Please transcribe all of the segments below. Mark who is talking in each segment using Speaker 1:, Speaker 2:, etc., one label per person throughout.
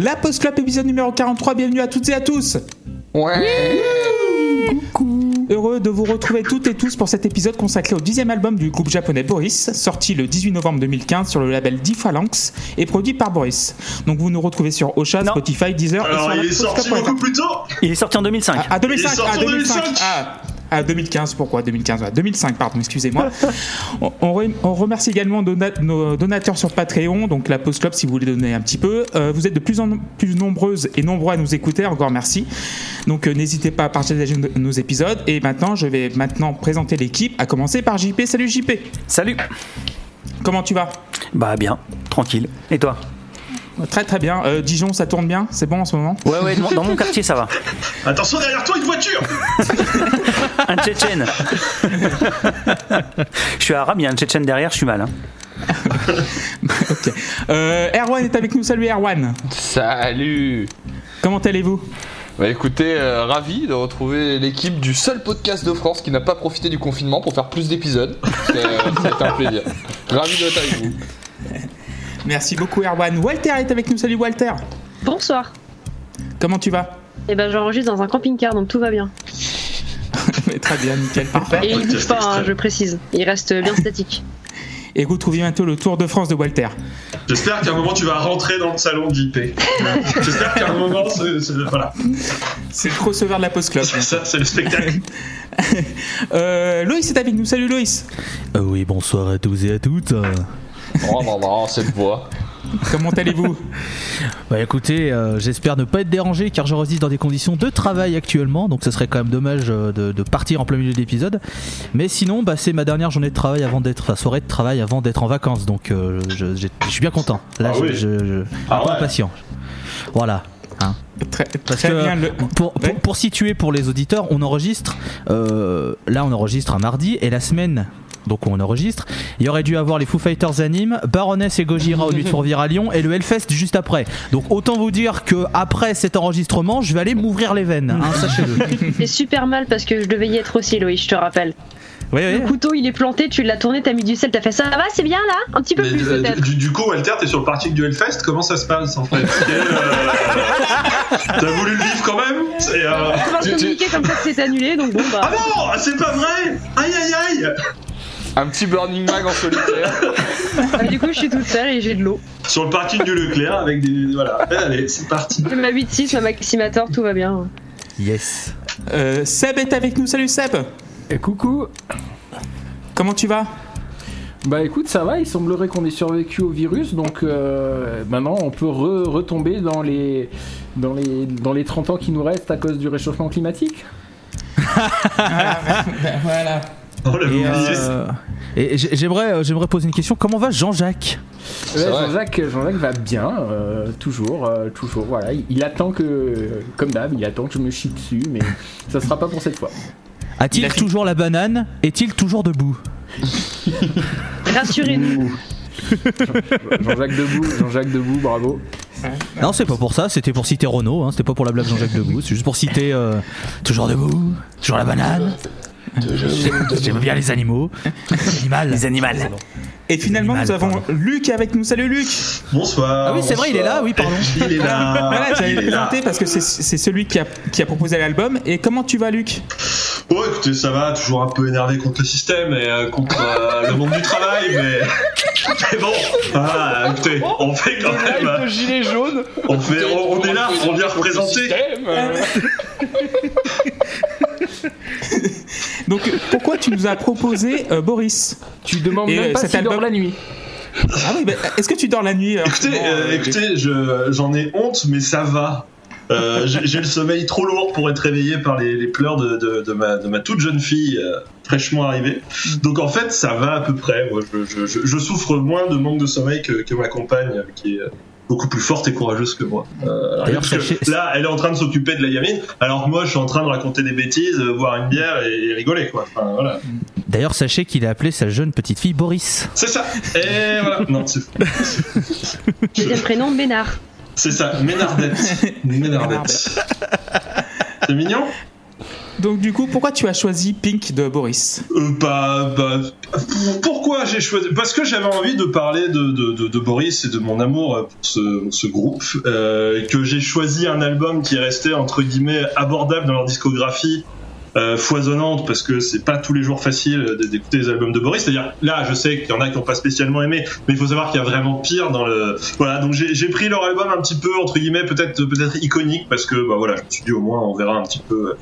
Speaker 1: La Post Club épisode numéro 43, bienvenue à toutes et à tous
Speaker 2: Ouais
Speaker 1: Heureux de vous retrouver toutes et tous pour cet épisode consacré au dixième album du groupe japonais Boris, sorti le 18 novembre 2015 sur le label Diffalanx et produit par Boris. Donc vous nous retrouvez sur Ocha,
Speaker 3: Non.
Speaker 1: Spotify, Deezer et sur
Speaker 4: Alors, il est sorti beaucoup plus tôt
Speaker 3: Il est sorti en 2005.
Speaker 1: Ah, à 2005,
Speaker 4: Il est sorti
Speaker 1: à
Speaker 4: en
Speaker 1: 2005.
Speaker 4: 2005.
Speaker 1: Ah, à 2015, pourquoi 2015 ouais, 2005, pardon, excusez-moi. on, on re- on remercie également nos donateurs sur Patreon, donc la Post Club si vous voulez donner un petit peu. Euh, vous êtes de plus en plus nombreuses et nombreux à nous écouter, encore merci. Donc euh, n'hésitez pas à partager nos- nos épisodes. Et maintenant, je vais maintenant présenter l'équipe, à commencer par JP. Salut JP,
Speaker 3: Salut
Speaker 1: comment tu vas?
Speaker 3: Bah bien, tranquille. Et toi?
Speaker 1: Très très bien. Euh, Dijon, ça tourne bien? C'est bon en ce moment?
Speaker 3: Ouais, ouais, dans mon quartier ça va.
Speaker 4: Attention derrière toi, une voiture
Speaker 3: Un Tchétchène Je suis arabe, il y a un Tchétchène derrière, je suis mal. hein.
Speaker 1: Ok. Euh, Erwan est avec nous. Salut Erwan.
Speaker 2: Salut
Speaker 1: Comment allez-vous?
Speaker 2: Bah écoutez, euh, ravi de retrouver l'équipe du seul podcast de France qui n'a pas profité du confinement pour faire plus d'épisodes. C'est euh, c'est un plaisir. Ravi d'être avec vous.
Speaker 1: Merci beaucoup Erwan. Walter est avec nous. Salut Walter.
Speaker 5: Bonsoir.
Speaker 1: Comment tu vas?
Speaker 5: Eh ben j'enregistre dans un camping-car donc tout va bien.
Speaker 1: Très bien, nickel, parfait.
Speaker 5: Et il bouge pas, hein, je précise. Il reste bien statique.
Speaker 1: Et vous trouvez bientôt le Tour de France de Walter.
Speaker 4: J'espère qu'à un moment tu vas rentrer dans le salon de JP. J'espère qu'à un moment, voilà.
Speaker 1: C'est le crossover de la Post Club.
Speaker 4: C'est ça, c'est le spectacle.
Speaker 1: Euh, Loïs est avec nous. Salut Loïs.
Speaker 6: Euh, oui, bonsoir à tous et à toutes.
Speaker 2: Oh non, non, cette voix.
Speaker 1: Comment allez-vous
Speaker 6: Bah écoutez, euh, j'espère ne pas être dérangé car je réside dans des conditions de travail actuellement, donc ce serait quand même dommage euh, de, de partir en plein milieu de l'épisode. Mais sinon, bah, c'est ma dernière journée de travail avant d'être, enfin soirée de travail avant d'être en vacances, donc euh, je, suis bien content. Là,
Speaker 4: Ah
Speaker 6: je,
Speaker 4: oui.
Speaker 6: je,
Speaker 4: Ah ouais.
Speaker 6: Voilà. Hein.
Speaker 1: Très,
Speaker 6: Parce que
Speaker 1: bien. Le...
Speaker 6: pour, pour,
Speaker 1: Ouais.
Speaker 6: pour situer pour les auditeurs, on enregistre. euh, là, on enregistre un mardi et la semaine. Donc on enregistre. Il y aurait dû avoir les Foo Fighters à Nîmes, Baroness et Gojira au lieu de Fourvière à Lyon et le Hellfest juste après. Donc autant vous dire que après cet enregistrement, je vais aller m'ouvrir les veines. Hein, sachez-le.
Speaker 5: C'est super mal parce que je devais y être aussi, Loïs, je te rappelle.
Speaker 6: Oui, oui.
Speaker 5: Le couteau il est planté, tu l'as tourné, t'as mis du sel, t'as fait ça va, c'est bien là? Un petit peu
Speaker 4: Mais,
Speaker 5: plus
Speaker 4: euh,
Speaker 5: peut-être.
Speaker 4: du, du coup, Walter, t'es sur le parking du Hellfest, comment ça se passe en fait? Euh, T'as voulu le vivre quand même? C'est, euh,
Speaker 5: communiquer comme ça que c'est annulé, donc bon
Speaker 4: Ah
Speaker 5: bah.
Speaker 4: non, c'est pas vrai Aïe aïe aïe
Speaker 2: Un petit Burning Mag en solitaire.
Speaker 5: bah, Du coup, je suis toute seule et j'ai de l'eau.
Speaker 4: Sur le parking du Leclerc avec des. Voilà, allez, c'est parti.
Speaker 5: Ma 8-6, ma Maximator, tout va bien.
Speaker 6: Yes.
Speaker 1: Euh, Seb est avec nous. Salut Seb.
Speaker 7: Et coucou
Speaker 1: Comment tu vas?
Speaker 7: Bah écoute, ça va, il semblerait qu'on ait survécu au virus, donc euh, maintenant on peut re- retomber dans les, dans, les, dans les 30 ans qui nous restent à cause du réchauffement climatique.
Speaker 1: Voilà.
Speaker 4: Oh,
Speaker 6: Et, euh, et j'ai- j'aimerais, euh, j'aimerais poser une question. Comment va Jean-Jacques?
Speaker 7: Ouais,
Speaker 2: vrai.
Speaker 7: Jean-Jacques, Jean-Jacques va bien, euh, toujours, euh, toujours, voilà. Il, il attend que, comme d'hab, il attend que je me chie dessus, mais ça sera pas pour cette fois.
Speaker 6: A-t-il
Speaker 1: a
Speaker 6: toujours la banane? Est-il toujours debout?
Speaker 5: Rassurez-nous.
Speaker 7: Jean-Jacques debout, Jean-Jacques debout, bravo.
Speaker 6: Non, c'est pas pour ça, c'était pour citer Renault, hein, c'était pas pour la blague Jean-Jacques Debout, c'est juste pour citer euh, toujours debout, toujours la banane. J'aime bien les animaux. Animal.
Speaker 3: Les animaux.
Speaker 1: Et finalement,
Speaker 6: Animal,
Speaker 1: nous avons
Speaker 6: pardon.
Speaker 1: Luc avec nous. Salut Luc.
Speaker 4: Bonsoir.
Speaker 6: Ah oui, c'est vrai, il est là, oui, pardon.
Speaker 4: Il est là.
Speaker 1: Voilà, le
Speaker 4: là.
Speaker 1: présenter parce que c'est- c'est celui qui a, qui a proposé l'album. Et comment tu vas, Luc?
Speaker 4: Bon, écoutez, ça va, toujours un peu énervé contre le système et euh, contre euh, le monde du travail, mais. Mais bon, voilà, écoutez, on fait quand même. euh,
Speaker 2: gilet jaune.
Speaker 4: On, fait, on, on est là, on vient représenter.
Speaker 1: Donc, pourquoi tu nous as proposé euh, Boris?
Speaker 7: Tu demandes
Speaker 1: Et,
Speaker 7: même
Speaker 1: euh,
Speaker 7: pas
Speaker 1: cet
Speaker 7: s'il dort
Speaker 1: album-
Speaker 7: la nuit.
Speaker 1: Ah oui, bah, est-ce que tu dors la nuit
Speaker 4: Écoutez, euh,
Speaker 1: euh,
Speaker 4: écoutez, je- j'en ai honte, mais ça va. Euh, J'ai j'ai le sommeil trop lourd pour être réveillé par les, les pleurs de, de- de ma, de ma toute jeune fille euh, fraîchement arrivée. Donc en fait, ça va à peu près. Moi, je, je- je- je souffre moins de manque de sommeil que, que ma compagne, qui est beaucoup plus forte et courageuse que moi. Euh,
Speaker 6: D'ailleurs,
Speaker 4: parce que
Speaker 6: sachez-
Speaker 4: là, elle est en train de s'occuper de la gamine, alors que moi, je suis en train de raconter des bêtises, euh, boire une bière et, et rigoler, quoi. Enfin, voilà.
Speaker 6: D'ailleurs, sachez qu'il a appelé sa jeune petite fille Boris.
Speaker 4: C'est ça. Et voilà. Non, c'est
Speaker 5: Deuxième prénom, Ménard.
Speaker 4: C'est ça, Ménardette. Ménardette. C'est mignon?
Speaker 1: Donc du coup, pourquoi tu as choisi Pink de Boris
Speaker 4: Euh, bah, bah, pourquoi j'ai choisi Parce que j'avais envie de parler de, de, de, Boris et de mon amour pour ce, ce groupe, euh, que j'ai choisi un album qui est resté entre guillemets abordable dans leur discographie. euh, foisonnante parce que c'est pas tous les jours facile d'écouter les albums de Boris. C'est-à-dire là, je sais qu'il y en a qui n'ont pas spécialement aimé, mais il faut savoir qu'il y a vraiment pire dans le. Voilà, donc j'ai j'ai pris leur album un petit peu entre guillemets peut-être peut-être iconique parce que bah voilà, je me suis dit au moins on verra un petit peu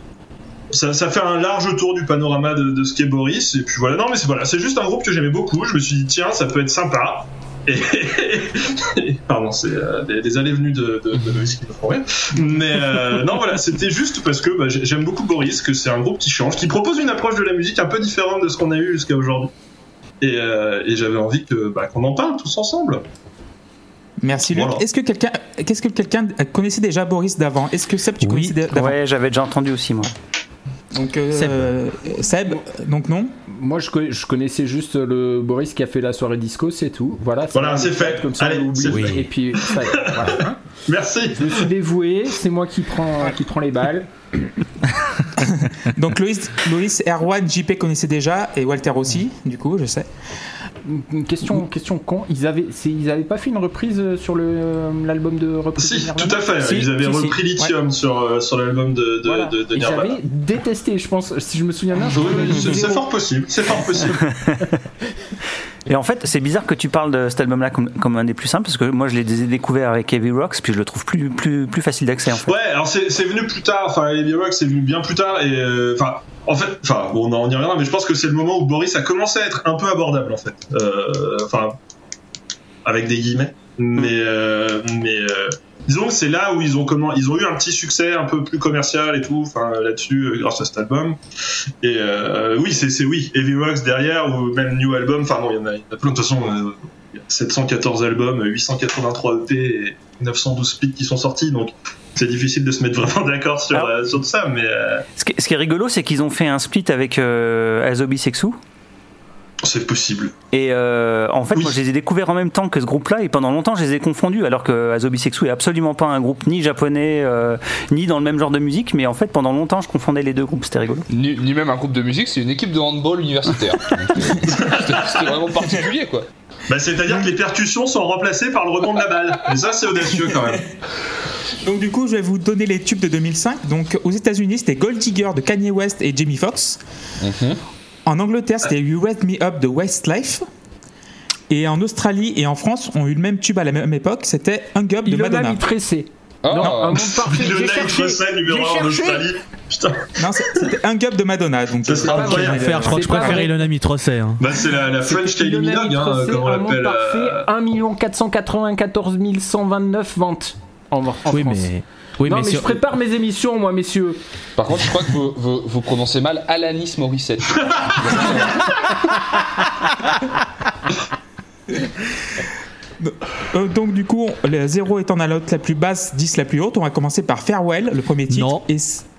Speaker 4: ça, ça fait un large tour du panorama de, de ce qu'est Boris. Et puis voilà, non, mais c'est voilà, c'est juste un groupe que j'aimais beaucoup. Je me suis dit, tiens, ça peut être sympa. Et, et- pardon, c'est euh, des, des allées-venues de, de, de Loïs qui me font rire. Mais euh, non, voilà, c'était juste parce que bah, j'ai- j'aime beaucoup Boris, que c'est un groupe qui change, qui propose une approche de la musique un peu différente de ce qu'on a eu jusqu'à aujourd'hui. Et, euh, et j'avais envie que bah, qu'on en parle tous ensemble.
Speaker 1: Merci Luc.
Speaker 4: Voilà.
Speaker 1: Est-ce que quelqu'un, qu'est-ce que quelqu'un connaissait déjà Boris d'avant? Est-ce que Seb tu
Speaker 6: Oui.
Speaker 1: connaissais d'avant?
Speaker 3: Ouais, j'avais déjà entendu aussi, moi.
Speaker 1: Donc euh, Seb. donc non.
Speaker 7: Moi, je, connais- je connaissais juste le Boris qui a fait la soirée disco, c'est tout. Voilà,
Speaker 4: Voilà, c'est fait.
Speaker 7: fait. Comme ça,
Speaker 4: Allez,
Speaker 7: on. Et puis, ça y est, voilà.
Speaker 4: Merci.
Speaker 7: Je me suis dévoué, c'est moi qui prends, qui prends les balles.
Speaker 1: Donc Loïs, Loïs, Erwan, JP connaissait déjà et Walter aussi. Du coup, je sais.
Speaker 7: Une question, question con. Ils avaient, ils avaient pas fait une reprise euh, sur le, euh, l'album de reprise de
Speaker 4: Si,
Speaker 7: Nirvana
Speaker 4: tout à fait.
Speaker 3: Si,
Speaker 4: Ils avaient
Speaker 3: si, si.
Speaker 4: repris Lithium sur, euh, sur l'album de, de,
Speaker 7: Voilà.
Speaker 4: de, de
Speaker 7: Et
Speaker 4: Nirvana.
Speaker 7: détesté, je pense, si je me souviens bien.
Speaker 4: Oui, c'est fort possible. C'est fort possible.
Speaker 3: Et en fait, c'est bizarre que tu parles de cet album-là comme, comme un des plus simples, parce que moi, je l'ai dé- découvert avec Heavy Rocks, puis je le trouve plus, plus, plus facile d'accès, en fait.
Speaker 4: Ouais, alors c'est venu plus tard. Enfin, Heavy Rock, c'est venu bien plus tard. Et euh, enfin, en fait, enfin, bon, on y reviendra, mais je pense que c'est le moment où Boris a commencé à être un peu abordable, en fait. Euh, Enfin, avec des guillemets. Mais, euh, mais disons que c'est là où ils ont comment, ils ont eu un petit succès un peu plus commercial et tout. Enfin, là-dessus, euh, grâce à cet album. Et euh, oui, c'est c'est oui, Heavy Rocks derrière ou même New Album. Enfin, bon, il y en a, il y en a plein. De toute façon. euh, il y a 714 albums, 883 EP et 912 splits qui sont sortis, donc c'est difficile de se mettre vraiment d'accord sur,
Speaker 3: Alors-
Speaker 4: euh, sur tout ça, mais euh,
Speaker 3: Ce qui, ce qui est rigolo, c'est qu'ils ont fait un split avec euh, Azobi Sexu.
Speaker 4: C'est possible.
Speaker 3: Et euh, en fait,
Speaker 4: Oui.
Speaker 3: moi, je les ai découverts en même temps que ce groupe-là, et pendant longtemps, je les ai confondus, alors que Azobi Sexu est absolument pas un groupe ni japonais, euh, ni dans le même genre de musique, mais en fait, pendant longtemps, je confondais les deux groupes, c'était rigolo.
Speaker 2: Ni, ni même un groupe de musique, c'est une équipe de handball universitaire. Euh, C'était vraiment particulier, quoi.
Speaker 4: Bah, C'est-à-dire que les percussions sont remplacées par le rebond de la balle. Et ça, c'est audacieux quand même.
Speaker 1: Donc du coup, je vais vous donner les tubes de 2005. Donc aux États-Unis, c'était Gold Digger de Kanye West et Jamie Foxx. En Angleterre, c'était You Wake Me Up de Westlife. Et en Australie et en France, ont eu le même tube à la même époque. C'était Hung Up de
Speaker 7: Il
Speaker 1: Madonna.
Speaker 7: mis tressé.
Speaker 2: Ah,
Speaker 7: Non, un monde parfait. J'ai cherché. J'ai
Speaker 4: 1 en
Speaker 7: cherché.
Speaker 4: Australie. Putain,
Speaker 1: Non, c'était Hung Up de Madonna. Donc
Speaker 4: Ça, c'est
Speaker 1: euh,
Speaker 4: pas incroyable.
Speaker 6: Faire, je crois que je préfère. Ilona Mitrosset. Hein.
Speaker 4: bah, c'est la, la French
Speaker 7: Il
Speaker 4: Minogue,
Speaker 7: mis
Speaker 4: hein, comme on
Speaker 7: un
Speaker 4: l'appelle. euh,
Speaker 7: 1 494 129 ventes en, en
Speaker 6: Oui,
Speaker 7: France.
Speaker 6: mais. Oui,
Speaker 7: non,
Speaker 6: mais
Speaker 7: mais,
Speaker 6: sur-
Speaker 7: je prépare mes émissions, moi, messieurs.
Speaker 2: Par contre, je crois que vous, vous, vous prononcez mal Alanis Morissette.
Speaker 1: euh, donc du coup, le 0 étant la note la plus basse, 10 la plus haute, on va commencer par Farewell, le premier titre.
Speaker 6: Non.
Speaker 1: Et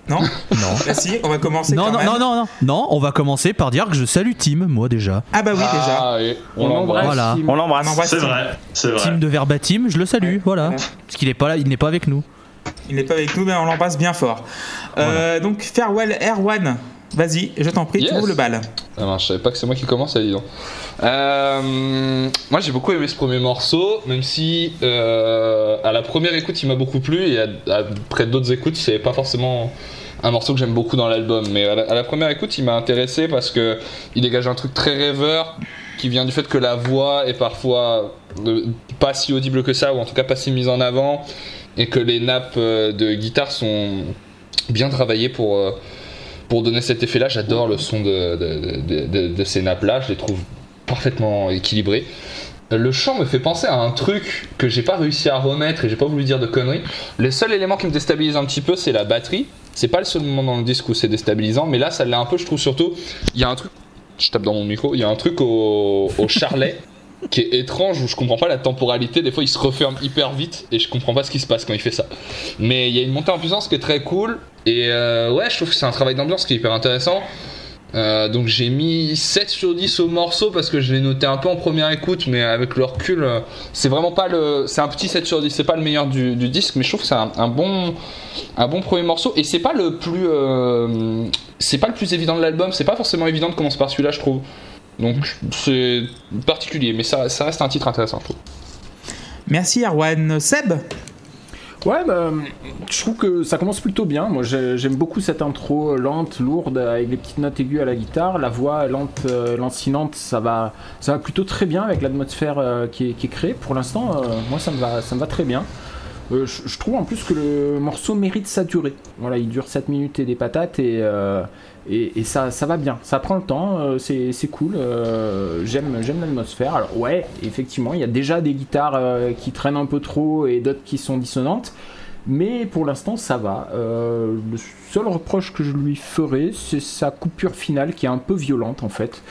Speaker 1: non
Speaker 6: Non.
Speaker 1: Bah si, on va commencer
Speaker 6: Non,
Speaker 1: quand
Speaker 6: non,
Speaker 1: même.
Speaker 6: non, non, non, non, on va commencer par dire que je salue Tim, moi déjà.
Speaker 1: Ah bah oui, déjà.
Speaker 2: Ah, et on l'embrasse.
Speaker 6: Voilà.
Speaker 3: On l'embrasse.
Speaker 1: embrasse
Speaker 4: C'est vrai, c'est vrai.
Speaker 6: Tim de Verbatim, je le salue, voilà.
Speaker 1: Ouais.
Speaker 6: Parce qu'il est pas là, il n'est pas avec nous.
Speaker 1: Il n'est pas avec nous, mais on l'embrasse bien fort. Euh, donc Farewell Erwan, vas-y, je t'en prie,
Speaker 2: Yes.
Speaker 1: tu ouvres le bal.
Speaker 2: Ah mince, je savais pas que c'est moi qui commence, dis donc. Euh, moi j'ai beaucoup aimé ce premier morceau, même si euh, à la première écoute il m'a beaucoup plu et à- après d'autres écoutes c'est pas forcément un morceau que j'aime beaucoup dans l'album. Mais à la, à la première écoute il m'a intéressé parce que il dégage un truc très rêveur qui vient du fait que la voix est parfois pas si audible que ça ou en tout cas pas si mise en avant et que les nappes euh, de guitare sont bien travaillées pour euh, pour donner cet effet-là, j'adore le son de, de, ces nappes-là, je les trouve parfaitement équilibrés. Le chant me fait penser à un truc que j'ai pas réussi à remettre et j'ai pas voulu dire de conneries. Le seul élément qui me déstabilise un petit peu, c'est la batterie. C'est pas le seul moment dans le disque où c'est déstabilisant, mais là, ça l'est un peu, je trouve surtout. Il y a un truc, je tape dans mon micro, il y a un truc au, au charlet qui est étrange où je comprends pas la temporalité. Des fois, il se referme hyper vite et je comprends pas ce qui se passe quand il fait ça. Mais il y a une montée en puissance qui est très cool et euh, ouais, je trouve que c'est un travail d'ambiance qui est hyper intéressant. Euh, donc j'ai mis 7 sur 10 au morceau parce que je l'ai noté un peu en première écoute, mais avec le recul, euh, c'est vraiment pas le. C'est un petit 7 sur 10, c'est pas le meilleur du, disque, mais je trouve que c'est un, bon, un bon premier morceau. Et c'est pas le plus. c'est pas le plus évident de l'album, c'est pas forcément évident de commencer par celui-là, je trouve. Donc c'est particulier, mais ça, ça reste un titre intéressant, je trouve.
Speaker 1: Merci Erwan. Seb
Speaker 7: Ouais, bah, je trouve que ça commence plutôt bien. Moi, j'ai- j'aime beaucoup cette intro lente, lourde, avec les petites notes aiguës à la guitare. La voix lente, euh, lancinante, ça va, ça va plutôt très bien avec l'atmosphère euh, qui, est, qui est créée. Pour l'instant, euh, moi, ça me va, ça me va très bien. Euh, je, je trouve en plus que le morceau mérite sa durée. Voilà, il dure 7 minutes et des patates et, euh, et, et ça, ça va bien. Ça prend le temps, euh, c'est cool. euh, J'aime j'aime l'atmosphère. Alors, ouais, effectivement, il y a déjà des guitares euh, qui traînent un peu trop et d'autres qui sont dissonantes. Mais pour l'instant, ça va. Euh, le seul reproche que je lui ferai, c'est sa coupure finale qui est un peu violente en fait.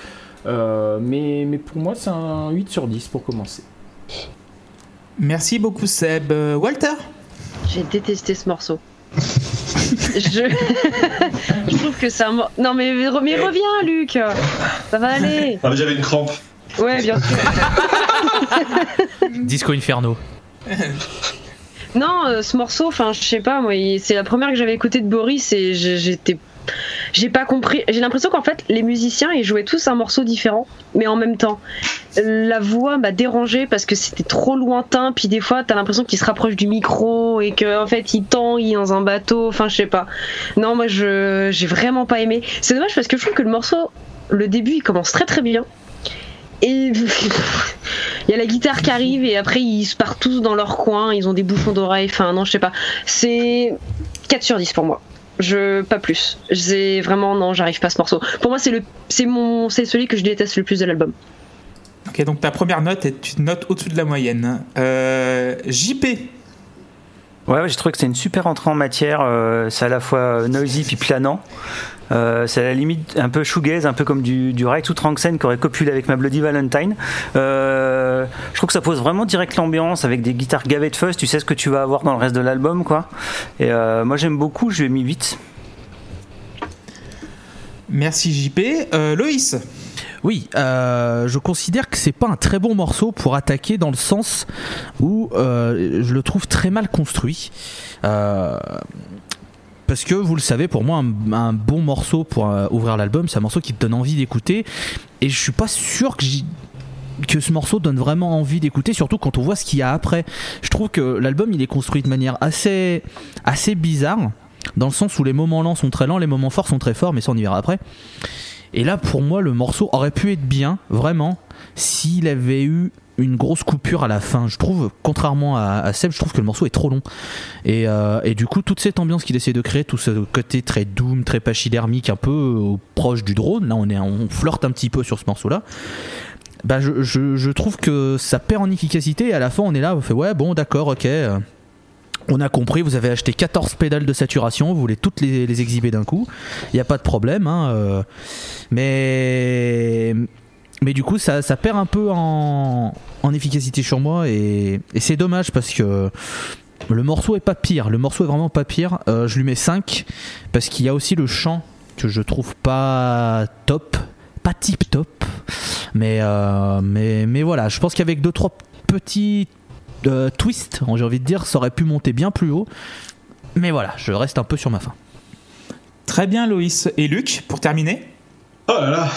Speaker 7: Euh, mais, mais pour moi, c'est un 8 sur 10 pour commencer.
Speaker 1: Merci beaucoup Seb. Walter?
Speaker 5: J'ai détesté ce morceau. je... je trouve que c'est un mor- Non mais, mais reviens Luc Ça va aller
Speaker 4: Ah, mais j'avais une crampe.
Speaker 5: Ouais bien sûr.
Speaker 6: Disco Inferno.
Speaker 5: Non, euh, ce morceau, enfin je sais pas moi, c'est la première que j'avais écoutée de Boris et j'étais... J'ai pas compris. J'ai l'impression qu'en fait, les musiciens, ils jouaient tous un morceau différent, mais en même temps. La voix m'a dérangé parce que c'était trop lointain, puis des fois, t'as l'impression qu'il se rapproche du micro et qu'en en fait, il tangue dans un bateau, enfin, je sais pas. Non, moi, je j'ai vraiment pas aimé. C'est dommage parce que je trouve que le morceau, le début, il commence très très bien. Et il y a la guitare qui arrive et après ils se partent tous dans leur coin, ils ont des bouchons d'oreilles, enfin non, je sais pas. C'est 4 sur 10 pour moi. Je pas plus. C'est vraiment non, j'arrive pas à ce morceau. Pour moi, c'est le c'est mon c'est celui que je déteste le plus de l'album.
Speaker 1: Ok, donc ta première note est une note au-dessus de la moyenne. Euh, JP
Speaker 3: Ouais, j'ai trouvé que c'était une super entrée en matière. euh, c'est à la fois noisy puis planant. Euh, c'est à la limite un peu shoegaze, un peu comme du, du Right to Tranxen qui aurait copulé avec ma Bloody Valentine. Euh, je trouve que ça pose vraiment direct l'ambiance avec des guitares gavées de fuzz. Tu sais ce que tu vas avoir dans le reste de l'album, quoi. Et moi j'aime beaucoup. Je lui ai mis 8.
Speaker 1: Merci JP. Loïs?
Speaker 6: Oui, euh, je considère que c'est pas un très bon morceau pour attaquer dans le sens où euh, je le trouve très mal construit. Euh, parce que vous le savez, pour moi, un, bon morceau pour ouvrir l'album, c'est un morceau qui te donne envie d'écouter. Et je suis pas sûr que que ce morceau donne vraiment envie d'écouter, surtout quand on voit ce qu'il y a après. Je trouve que l'album il est construit de manière assez, assez bizarre, dans le sens où les moments lents sont très lents, les moments forts sont très forts, mais ça on y verra après. Et là, pour moi, le morceau aurait pu être bien, vraiment, s'il avait eu une grosse coupure à la fin. Je trouve, contrairement à, à Seb, je trouve que le morceau est trop long. Et, euh, du coup, toute cette ambiance qu'il essaie de créer, tout ce côté très doom, très pachydermique, un peu euh, proche du drone, là on, est, on flirte un petit peu sur ce morceau-là. Bah, je trouve que ça perd en efficacité et à la fin on est là, on fait ouais, bon, d'accord, ok. euh, on a compris, vous avez acheté 14 pédales de saturation, vous voulez toutes les, exhiber d'un coup. Il n'y a pas de problème. hein, euh, mais, mais du coup, ça, perd un peu en, efficacité sur moi. Et, et c'est dommage parce que le morceau est pas pire. Le morceau est vraiment pas pire. Euh, je lui mets 5 parce qu'il y a aussi le chant que je trouve pas top. Pas tip top. Mais, euh, mais, mais voilà, je pense qu'avec 2-3 petits euh, twists, j'ai envie de dire, ça aurait pu monter bien plus haut. Mais voilà, je reste un peu sur ma fin.
Speaker 1: Très bien Loïs. Et Luc, pour terminer?
Speaker 4: Oh là là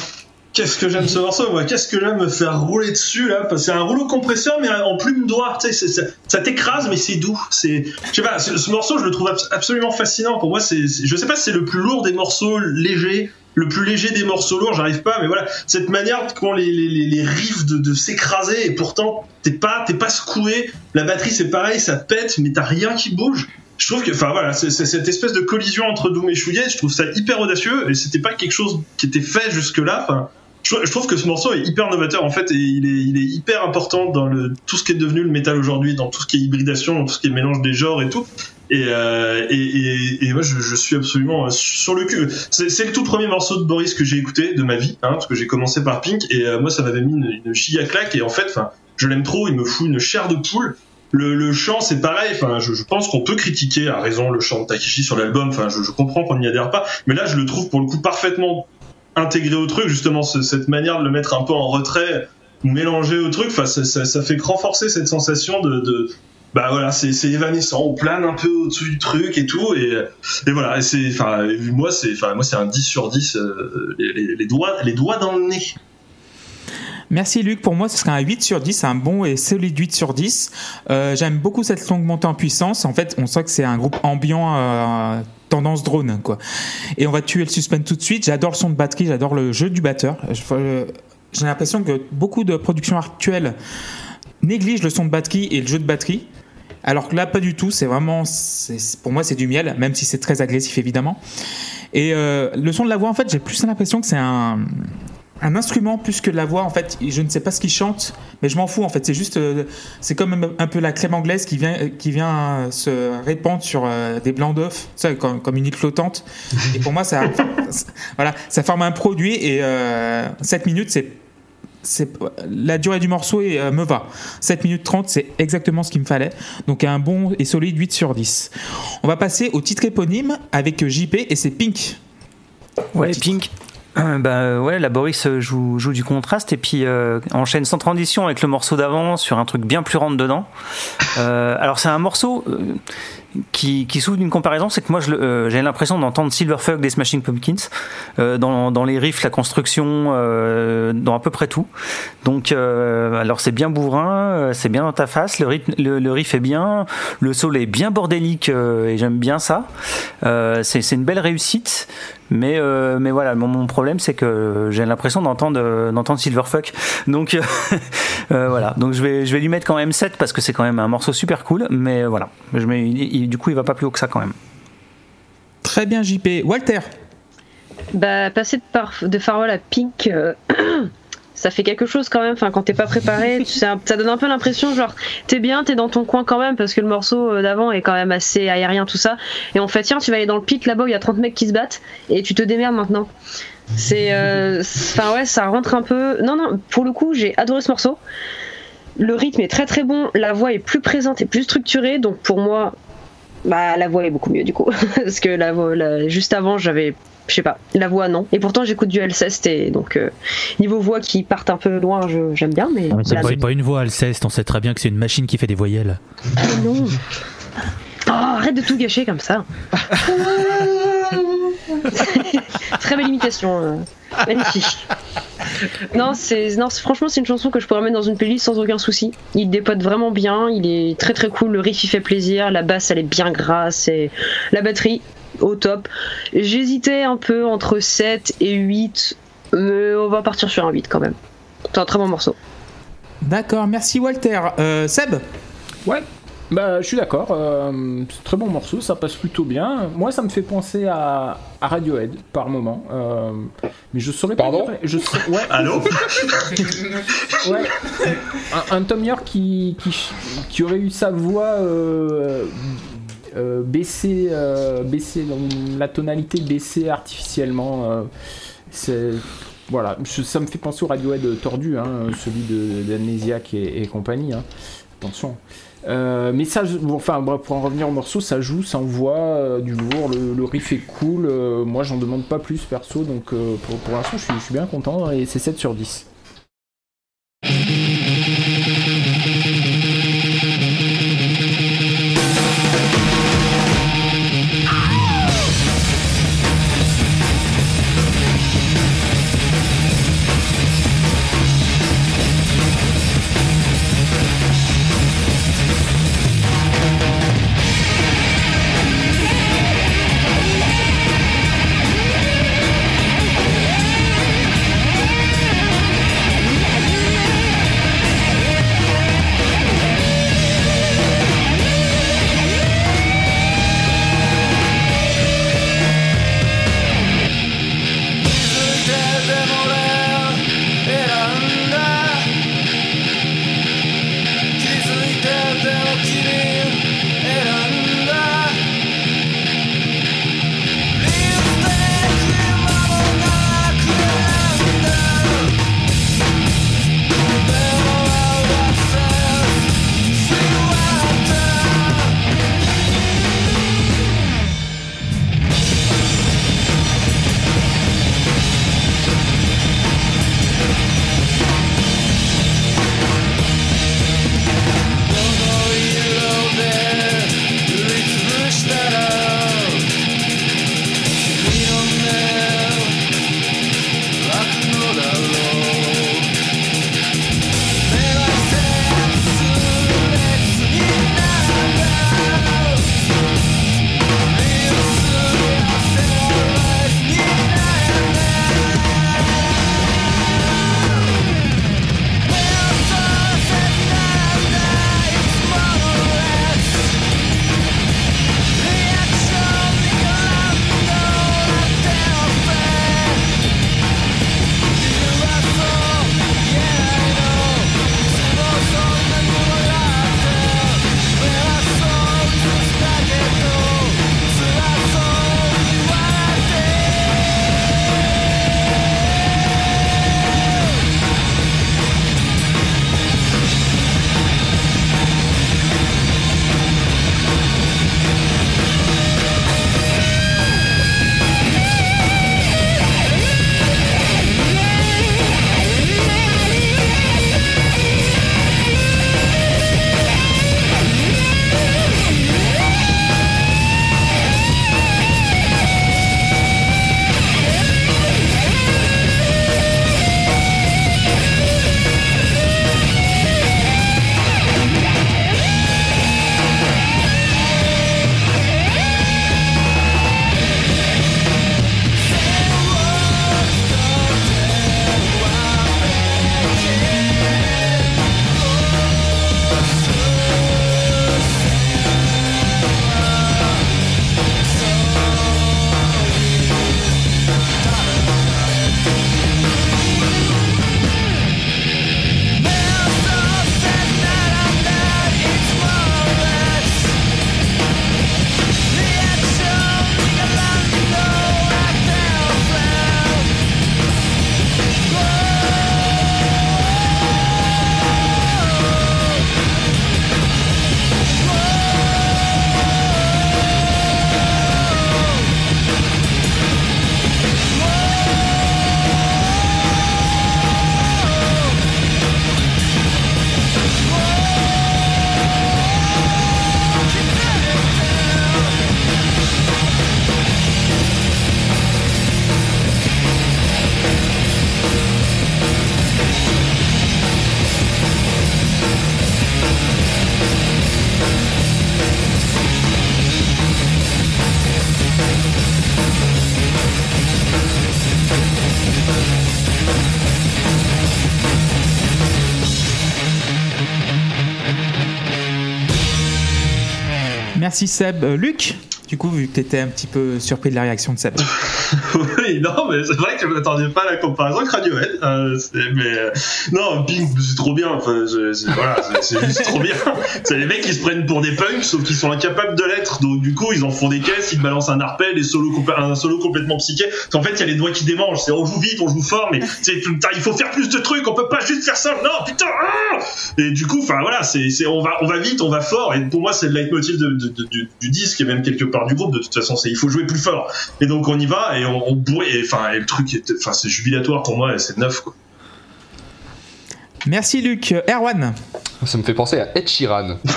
Speaker 4: Qu'est-ce que j'aime ce morceau, moi Qu'est-ce que j'aime me faire rouler dessus, là Parce que C'est un rouleau compresseur, mais en plume d'oie, tu sais, c'est- c'est- ça t'écrase, mais c'est doux. C'est, je sais pas, ce, ce morceau, je le trouve abs- absolument fascinant. Pour moi, c'est, c'est- je sais pas si c'est le plus lourd des morceaux légers, le plus léger des morceaux lourds, j'arrive pas, mais voilà, cette manière qu'ont les, les, les, de, s'écraser, et pourtant, t'es pas, t'es pas secoué, la batterie c'est pareil, ça pète, mais t'as rien qui bouge. Je trouve que, enfin voilà, cette espèce de collision entre Doom et Shoegaze, je trouve ça hyper audacieux, et c'était pas quelque chose qui était fait jusque-là, enfin, je, je trouve que ce morceau est hyper novateur en fait et il est, il est hyper important dans le, tout ce qui est devenu le métal aujourd'hui, dans tout ce qui est hybridation, dans tout ce qui est mélange des genres et tout. Et, euh, et, et, et moi je, suis absolument euh, sur le cul. C'est le tout premier morceau de Boris que j'ai écouté de ma vie, hein, parce que j'ai commencé par Pink et euh, moi ça m'avait mis une, une à claque et en fait, je l'aime trop, il me fout une chair de poule. Le, le chant c'est pareil, enfin je, je pense qu'on peut critiquer à raison le chant de Takeshi sur l'album, enfin je, je comprends qu'on n'y adhère pas, mais là je le trouve pour le coup parfaitement intégré au truc, justement, ce- cette manière de le mettre un peu en retrait, mélangé au truc, enfin, ça, ça, ça fait renforcer cette sensation de, de bah voilà, c'est évanescent, on plane un peu au-dessus du truc et tout, et, voilà, c'est, enfin, moi c'est, enfin, moi c'est un 10 sur 10, euh, les, doigts, les doigts dans le nez.
Speaker 1: Merci Luc, pour moi ce serait un 8 sur 10, un bon et solide 8 sur 10. Euh, J'aime beaucoup cette longue montée en puissance, en fait on sent que c'est un groupe ambiant euh, tendance drone quoi. Et on va tuer le suspense tout de suite, j'adore le son de batterie, j'adore le jeu du batteur. Euh, J'ai l'impression que beaucoup de productions actuelles négligent le son de batterie et le jeu de batterie. Alors que là, pas du tout. C'est vraiment, pour moi, c'est du miel, même si c'est très agressif évidemment. Et euh, le son de la voix, en fait, j'ai plus l'impression que c'est un, instrument plus que de la voix. En fait, je ne sais pas ce qu'il chante, mais je m'en fous. En fait, c'est juste, euh, c'est comme un- peu la crème anglaise qui vient, qui vient euh, se répandre sur des blancs d'œufs, comme, comme une île flottante. Et pour moi, ça, voilà, ça forme un produit. Et euh, 7 minutes, c'est la durée du morceau euh, me va. 7 minutes 30, c'est exactement ce qu'il me fallait. Donc un bon et solide 8 sur 10. On va passer au titre éponyme avec JP et c'est Pink.
Speaker 3: Ouais. Pink. Euh, bah ouais, la Boris euh, joue, joue du contraste et puis euh, enchaîne sans transition avec le morceau d'avant sur un truc bien plus rentre dedans. Euh, alors c'est un morceau euh, qui, qui d'une comparaison, c'est que moi euh, j'ai l'impression d'entendre Silverfuck des Smashing Pumpkins euh, dans, dans les riffs, la construction, euh, dans à peu près tout. Donc alors c'est bien bourrin, c'est bien dans ta face, le, rythme, le, riff est bien, le solo est bien bordélique et j'aime bien ça. C'est une belle réussite. Mais, mais voilà, mon, mon problème c'est que j'ai l'impression d'entendre d'entendre Silverfuck. Donc voilà, donc je vais je vais lui mettre quand même 7 parce que c'est quand même un morceau super cool. Mais voilà, je mets, il- du coup il va pas plus haut que ça quand même.
Speaker 1: Très bien JP. Walter.
Speaker 5: Bah, passer de, par- de Farewell à Pink, euh, ça fait quelque chose quand même. Enfin, quand t'es pas préparé, tu sais, ça donne un peu l'impression, genre, t'es bien, t'es dans ton coin quand même, parce que le morceau euh, d'avant est quand même assez aérien, tout ça. Et on fait, tiens, tu vas aller dans le pit là-bas où il y a 30 mecs qui se battent, et tu te démerdes maintenant. C'est. euh, c'est- Enfin, ouais, ça rentre un peu. Non, non, pour le coup, j'ai adoré ce morceau. Le rythme est très très bon, la voix est plus présente et plus structurée, donc pour moi, bah la voix est beaucoup mieux du coup. Parce que la voix, la- juste avant, j'avais, je sais pas, la voix non. Et pourtant, j'écoute du Alceste et donc euh, niveau voix qui partent un peu loin, je- j'aime bien, mais.
Speaker 6: Ah, mais c'est
Speaker 5: là,
Speaker 6: pas, pas une voix Alceste, on sait très bien que c'est une machine qui fait des voyelles.
Speaker 5: non. non. Oh, arrête de tout gâcher comme ça. Très belle imitation. euh, Magnifique. Non, c'est non, franchement c'est une chanson que je pourrais mettre dans une playlist sans aucun souci. Il dépote vraiment bien, il est très très cool, le riff il fait plaisir, la basse elle est bien grasse et la batterie au top. J'hésitais un peu entre 7 et 8, mais on va partir sur un 8 quand même. C'est un très bon morceau.
Speaker 1: D'accord, merci Walter. Euh, Seb?
Speaker 7: Ouais, bah je suis d'accord. euh, c'est un très bon morceau, ça passe plutôt bien. Moi, ça me fait penser à, à Radiohead par moment. euh, mais je saurais
Speaker 2: Pardon
Speaker 7: pas. dire- Je sais- ouais,
Speaker 4: Allô
Speaker 7: ouais. Un, un Tom York qui, qui, qui aurait eu sa voix euh, euh, baissée, euh, baissée, donc la tonalité baissée artificiellement. euh, c'est voilà, je- ça me fait penser au Radiohead tordu, hein, celui de d'Amnesiac et, et compagnie. hein. Attention. Euh, mais ça, enfin, pour en revenir au morceau, ça joue, ça envoie euh, du lourd, le, riff est cool. euh, moi, j'en demande pas plus perso, donc pour, pour l'instant, je suis bien content et c'est 7 sur 10.
Speaker 1: Merci Seb. Euh, Luc, du coup, vu que t'étais un petit peu surpris de la réaction de Seb.
Speaker 4: oui, non, mais c'est vrai que je m'attendais pas à la comparaison avec Radiohead. C'est- mais euh, non, Pink, c'est trop bien. Voilà, c'est- juste trop bien. C'est les mecs qui se prennent pour des punks, sauf qu'ils sont incapables de l'être. Donc du coup, ils en font des caisses, ils balancent un arpel, un solo complètement psyché. En fait, il y a les doigts qui démangent. On joue vite, on joue fort, mais il faut faire plus de trucs. On peut pas juste faire ça. Non, putain. ah et du coup, enfin voilà, on va vite, on va fort. Et pour moi, c'est le leitmotiv de, du, disque et même quelque part du groupe. De toute façon, c'est il faut jouer plus fort. Et donc on y va on, on. Et enfin, et le truc, est- enfin, c'est jubilatoire pour moi. et C'est neuf. Quoi.
Speaker 1: Merci Luc. Euh, Erwan.
Speaker 2: Ça me fait penser à Ed Sheeran.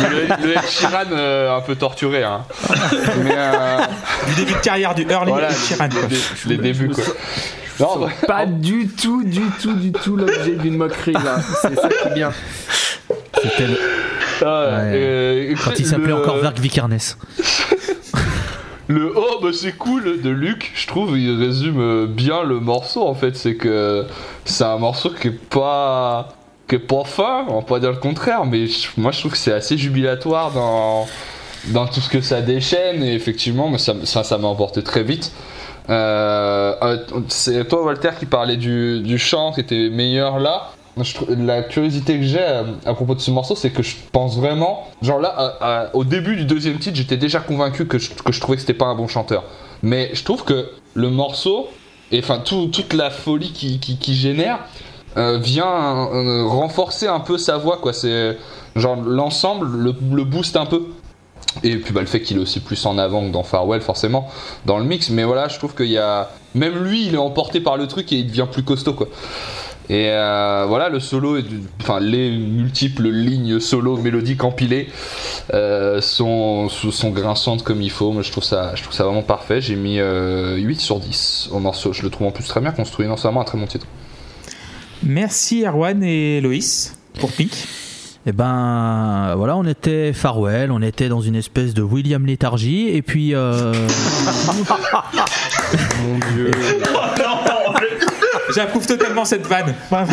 Speaker 2: le, le Ed Sheeran euh, un peu torturé, hein. Mais euh,
Speaker 1: Du début de carrière du Early
Speaker 2: voilà,
Speaker 1: Sheeran. quoi.
Speaker 2: les, les débuts quoi. Non, bah,
Speaker 7: Pas du tout, du tout, du tout l'objet d'une moquerie là. C'est ça qui est bien.
Speaker 6: C'était le-.
Speaker 2: Euh,
Speaker 6: quand il s'appelait
Speaker 2: le-
Speaker 6: encore Verk Vikernes.
Speaker 2: Le oh bah c'est cool de Luc, je trouve, il résume euh, bien le morceau en fait. C'est que c'est un morceau qui est pas qui est pas fin, on va pas dire le contraire, mais je- moi je trouve que c'est assez jubilatoire dans dans tout ce que ça déchaîne et effectivement ça ça ça m'a emporté très vite. Euh, c'est toi Walter qui parlait du, du chant qui était meilleur là. La curiosité que j'ai euh, à, propos de ce morceau, c'est que je pense vraiment, genre là, au début du deuxième titre, j'étais déjà convaincu que je, que je trouvais que c'était pas un bon chanteur. Mais je trouve que le morceau, et enfin tout- toute la folie qui, qui génère, euh, vient euh, renforcer un peu sa voix, quoi. C'est genre l'ensemble le, le booste un peu. Et puis bah, le fait qu'il est aussi plus en avant que dans Farewell, forcément, dans le mix. Mais voilà, je trouve qu'il y a. Même lui, il est emporté par le truc et il devient plus costaud, quoi. Et euh, voilà, le solo, est du- enfin les multiples lignes solo mélodiques empilées euh, sont, sont grinçantes comme il faut. Moi, je trouve ça, je trouve ça vraiment parfait. J'ai mis euh, 8 sur 10 au morceau. Je le trouve en plus très bien construit. Non, c'est vraiment un très bon titre.
Speaker 1: Merci Erwan et Loïs pour Pink.
Speaker 6: Et ben voilà, on était Farwell, on était dans une espèce de William léthargie, et puis euh,
Speaker 7: Mon dieu.
Speaker 1: J'approuve totalement cette vanne. Bravo.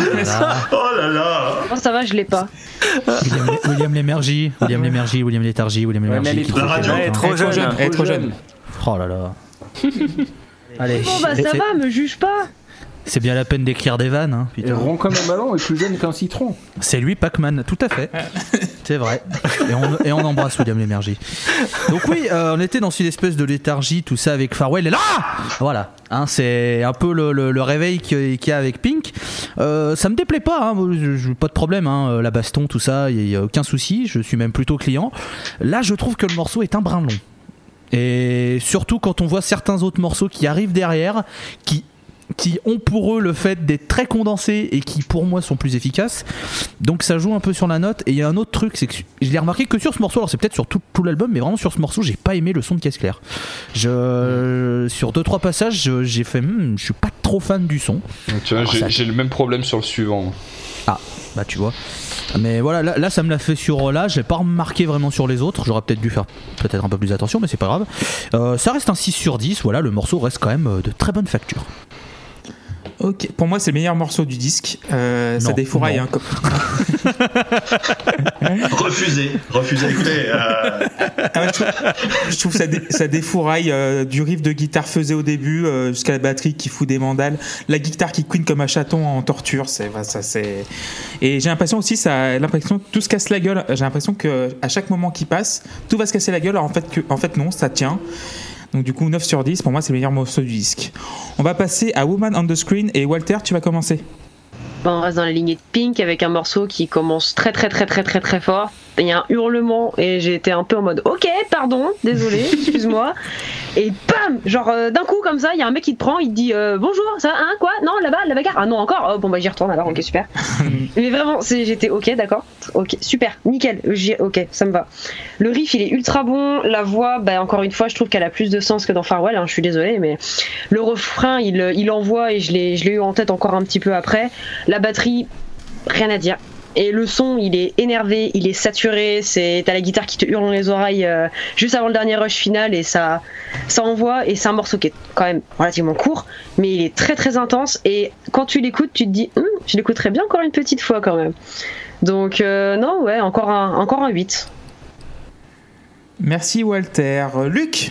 Speaker 4: Oh là là.
Speaker 5: Oh, ça va, je l'ai pas.
Speaker 6: William, William Lémergie, William Lémergie, William léthargie, William Lémergie.
Speaker 3: Ouais, trop
Speaker 1: Elle est trop
Speaker 3: jeune.
Speaker 1: jeune. Elle est trop jeune.
Speaker 6: Oh là là. Allez,
Speaker 5: Bon bah ça va, me juge pas.
Speaker 6: c'est bien la peine d'écrire des vannes. Hein,
Speaker 7: Et rond comme un ballon et plus jeune qu'un citron.
Speaker 6: C'est lui, Pac-Man, tout à fait. C'est vrai. Et on, et on embrasse William Lémergie. Donc oui, euh, on était dans une espèce de léthargie, tout ça avec Farwell. Et là, voilà, hein, c'est un peu le, réveil qu'il y a avec Pink. Euh, ça me déplaît pas, hein, pas de problème. hein, la baston, tout ça, il y, a aucun souci. Je suis même plutôt client. Là, je trouve que le morceau est un brin long. Et surtout quand on voit certains autres morceaux qui arrivent derrière, qui qui ont pour eux le fait d'être très condensés et qui pour moi sont plus efficaces. Donc ça joue un peu sur la note. Et il y a un autre truc, c'est que je l'ai remarqué que sur ce morceau, alors c'est peut-être sur tout, tout l'album, mais vraiment sur ce morceau, j'ai pas aimé le son de caisse claire. Je, sur deux trois passages, j'ai fait, Hmm, je suis pas trop fan du son.
Speaker 2: Tu vois, j'ai
Speaker 6: ça-
Speaker 2: le même problème sur le suivant.
Speaker 6: Bah tu vois. Mais voilà, là, là, ça me l'a fait sur là, je l'ai pas remarqué vraiment sur les autres, j'aurais peut-être dû faire peut-être un peu plus attention, mais c'est pas grave. Euh, ça reste un 6 sur 10, voilà, le morceau reste quand même euh, de très bonne facture.
Speaker 1: Ok, pour moi c'est le meilleur morceau du disque. Euh, ça défouraille. hein, comme-
Speaker 4: Refusé. Refusé. Écoutez, euh,
Speaker 1: Ah ouais, je, trouve, je trouve ça, dé- ça défouraille euh, du riff de guitare faisé au début euh, jusqu'à la batterie qui fout des mandales, la guitare qui queen comme un chaton en torture, c'est ça c'est. Et j'ai l'impression aussi ça, l'impression que tout se casse la gueule. J'ai l'impression que à chaque moment qui passe, tout va se casser la gueule. Alors en fait que, en fait non, ça tient. Donc du coup 9 sur 10, pour moi c'est le meilleur morceau du disque. On va passer à Woman on the Screen et Walter, tu vas commencer.
Speaker 5: Ben, on reste dans la lignée de Pink avec un morceau qui commence très très très très très très fort. Il y a un hurlement et j'ai été un peu en mode ok pardon désolé excuse-moi. Et bam genre euh, d'un coup comme ça il y a un mec qui te prend il te dit euh, bonjour ça hein quoi? Non là-bas la bagarre? Ah non encore? Oh, bon bah j'y retourne alors ok super. Mais vraiment j'étais ok d'accord? Ok super nickel ok ça me va. Le riff il est ultra bon la voix bah encore une fois je trouve qu'elle a plus de sens que dans Farewell hein, je suis désolé mais le refrain il, il envoie et je l'ai je l'ai eu en tête encore un petit peu après la batterie rien à dire et le son, il est énervé, il est saturé. C'est t'as la guitare qui te hurle dans les oreilles euh, juste avant le dernier rush final et ça, ça envoie. Et c'est un morceau qui est quand même relativement court, mais il est très très intense. Et quand tu l'écoutes, tu te dis, Hum, je l'écouterais bien encore une petite fois quand même. Donc, euh, non, ouais, encore un, encore un 8.
Speaker 1: Merci Walter. Luc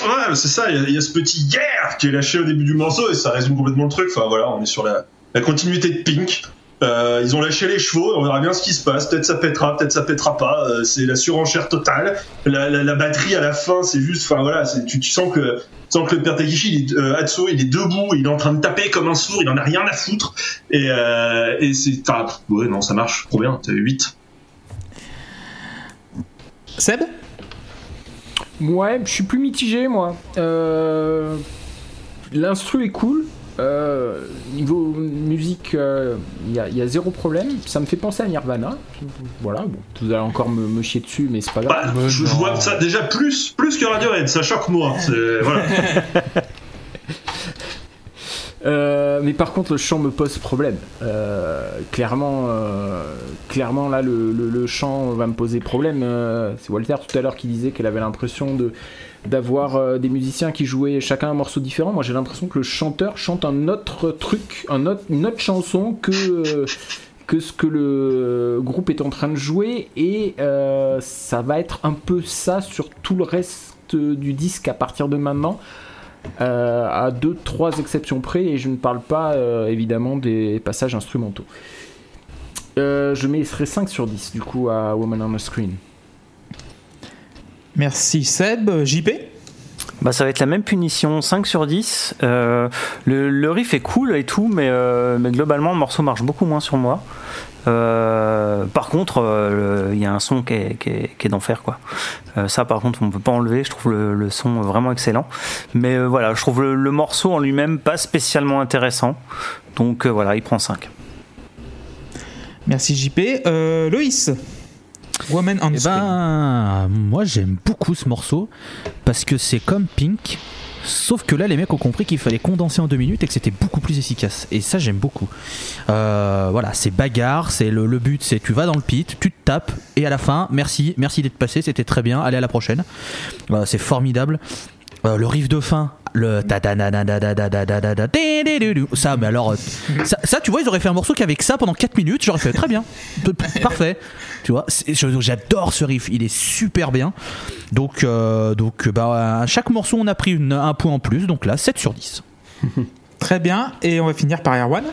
Speaker 4: Ouais, c'est ça, il y y, a ce petit yeah qui est lâché au début du morceau et ça résume complètement le truc. Enfin voilà, on est sur la, la continuité de Pink. Euh, ils ont lâché les chevaux, on verra bien ce qui se passe. Peut-être ça pètera, peut-être ça pètera pas. Euh, c'est la surenchère totale. La, la, la batterie à la fin, c'est juste, enfin voilà, tu, tu sens que, tu sens que le père Takeshi, il est, euh, Atsuo, il est debout, il est en train de taper comme un sourd, il en a rien à foutre. Et, euh, et c'est, enfin, ouais, non, ça marche, trop bien. T'as 8.
Speaker 1: Seb?
Speaker 7: Ouais, je suis plus mitigé moi. Euh, L'instru est cool. Euh, niveau musique, euh, il y, a- il y a zéro problème. Ça me fait penser à Nirvana. Voilà, bon, vous allez encore me, me chier dessus, mais c'est pas grave.
Speaker 4: Bah, je, je vois ça déjà plus, plus que Radiohead, ça choque moi. Voilà.
Speaker 7: Euh, mais par contre, le chant me pose problème. Euh, clairement, euh, clairement, là, le, le- le chant va me poser problème. Euh, c'est Walter tout à l'heure qui disait qu'elle avait l'impression de d'avoir euh, des musiciens qui jouaient chacun un morceau différent. Moi, j'ai l'impression que le chanteur chante un autre truc, une autre chanson que euh, que ce que le groupe est en train de jouer, et euh, ça va être un peu ça sur tout le reste du disque à partir de maintenant. À deux, trois exceptions près, et je ne parle pas évidemment des passages instrumentaux. Je mettrai 5 sur 10 du coup à Woman on the Screen.
Speaker 1: Merci Seb. JP
Speaker 3: Bah, ça va être la même punition, 5 sur 10. Euh, le, le riff est cool et tout, mais, euh, mais globalement, le morceau marche beaucoup moins sur moi. Euh, par contre, il y a un son qui est, qui est- qui est d'enfer, quoi. Ça, par contre, on peut pas enlever. Je trouve le, le son vraiment excellent. Mais voilà, je trouve le, le morceau en lui-même pas spécialement intéressant. Donc voilà, il prend 5.
Speaker 1: Merci JP. Loïs Woman
Speaker 6: Eh ben, moi j'aime beaucoup ce morceau parce que c'est comme Pink. Sauf que là, les mecs ont compris qu'il fallait condenser en deux minutes et que c'était beaucoup plus efficace. Et ça, j'aime beaucoup. Euh, voilà, c'est bagarre. C'est le, le but, c'est tu vas dans le pit, tu te tapes et à la fin, merci, merci d'être passé, c'était très bien. Allez à la prochaine. C'est formidable. Euh, le riff de fin, le ta ta na na na na na na na na na di di du du. ça, mais alors, euh, ça, ça, tu vois, ils auraient fait un morceau qu'avec ça pendant 4 minutes, j'aurais fait très bien, parfait. Tu vois, j'adore ce riff, il est super bien. Donc, euh, donc bah, à chaque morceau, on a pris une- un point en plus, donc là, 7 sur 10.
Speaker 1: Très bien. Et on va finir par Erwan.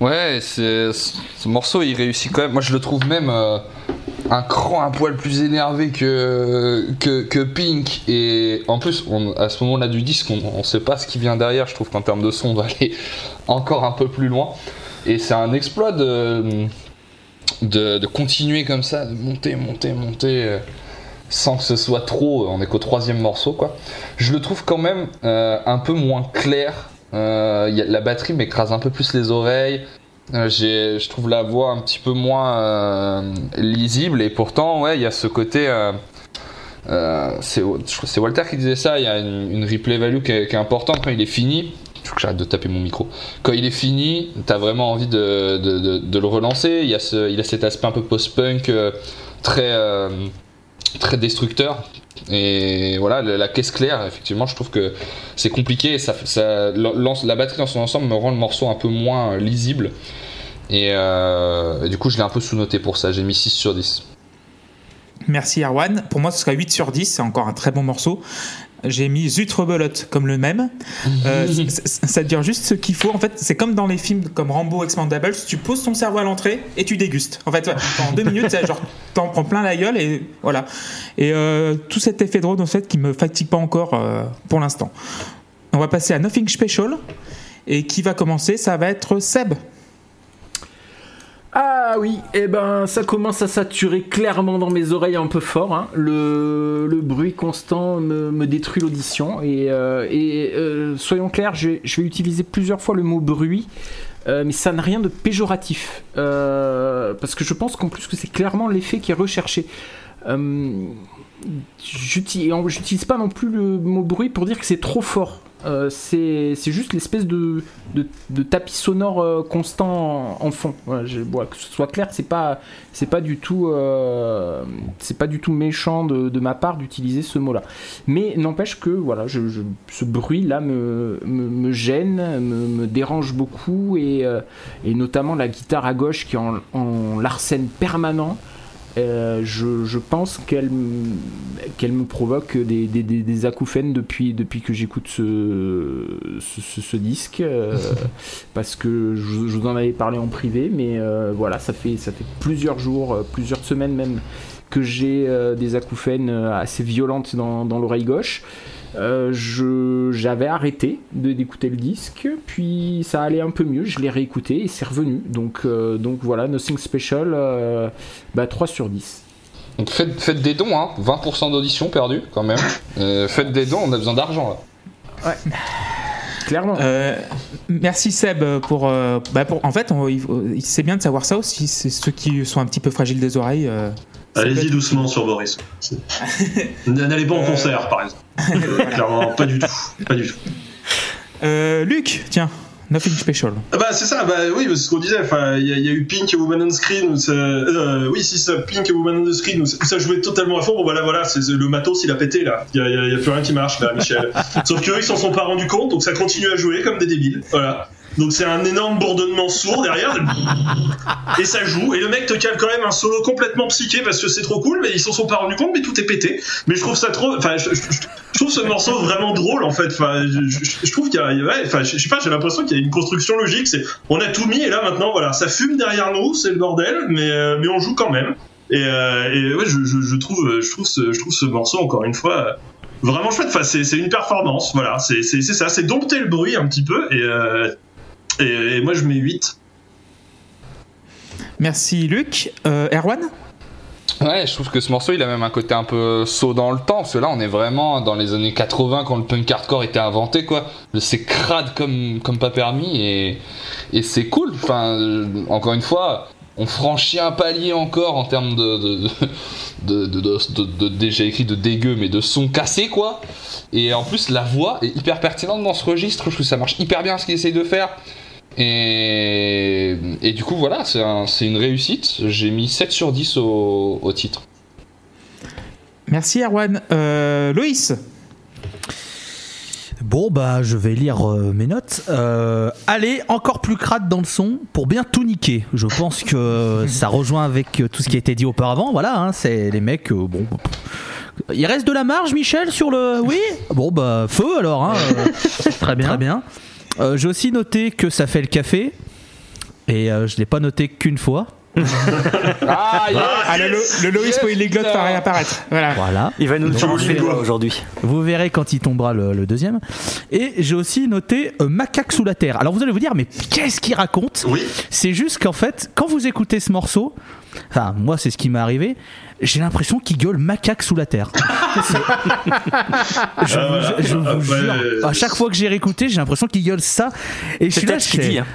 Speaker 2: Ouais, c'est ce ce morceau il réussit quand même. Moi je le trouve même euh, un cran un poil plus énervé que, que, Pink. Et en plus, à ce moment-là du disque, on, on sait pas ce qui vient derrière. Je trouve qu'en termes de son, on va aller encore un peu plus loin. Et c'est un exploit de, de, continuer comme ça, de monter, monter, monter. euh, sans que ce soit trop, on est qu'au troisième morceau quoi. Je le trouve quand même euh, un peu moins clair. Euh, la batterie m'écrase un peu plus les oreilles. Euh, je trouve la voix un petit peu moins euh, lisible et pourtant ouais il y a ce côté euh, c'est Walter qui disait ça il y a une, replay value qui est, importante quand il est fini. Il faut que j'arrête de taper mon micro. Quand il est fini t'as vraiment envie de, de, de- le relancer. Il y a ce, il a cet aspect un peu post-punk très très destructeur et voilà la, caisse claire effectivement je trouve que c'est compliqué ça, la batterie dans son ensemble me rend le morceau un peu moins euh, lisible et, euh, et du coup je l'ai un peu sous-noté pour ça j'ai mis 6 sur 10
Speaker 1: Merci Erwan. Pour moi, ce serait 8 sur 10. C'est encore un très bon morceau. J'ai mis Zut Rebelote comme le même. Euh, ça dure juste ce qu'il faut. En fait, c'est comme dans les films comme Rambo Expandables. Tu poses ton cerveau à l'entrée et tu dégustes. En fait, en deux minutes, genre, t'en prends plein la gueule et voilà. Et euh, tout cet effet drôle, en fait, qui me fatigue pas encore euh, pour l'instant. On va passer à Nothing Special. Et qui va commencer Ça va être Seb.
Speaker 7: Ah oui, et ben ça commence à saturer clairement dans mes oreilles un peu fort. hein. Le, bruit constant me, détruit l'audition. Et, euh, euh, soyons clairs, je, vais- utiliser plusieurs fois le mot bruit. euh, mais ça n'a rien de péjoratif. Parce que je pense qu'en plus que c'est clairement l'effet qui est recherché. J'utilise pas non plus le mot bruit pour dire que c'est trop fort. Euh, c'est juste l'espèce de, tapis sonore euh, constant en, fond. Que ce soit clair, c'est pas c'est pas du tout euh, pas du tout méchant de, ma part d'utiliser ce mot-là. Mais n'empêche que voilà, ce bruit-là me, gêne, me, dérange beaucoup et, notamment la guitare à gauche qui est en, en permanent. Euh, je, je pense qu'elle qu'elle me provoque des, des, des, des acouphènes depuis, depuis que j'écoute ce, ce, ce- ce disque euh, parce que je, je vous en avais parlé en privé mais euh, voilà ça fait, ça fait plusieurs jours, plusieurs semaines même que j'ai des acouphènes assez violentes dans, dans l'oreille gauche euh, je- j'avais arrêté de- d'écouter le disque, puis ça allait un peu mieux, je l'ai réécouté et c'est revenu. Donc, euh, donc voilà, Nothing Special, euh, bah, 3 sur 10.
Speaker 2: Donc faites, faites des dons, hein. 20% d'audition perdu quand même. Euh, faites des dons, on a besoin d'argent là.
Speaker 7: Clairement.
Speaker 1: Euh, merci Seb pour, euh, bah, pour- en fait c'est bien de savoir ça aussi c'est ceux qui sont un petit peu fragiles des oreilles euh,
Speaker 4: Allez-y doucement sur Boris. N'allez pas en concert, par exemple. Euh, Clairement, pas du tout. Pas du tout.
Speaker 1: Euh, Luc tiens Nothing Special
Speaker 4: Ah Bah c'est ça, bah oui, c'est ce qu'on disait. Enfin, il y, a- il y a eu Pink et Woman on Screen où ça, euh, oui, si ça, Pink et Woman on Screen où ça, où ça jouait totalement à fond. Bon voilà, voilà, c'est c'est- le matos il a pété là. Il y y y a plus rien qui marche là, Michel. Sauf qu'eux ils s'en sont pas rendus compte, donc ça continue à jouer comme des débiles. Voilà. Donc c'est un énorme bourdonnement sourd derrière. Et ça joue. Et le mec te cale quand même un solo complètement psyché parce que c'est trop cool, mais ils s'en sont pas rendus compte, mais tout est pété. Mais je trouve ça trop. Enfin, je, trouve ce morceau vraiment drôle en fait. Enfin, je, trouve qu'il y a. enfin, je, sais pas, j'ai l'impression qu'il y a une construction logique. C'est, on a tout mis et là maintenant, voilà, ça fume derrière nous, c'est le bordel, mais euh, mais on joue quand même. Et, euh, ouais, je, trouve, je trouve ce, je trouve ce morceau encore une fois. Vraiment chouette, enfin, c'est, une performance, voilà, c'est ça, c'est dompter le bruit un petit peu, et, euh, et, et moi je mets 8.
Speaker 1: merci Luc Euh, Erwan
Speaker 2: Ouais, je trouve que ce morceau, il a même un côté un peu saut dans le temps, parce que là, on est vraiment dans les années 80 quand le punk hardcore était inventé, quoi. C'est crade comme, comme pas permis, et, et c'est cool. Enfin, euh, encore une fois, on franchit un palier encore en termes de, de, de, de, de- de- de- de- j'ai écrit de dégueu, mais de son cassé, quoi. Et en plus, la voix est hyper pertinente dans ce registre, je trouve que ça marche hyper bien ce qu'il essaye de faire. Et, et du coup, voilà, c'est un- c'est une réussite. J'ai mis 7 sur 10 au, au titre.
Speaker 1: merci Erwan Euh, Loïs
Speaker 6: Bon, bah, je vais lire euh, mes notes. Euh, allez, encore plus crade dans le son pour bien tout niquer. Je pense que ça rejoint avec tout ce qui a été dit auparavant. Voilà, hein, c'est les mecs. euh, bon. Il reste de la marge, Michel, sur le. Oui? Bon, bah, feu alors. Hein, euh, très bien. Très bien. Euh, J'ai aussi noté que ça fait le café. Et euh, je l'ai pas noté qu'une fois.
Speaker 2: Ah,
Speaker 1: Ah, le, Lo- le Loïs
Speaker 2: Yes,
Speaker 1: Polyglotte
Speaker 2: putain.
Speaker 1: va réapparaître voilà
Speaker 6: Voilà.
Speaker 3: Il va nous le changer
Speaker 4: je
Speaker 3: aujourd'hui.
Speaker 6: Vous verrez quand il tombera le, le deuxième. Et j'ai aussi noté euh, Macaque sous la terre. Alors vous allez vous dire, mais qu'est-ce qu'il raconte?
Speaker 4: Oui.
Speaker 6: C'est juste qu'en fait, quand vous écoutez ce morceau, enfin, moi, c'est ce qui m'est arrivé, j'ai l'impression qu'il gueule macaque sous la terre. Je
Speaker 4: Ah,
Speaker 6: vous,
Speaker 4: voilà.
Speaker 6: je
Speaker 4: Ah,
Speaker 6: jure,
Speaker 4: euh,
Speaker 6: à chaque fois que j'ai réécouté, j'ai l'impression qu'il gueule ça. Et je
Speaker 3: C'est
Speaker 6: suis là,
Speaker 3: peut-être ce qu'il
Speaker 6: c'est-
Speaker 3: dit. hein.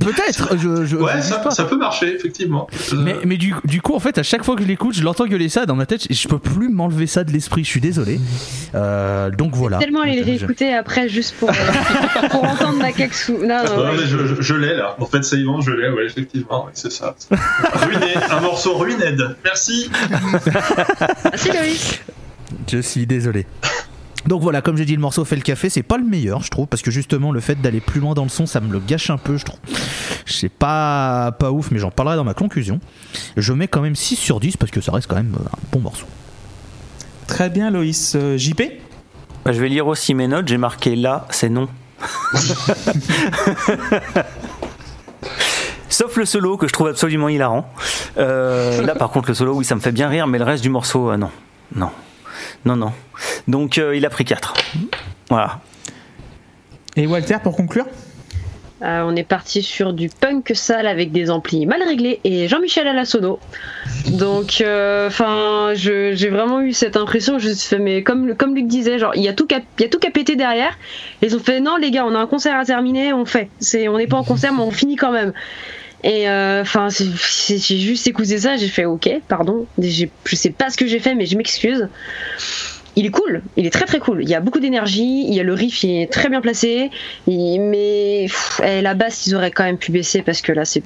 Speaker 6: Peut-être, je, je, je
Speaker 4: Ouais,
Speaker 6: dis
Speaker 4: ça,
Speaker 6: pas.
Speaker 4: ça peut marcher, effectivement. Euh,
Speaker 6: Mais, mais du, du coup, en fait, à chaque fois que je l'écoute, je l'entends gueuler ça dans ma tête. et Je peux plus m'enlever ça de l'esprit. Je suis désolé. Euh, donc voilà.
Speaker 5: Tellement aller les
Speaker 6: je-
Speaker 5: réécouter après juste pour, euh, pour entendre Macaque sous. Non, non,
Speaker 4: Ouais,
Speaker 5: ouais.
Speaker 4: mais je, je- je l'ai là. En fait, c'est Yvan, je l'ai, ouais, effectivement, ouais, c'est ça. Ruiné, un morceau ruined. Merci.
Speaker 5: Merci Loïs.
Speaker 6: Je suis désolé. Donc voilà, comme j'ai dit, le morceau fait le café, c'est pas le meilleur, je trouve, parce que justement, le fait d'aller plus loin dans le son, ça me le gâche un peu, je trouve. C'est pas, pas ouf, mais j'en parlerai dans ma conclusion. Je mets quand même 6 sur 10 parce que ça reste quand même euh, un bon morceau.
Speaker 1: très bien Loïs Euh, JP
Speaker 3: Bah, je vais lire aussi mes notes. J'ai marqué là, c'est non. Sauf le solo que je trouve absolument hilarant. Euh, là, par contre, le solo, oui, ça me fait bien rire, mais le reste du morceau, euh, non. Non. Non, non. Donc, euh, il a pris 4. Voilà.
Speaker 1: et Walter pour conclure
Speaker 5: Euh, on est parti sur du punk sale avec des amplis mal réglés et Jean-Michel à la sono. Donc, enfin, j'ai vraiment eu cette impression. Je me suis fait, mais comme, comme Luc disait, genre, il y a tout qu'à il y a tout qu'à péter derrière. Et ils ont fait, non, les gars, on a un concert à terminer, on fait. C'est, on n'est pas en concert, mais on finit quand même. Et enfin, j'ai juste écouté ça, j'ai fait, ok, pardon, je sais pas ce que j'ai fait, mais je m'excuse. il est cool, il est très très cool. Il y a beaucoup d'énergie, il y a le riff, il est très bien placé, il- mais pff, eh, la basse, ils auraient quand même pu baisser parce que là, c'est.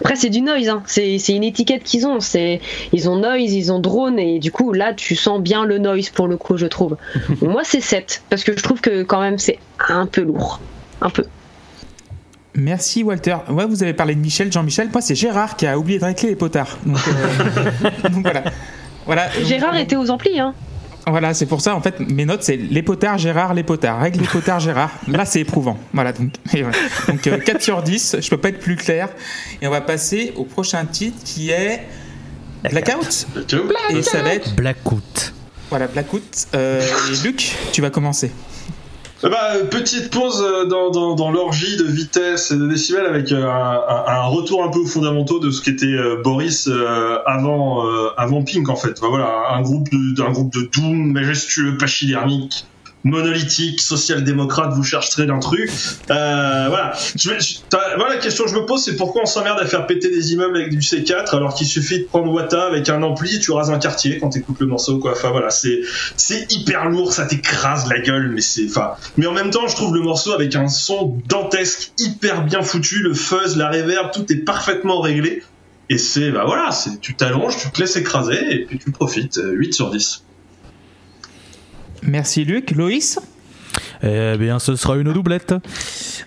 Speaker 5: Après, c'est du noise, hein. c'est c'est une étiquette qu'ils ont. C'est Ils ont noise, ils ont drone, et du coup, là, tu sens bien le noise pour le coup, je trouve. Moi, c'est 7, parce que je trouve que quand même, c'est un peu lourd. Un peu.
Speaker 1: Merci Walter. Ouais, vous avez parlé de Michel, Jean-Michel. Moi, c'est Gérard qui a oublié de régler les potards. Donc, euh, donc voilà. Voilà.
Speaker 5: Gérard était aux amplis, hein.
Speaker 1: Voilà, c'est pour ça, en fait, mes notes, c'est les potards, Gérard, les potards. Règle les potards, Gérard. Là, c'est éprouvant. Voilà, donc, et voilà. donc euh, 4 sur 10, je peux pas être plus clair. Et on va passer au prochain titre qui est Blackout. Et ça va être,
Speaker 6: Blackout.
Speaker 1: voilà, Blackout. Euh, et Luc, tu vas commencer.
Speaker 4: Bah, petite pause euh, dans, dans, dans l'orgie de vitesse et de décibels avec euh, un, un- un retour un peu aux fondamentaux de ce qu'était Boris avant, avant Pink en fait. Voilà, un groupe de, d'un groupe de doom majestueux, pachydermique, monolithique, social-démocrate, vous chercherez d'un truc. Euh, voilà. Voilà, la question que je me pose, c'est pourquoi on s'emmerde à faire péter des immeubles avec du C4 alors qu'il suffit de prendre Wata avec un ampli tu rases un quartier quand t'écoutes le morceau. Enfin voilà, c'est hyper lourd, ça t'écrase la gueule, mais c'est. Mais en même temps, je trouve le morceau avec un son dantesque, hyper bien foutu, le fuzz, la reverb, tout est parfaitement réglé. Et c'est bah voilà, tu t'allonges, tu te laisses écraser et puis tu profites. Euh, 8 sur 10.
Speaker 1: Merci Luc. Loïs
Speaker 6: Eh bien, ce sera une doublette.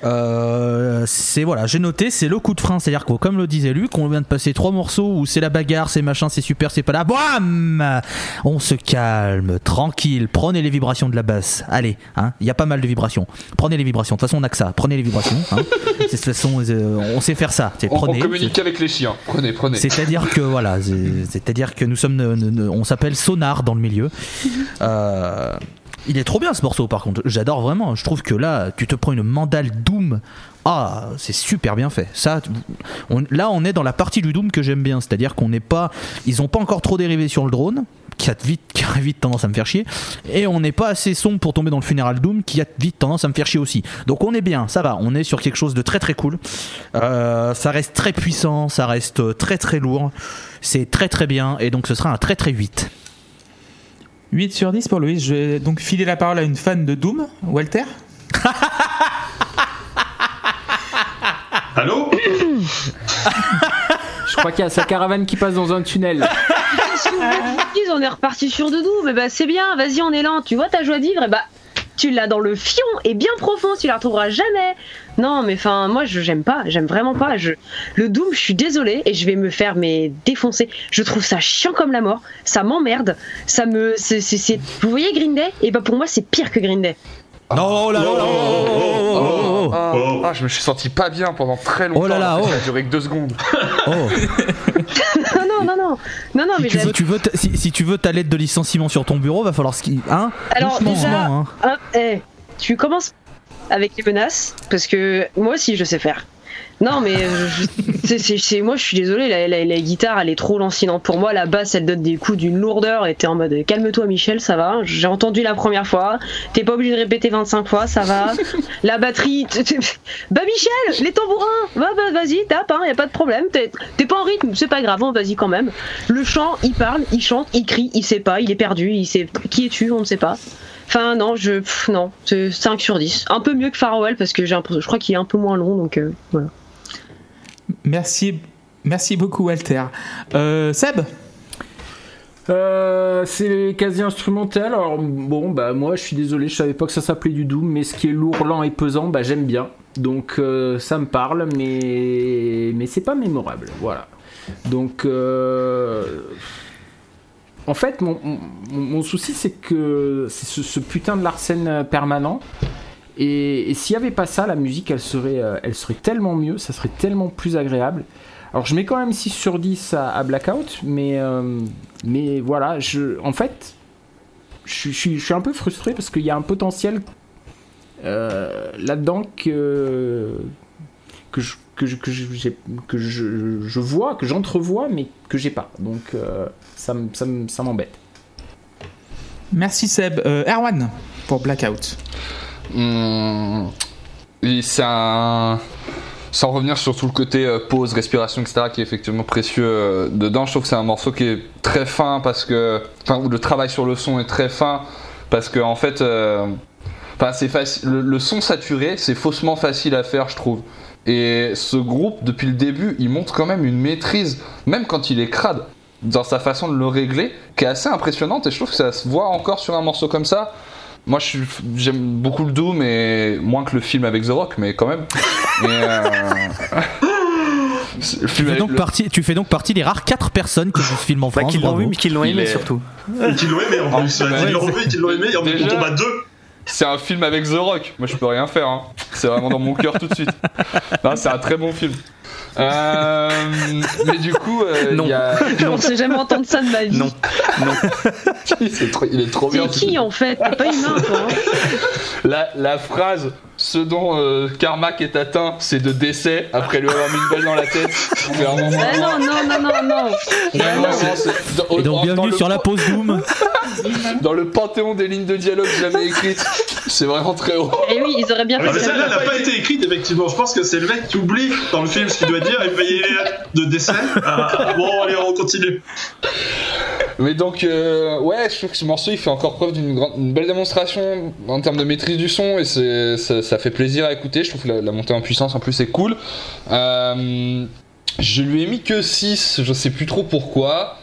Speaker 6: Euh, c'est voilà, j'ai noté, c'est le coup de frein, c'est-à-dire que comme le disait Luc, on vient de passer trois morceaux où c'est la bagarre, c'est machin, c'est super, c'est pas là. Bam On se calme, tranquille. Prenez les vibrations de la basse. Allez, hein, il y a pas mal de vibrations. Prenez les vibrations. De toute façon, on a que ça. Prenez les vibrations. Hein. De toute façon, euh, on sait faire ça. C'est-
Speaker 2: On, on
Speaker 6: Prenez.
Speaker 2: communique avec les chiens. Prenez, prenez.
Speaker 6: C'est-à-dire que voilà, c'est- c'est-à-dire que nous sommes, ne- ne- ne- on s'appelle Sonar dans le milieu. Euh, il est trop bien ce morceau par contre, j'adore vraiment. Je trouve que là, tu te prends une mandale Doom. Ah, c'est super bien fait. Ça, on- là, on est dans la partie du Doom que j'aime bien. C'est-à-dire qu'on n'est pas, ils ont pas encore trop dérivé sur le drone, qui a vite, qui a vite tendance à me faire chier, et on n'est pas assez sombre pour tomber dans le funéral Doom, qui a vite tendance à me faire chier aussi. Donc on est bien, ça va. On est sur quelque chose de très très cool. Euh, ça reste très puissant, ça reste très très lourd. C'est très très bien, et donc ce sera un très très 8.
Speaker 1: 8 sur 10 pour Loïs. Je vais donc filer la parole à une fan de Doom, Walter?
Speaker 4: Allô
Speaker 7: Je crois qu'il y a sa caravane qui passe dans un tunnel.
Speaker 5: On est reparti sur de doux, mais bah c'est bien, vas-y, on est lent. Tu vois ta joie de vivre, et bah tu l'as dans le fion et bien profond, tu la retrouveras jamais. Non, mais enfin, moi je j'aime pas, j'aime vraiment pas. Je, le Doom, je suis désolée et je vais me faire mais défoncer. Je trouve ça chiant comme la mort, ça m'emmerde, ça me, c'est, vous voyez Green Day? Et bah pour moi c'est pire que Green Day.
Speaker 6: Non, là, oh, là, oh, oh, oh, oh, oh,
Speaker 2: Ah,
Speaker 4: Oh.
Speaker 2: ah, je me suis senti pas bien pendant très longtemps.
Speaker 6: Oh là là, oh.
Speaker 2: Ça a duré que deux secondes.
Speaker 6: oh.
Speaker 5: non, non, non, non, non, non,
Speaker 6: Si
Speaker 5: mais
Speaker 6: tu veux, tu veux ta- si, si tu veux ta lettre de licenciement sur ton bureau, va falloir ski, hein?
Speaker 5: Alors,
Speaker 6: Doucement,
Speaker 5: déjà-
Speaker 6: hein.
Speaker 5: Eh, tu commences avec les menaces, parce que moi aussi je sais faire. Non, mais je- c'est- moi je suis désolé, la, la- la guitare elle est trop lancinante pour moi. La basse elle donne des coups d'une lourdeur et t'es en mode calme-toi Michel, ça va. J'ai entendu la première fois, t'es pas obligé de répéter 25 fois, ça va. La batterie, bah Michel, les tambourins, va, bah, vas-y, tape, hein, y a pas de problème. T'es t'es pas en rythme, c'est pas grave, hein, vas-y quand même. Le chant, il parle, il chante, il crie, il sait pas, il est perdu, il sait qui es-tu, on ne sait pas. Enfin non, je non, c'est 5 sur 10. Un peu mieux que Farewell parce que j'ai je crois qu'il est un peu moins long donc euh, voilà.
Speaker 1: Merci, merci beaucoup Walter. Euh, Seb
Speaker 7: Euh, c'est quasi instrumental. Alors bon, bah moi je suis désolé, je savais pas que ça s'appelait du doom, mais ce qui est lourd, lent et pesant, bah j'aime bien. Donc euh, ça me parle, mais mais c'est pas mémorable. Voilà. Donc en fait, mon, mon- souci c'est que c'est ce, ce putain de Larsen permanent. Et, et s'il y avait pas ça, la musique elle serait, euh, elle serait tellement mieux, ça serait tellement plus agréable. Alors je mets quand même 6 sur 10 à, Blackout, mais, euh, mais voilà, je, en fait, je, je je suis un peu frustré parce qu'il y a un potentiel euh, là-dedans que, que, je, que, je, que, je, je, vois, que j'entrevois, mais que j'ai pas. Donc euh, ça, ça, ça m'embête.
Speaker 1: Merci Seb. Erwan pour Blackout.
Speaker 2: Hum, et un. sans revenir sur tout le côté euh, pause, respiration, etc., qui est effectivement précieux euh, dedans, je trouve que c'est un morceau qui est très fin parce que. Où le travail sur le son est très fin parce que, en fait. euh. Le, le son saturé, c'est faussement facile à faire, je trouve. Et ce groupe, depuis le début, il montre quand même une maîtrise, même quand il est crade, dans sa façon de le régler, qui est assez impressionnante. Et je trouve que ça se voit encore sur un morceau comme ça. Moi, j'aime beaucoup le Doom, mais moins que le film avec The Rock, mais quand même. Mais, euh,
Speaker 6: Tu fais, donc
Speaker 2: le-
Speaker 6: partie, tu fais donc partie des rares 4 personnes qui ont vu ce film en
Speaker 3: Bah,
Speaker 6: France.
Speaker 3: qui l'ont vu, mais qui l'ont aimé
Speaker 2: est-
Speaker 3: surtout.
Speaker 4: Et qu'ils l'ont aimé en plus.
Speaker 2: Ah,
Speaker 4: Ils
Speaker 2: ouais,
Speaker 4: l'ont vu, qu'ils l'ont aimé, et on
Speaker 2: Déjà-
Speaker 4: tombe à deux.
Speaker 2: C'est un film avec The Rock. Moi, je peux rien faire. hein. C'est vraiment dans mon cœur tout de suite. C'est un très bon film. Euh, mais du coup, euh,
Speaker 3: Non.
Speaker 2: il y a.
Speaker 5: Je pensais jamais entendre ça de ma vie.
Speaker 3: Non.
Speaker 2: C'est trop- il est trop bien.
Speaker 5: C'est qui en fait? T'es pas humain toi. hein.
Speaker 2: La, la phrase ce dont euh, Carmack est atteint, c'est de décès après lui avoir mis une balle dans la tête.
Speaker 5: Ah non, non, non, non, non.
Speaker 2: vraiment, c'est- c'est- dans-
Speaker 6: Et donc,
Speaker 2: dans-
Speaker 6: bienvenue
Speaker 2: dans
Speaker 6: sur
Speaker 2: le,
Speaker 6: la pause Doom.
Speaker 2: Dans le panthéon des lignes de dialogue jamais écrites, c'est vraiment très haut.
Speaker 5: Et oui, ils auraient bien
Speaker 4: Ah,
Speaker 5: fait
Speaker 4: mais
Speaker 5: ça.
Speaker 4: celle-là, elle n'a pas été écrite, effectivement. Je pense que c'est le mec qui oublie dans le film ce qu'il doit dire il là, de décès. Ah, bon, allez, on continue.
Speaker 2: Mais donc, euh, ouais, je trouve que ce morceau il fait encore preuve d'une grande- une belle démonstration en termes de maîtrise du son et c'est, ça, ça fait plaisir à écouter. Je trouve que la, montée en puissance en plus est cool. Euh, je lui ai mis que 6, je sais plus trop pourquoi.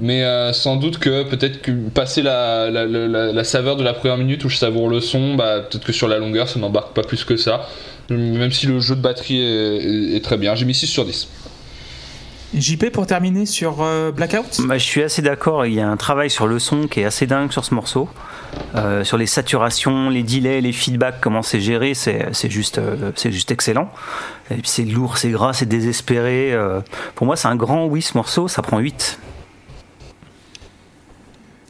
Speaker 2: Mais euh, sans doute que peut-être que passer la, saveur de la première minute où je savoure le son, bah, peut-être que sur la longueur ça m'embarque pas plus que ça. Même si le jeu de batterie est- est très bien. J'ai mis 6 sur 10.
Speaker 1: JP pour terminer sur euh, Blackout?
Speaker 3: Bah, je suis assez d'accord, il y a un travail sur le son qui est assez dingue sur ce morceau. Euh, sur les saturations, les delays, les feedbacks, comment c'est géré, c'est juste, euh, c'est juste excellent. Et puis c'est lourd, c'est gras, c'est désespéré. pour moi, c'est un grand oui ce morceau, ça prend 8.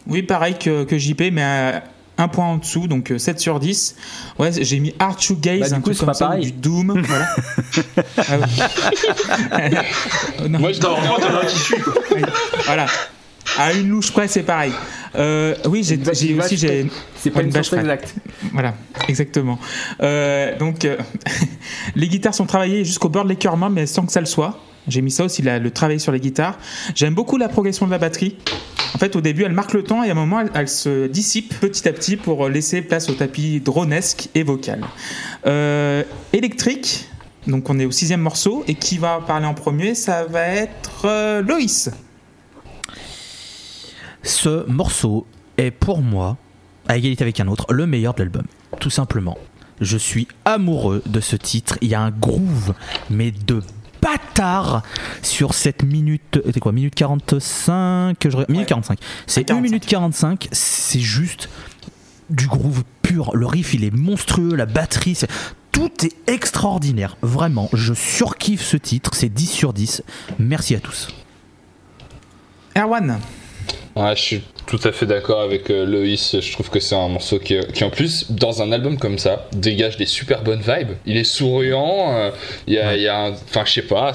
Speaker 1: Oui, pareil que, que JP, mais un point en dessous, donc euh, 7 sur 10. Ouais, j'ai mis Art Shoegaze,
Speaker 7: Bah, du
Speaker 1: un
Speaker 7: coup,
Speaker 1: truc comme
Speaker 7: pas
Speaker 1: ça,
Speaker 7: pareil.
Speaker 1: du Doom, voilà. Ah
Speaker 2: Moi je
Speaker 4: Putain, en fait, il y en a un qui suit,
Speaker 1: voilà. À une louche près, c'est pareil. Euh, oui, j'ai aussi j'ai
Speaker 7: C'est pas une
Speaker 1: prête.
Speaker 7: exacte.
Speaker 1: Voilà, exactement. Euh, donc, euh, les guitares sont travaillées jusqu'au bord de l'écœurement, mais sans que ça le soit. J'ai mis ça aussi, le travail sur les guitares. J'aime beaucoup la progression de la batterie. En fait, au début, elle marque le temps et à un moment, elle, elle se dissipe petit à petit pour laisser place au tapis dronesque et vocal. Euh, électrique, donc on est au sixième morceau, et qui va parler en premier Ça va être euh, Loïs.
Speaker 6: Ce morceau est pour moi, à égalité avec un autre, le meilleur de l'album. Tout simplement. Je suis amoureux de ce titre. Il y a un groove, mais de bâtard sur cette minute. C'était quoi Minute 45 que je... Minute 45. C'est 1
Speaker 1: 45.
Speaker 6: minute 45. C'est juste du groove pur. Le riff, il est monstrueux. La batterie, c'est. Tout est extraordinaire. Vraiment, je surkiffe ce titre. C'est 10 sur 10. Merci à tous.
Speaker 1: Erwan.
Speaker 2: Ouais, je suis tout à fait d'accord avec euh, Loïs. Je trouve que c'est un morceau qui, qui, en plus, dans un album comme ça, dégage des super bonnes vibes. Il est souriant. euh, Il y a, y. Enfin, je sais pas,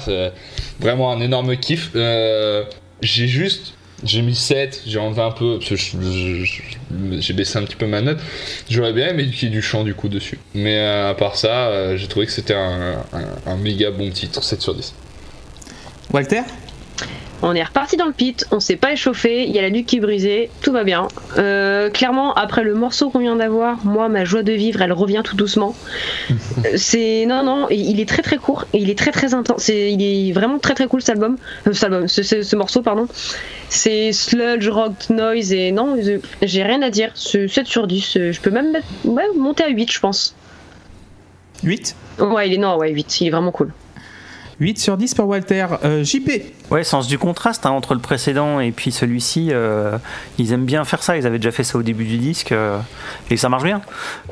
Speaker 2: vraiment un énorme kiff. Euh, j'ai juste. J'ai mis 7, j'ai enlevé un peu, parce que j'ai baissé un petit peu ma note. J'aurais bien aimé qu'il y ait du chant du coup dessus. Mais euh, à part ça, euh, j'ai trouvé que c'était un, un- un méga bon titre, 7 sur 10.
Speaker 1: Walter?
Speaker 5: On est reparti dans le pit, on s'est pas échauffé, il y a la nuque qui est brisée, tout va bien. Euh, clairement, après le morceau qu'on vient d'avoir, moi, ma joie de vivre, elle revient tout doucement. Euh, c'est non, non, il est très très court et il est très très intense. C'est, il est vraiment très très cool cet album, euh, cet album, ce, ce- ce morceau, pardon. C'est sludge, rock, noise et non, j'ai rien à dire. C'est 7 sur 10. euh, Je peux même mettre, ouais, monter à 8, je pense.
Speaker 1: 8
Speaker 5: Ouais, il est non, ouais, 8, il est vraiment cool.
Speaker 1: 8 sur 10 pour Walter. Euh, JP
Speaker 3: Ouais, sens du contraste hein, entre le précédent et puis celui-ci. euh, ils aiment bien faire ça. Ils avaient déjà fait ça au début du disque euh, et ça marche bien.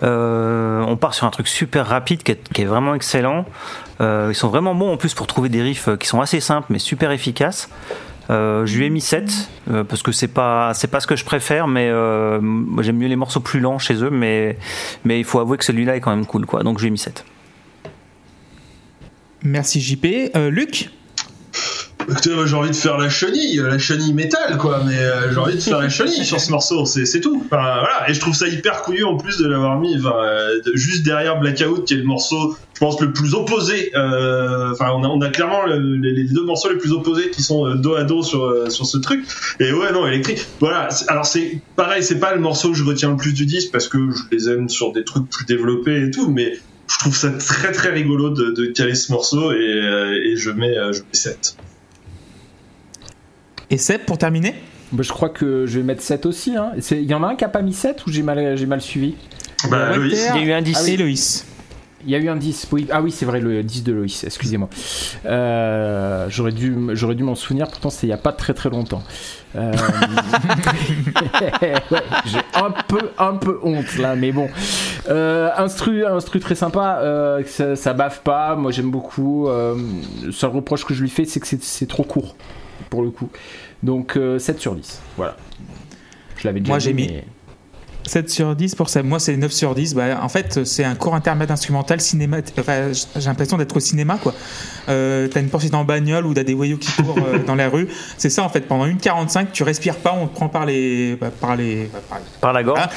Speaker 3: Euh, on part sur un truc super rapide qui est, vraiment excellent. Ils sont vraiment bons en plus pour trouver des riffs qui sont assez simples mais super efficaces. Je lui ai mis 7 euh, parce que c'est pas pas ce que je préfère mais j'aime mieux les morceaux plus lents chez eux mais mais il faut avouer que celui-là est quand même cool quoi donc je lui ai mis 7
Speaker 1: Merci JP. Luc?
Speaker 4: J'ai envie de faire la chenille, la chenille métal, quoi, mais euh, j'ai envie de faire la chenille sur ce morceau, c'est tout. Et je trouve ça hyper couillu en plus de l'avoir mis euh, juste derrière Blackout, qui est le morceau, je pense, le plus opposé. euh, Enfin, on, a, clairement le- les, deux morceaux les plus opposés qui sont dos à dos sur, ce truc. Et ouais, non, électrique. Voilà. Alors, c'est pareil, c'est pas le morceau que je retiens le plus du disque parce que je les aime sur des trucs plus développés et tout, mais je trouve ça très très rigolo de, caler ce morceau et, je mets, je mets 7.
Speaker 1: Et Seb, pour terminer
Speaker 7: Bah, je crois que je vais mettre 7 aussi. hein. C'est- Il y en a un qui a pas mis 7 ou j'ai mal, suivi
Speaker 4: Bah, Loïs.
Speaker 3: Il y a eu un 10.
Speaker 1: et Loïs.
Speaker 7: Il y a eu un 10. Oui. Ah oui, c'est vrai, le 10 de Loïs, excusez-moi. Euh, J'aurais dû, m'en souvenir, pourtant c'était il y a pas très très longtemps. Euh, ouais, J'ai un peu, un peu honte là, mais bon. Euh, instru, instru très sympa, euh, ça, ça baffe pas, moi j'aime beaucoup. Euh, le seul reproche que je lui fais, c'est que c'est- c'est trop court, pour le coup. Donc euh, 7 sur 10, voilà. Je l'avais déjà
Speaker 1: Moi,
Speaker 7: dit,
Speaker 1: j'ai mis-
Speaker 7: mais-
Speaker 1: 7 sur 10 pour Seb. Moi, c'est 9 sur 10. Bah, en fait, c'est un court intermède instrumental cinéma. Enfin, j'ai l'impression d'être au cinéma, quoi. Euh, t'as une poursuite en bagnole ou t'as des voyous qui courent euh, dans la rue. C'est ça, en fait. Pendant une 45, tu respires pas, on te prend par les. bah, par les. bah, par-
Speaker 3: Par la gorge.
Speaker 1: Ah.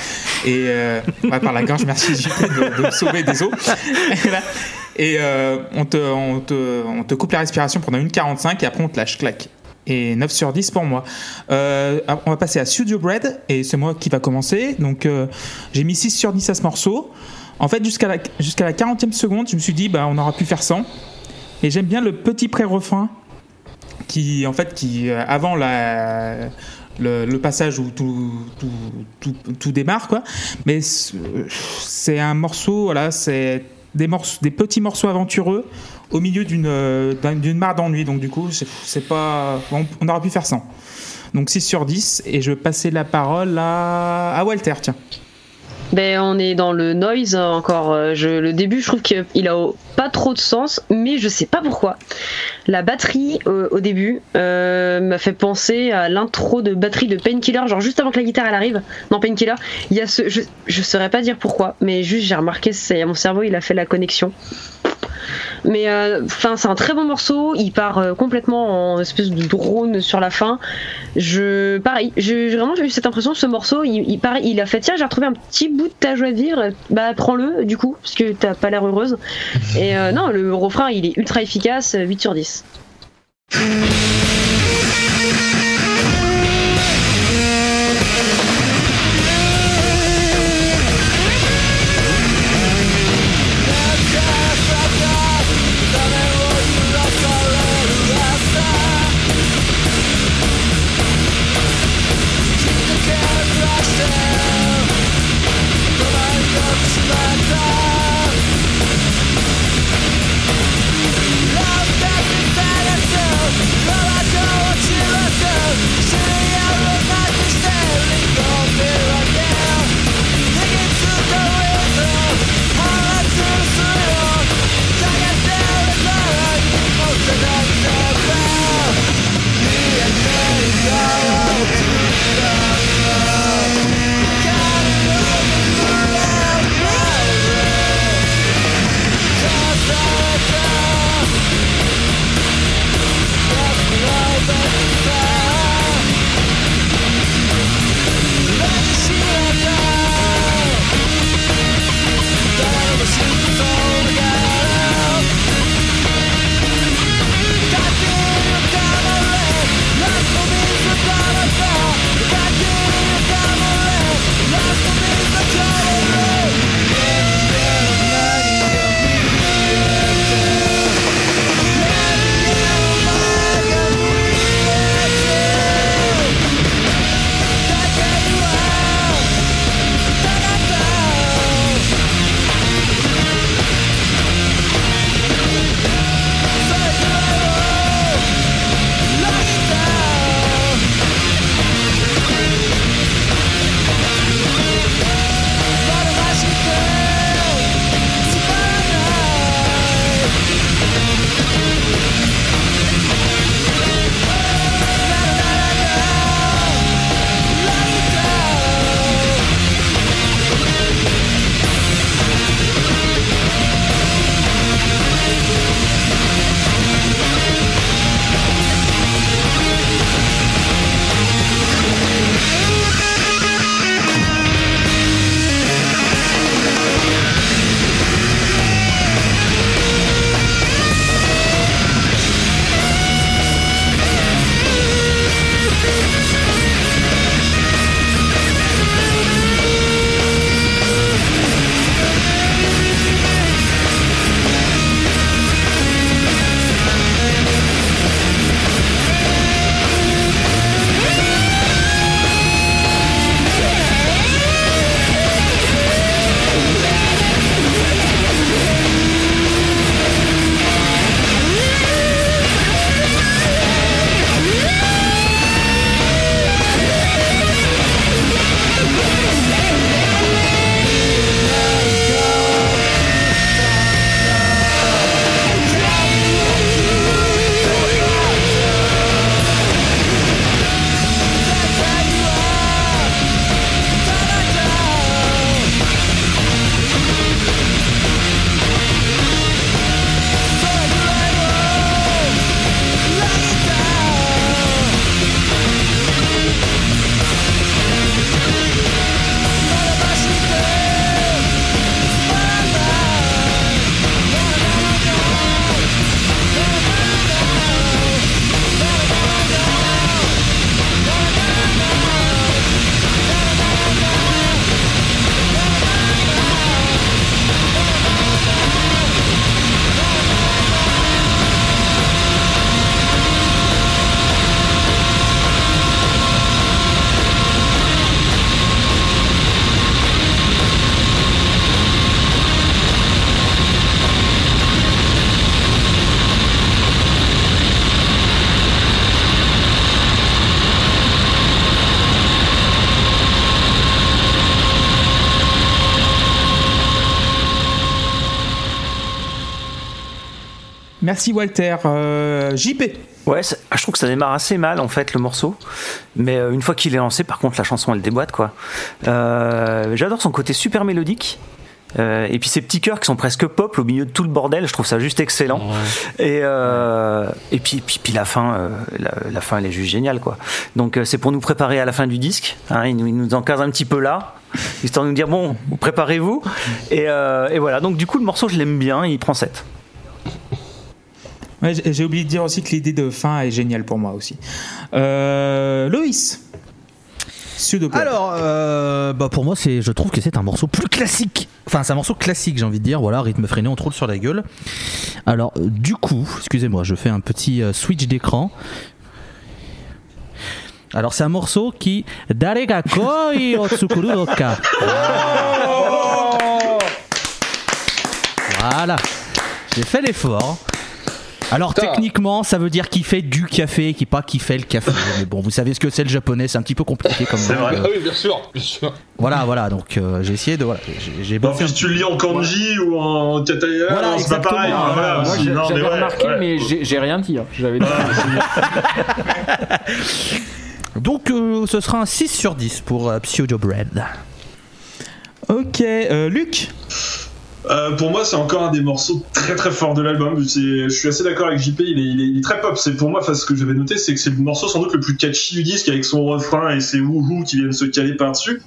Speaker 1: Et euh, ouais, par la gorge, merci de, de me sauver des eaux. Et, là, et, euh, on, te, on, te, on te coupe la respiration pendant une 45 et après on te lâche, clac. Et 9 sur 10 pour moi. Euh, on va passer à Studio Bread et c'est moi qui va commencer. Donc euh, j'ai mis 6 sur 10 à ce morceau. En fait, jusqu'à la, jusqu'à la 40e seconde, je me suis dit, bah, on aura pu faire 100. Et j'aime bien le petit pré-refrain qui, en fait, qui, euh, avant la, le, passage où tout, tout, tout, tout démarre, quoi. Mais c'est- c'est un morceau, voilà, c'est des, morceaux, des petits morceaux aventureux au milieu d'une euh, d'un- d'une mare d'ennui. Donc, du coup, c'est pas. On, aurait pu faire 100. Donc 6 sur 10. Et je vais passer la parole à, à Walter, tiens.
Speaker 5: Ben, on est dans le noise encore. Euh, Je, le début, je trouve qu'il a pas trop de sens, mais je sais pas pourquoi. La batterie euh, au début m'a fait penser à l'intro de batterie de Painkiller, genre juste avant que la guitare elle arrive. Dans Painkiller, il y a ce, je, je saurais pas dire pourquoi, mais juste j'ai remarqué, c'est mon cerveau, il a fait la connexion. Mais euh, enfin, c'est un très bon morceau. Il part euh, complètement en espèce de drone sur la fin. Je, pareil, j'ai vraiment eu cette impression. Ce morceau, il, il a fait tiens, j'ai retrouvé un petit bout de ta joie de vivre. Bah, prends-le du coup, parce que t'as pas l'air heureuse. Et euh, non, le refrain, il est ultra efficace. 8 sur 10.
Speaker 1: Merci Walter. Euh, JP.
Speaker 3: Ouais, ça- je trouve que ça démarre assez mal en fait le morceau, mais euh, une fois qu'il est lancé, par contre la chanson elle déboîte quoi. Euh, J'adore son côté super mélodique. Euh, et puis ces petits chœurs qui sont presque pop au milieu de tout le bordel, je trouve ça juste excellent. Et, euh, et puis, puis, puis la fin, euh, la, la fin elle est juste géniale quoi. Donc euh, c'est pour nous préparer à la fin du disque. Hein, il, nous, il nous encase un petit peu là, histoire de nous dire bon, préparez-vous. Et, euh, et voilà. Donc du coup le morceau je l'aime bien, il prend 7.
Speaker 1: Ouais, j'ai oublié de dire aussi que l'idée de fin est géniale pour moi aussi. Euh, Loïs.
Speaker 6: Alors, euh, bah pour moi, c'est, je trouve que c'est un morceau plus classique. Enfin, c'est un morceau classique, j'ai envie de dire. Voilà, rythme freiné, on te roule sur la gueule. Alors, euh, du coup, excusez-moi, je fais un petit euh, switch d'écran. Alors, c'est un morceau qui. Darega koi o tsukuru doka. Voilà. J'ai fait l'effort. Alors
Speaker 2: Putain.
Speaker 6: techniquement, ça veut dire qu'il fait du café, qui pas qui fait le café. Mais bon, vous savez ce que c'est le japonais, c'est un petit peu compliqué comme.
Speaker 4: C'est vrai.
Speaker 6: langue.
Speaker 2: Ah oui, bien sûr, bien sûr.
Speaker 6: Voilà, voilà. Donc euh, j'ai essayé de voilà, j'ai-
Speaker 4: En plus, tu le lis en kanji ou en tataya,
Speaker 6: Voilà,
Speaker 4: non, c'est pas
Speaker 6: exactement.
Speaker 4: pareil.
Speaker 6: Ah,
Speaker 4: voilà,
Speaker 7: Moi,
Speaker 4: Non,
Speaker 7: j'avais remarqué,
Speaker 4: ouais.
Speaker 7: mais j'ai j'ai rien dit. hein. J'avais.
Speaker 6: Donc euh, ce sera un 6 sur 10 pour euh, Pseudo Bread.
Speaker 1: Ok, euh, Luc?
Speaker 4: Euh, pour moi, c'est encore un des morceaux très très forts de l'album. Je suis assez d'accord avec JP, il est, très pop. C'est pour moi, ce que j'avais noté, c'est que c'est le morceau sans doute le plus catchy du disque avec son refrain et ses wouhou qui viennent se caler par-dessus.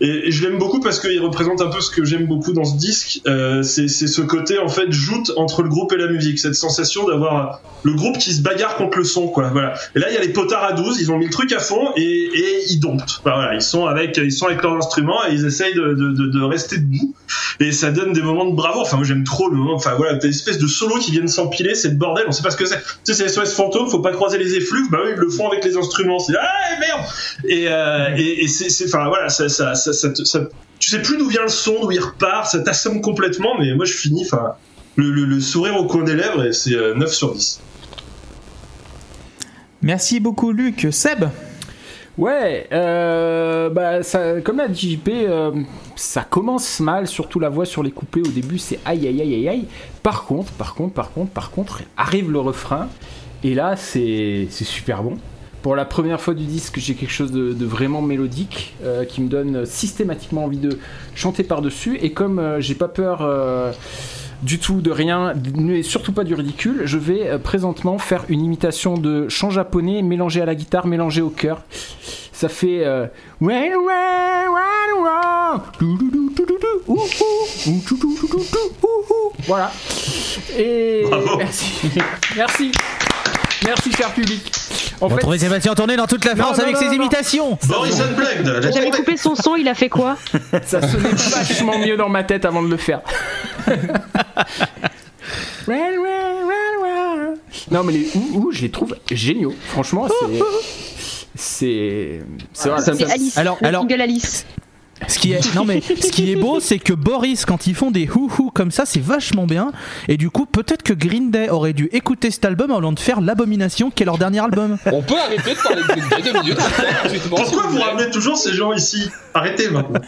Speaker 4: Et, je l'aime beaucoup parce qu'il représente un peu ce que j'aime beaucoup dans ce disque. Euh, c'est ce côté en fait joute entre le groupe et la musique, cette sensation d'avoir le groupe qui se bagarre contre le son, quoi. Voilà. Et là, il y a les potards à 12, ils ont mis le truc à fond et, ils domptent. Voilà, ils sont avec, ils sont avec leurs instruments et ils essayent de, rester debout. Et ça donne des de bravoure. Enfin, moi, j'aime trop le moment. Enfin, voilà, t'as espèce de solo qui viennent s'empiler, c'est le bordel. On sait pas ce que c'est. Tu sais, c'est SOS fantôme, faut pas croiser les effluves. Bah oui, ils le font avec les instruments. C'est ah merde. Et, euh, et, c'est, enfin voilà, ça, ça, ça, tu sais plus d'où vient le son, d'où il repart, ça t'assomme complètement. Mais moi, je finis, enfin, le, le, le sourire au coin des lèvres et c'est euh, 9 sur 10.
Speaker 1: Merci beaucoup, Luc. Seb?
Speaker 7: Ouais, euh, bah ça, comme l'a JP, euh, ça commence mal, surtout la voix sur les couplets au début, c'est aïe aïe aïe aïe aïe. Par contre, par contre, par contre, par contre, arrive le refrain, et là c'est super bon. Pour la première fois du disque, j'ai quelque chose de, vraiment mélodique euh, qui me donne systématiquement envie de chanter par-dessus. Et comme euh, j'ai pas peur du tout de rien, et surtout pas du ridicule, je vais euh, présentement faire une imitation de chant japonais mélangé à la guitare, mélangé au chœur. Ça fait euh. Voilà. Et
Speaker 4: Bravo.
Speaker 7: merci. Merci. Merci, cher public. En
Speaker 6: On
Speaker 7: fait,
Speaker 6: trouvait Sébastien tourner dans toute la France
Speaker 7: non,
Speaker 6: avec
Speaker 7: non,
Speaker 6: ses imitations.
Speaker 4: Boris Unplugged,
Speaker 5: J'avais coupé son son, il a fait quoi
Speaker 7: ça sonnait vachement mieux dans ma tête avant de le faire. non, mais les ou, ou, je les trouve géniaux. Franchement, c'est. C'est. C'est
Speaker 5: C'est Alice.
Speaker 6: Alors- alors-
Speaker 5: Alice.
Speaker 6: Ce qui est non mais ce qui est beau c'est que Boris quand ils font des hou comme ça c'est vachement bien et du coup peut-être que Green Day aurait dû écouter cet album au lieu de faire l'abomination qui est leur dernier album.
Speaker 2: On peut arrêter de parler de Green Day deux minutes.
Speaker 4: Pourquoi
Speaker 2: vous
Speaker 4: ramenez toujours ces gens ici? Arrêtez maintenant.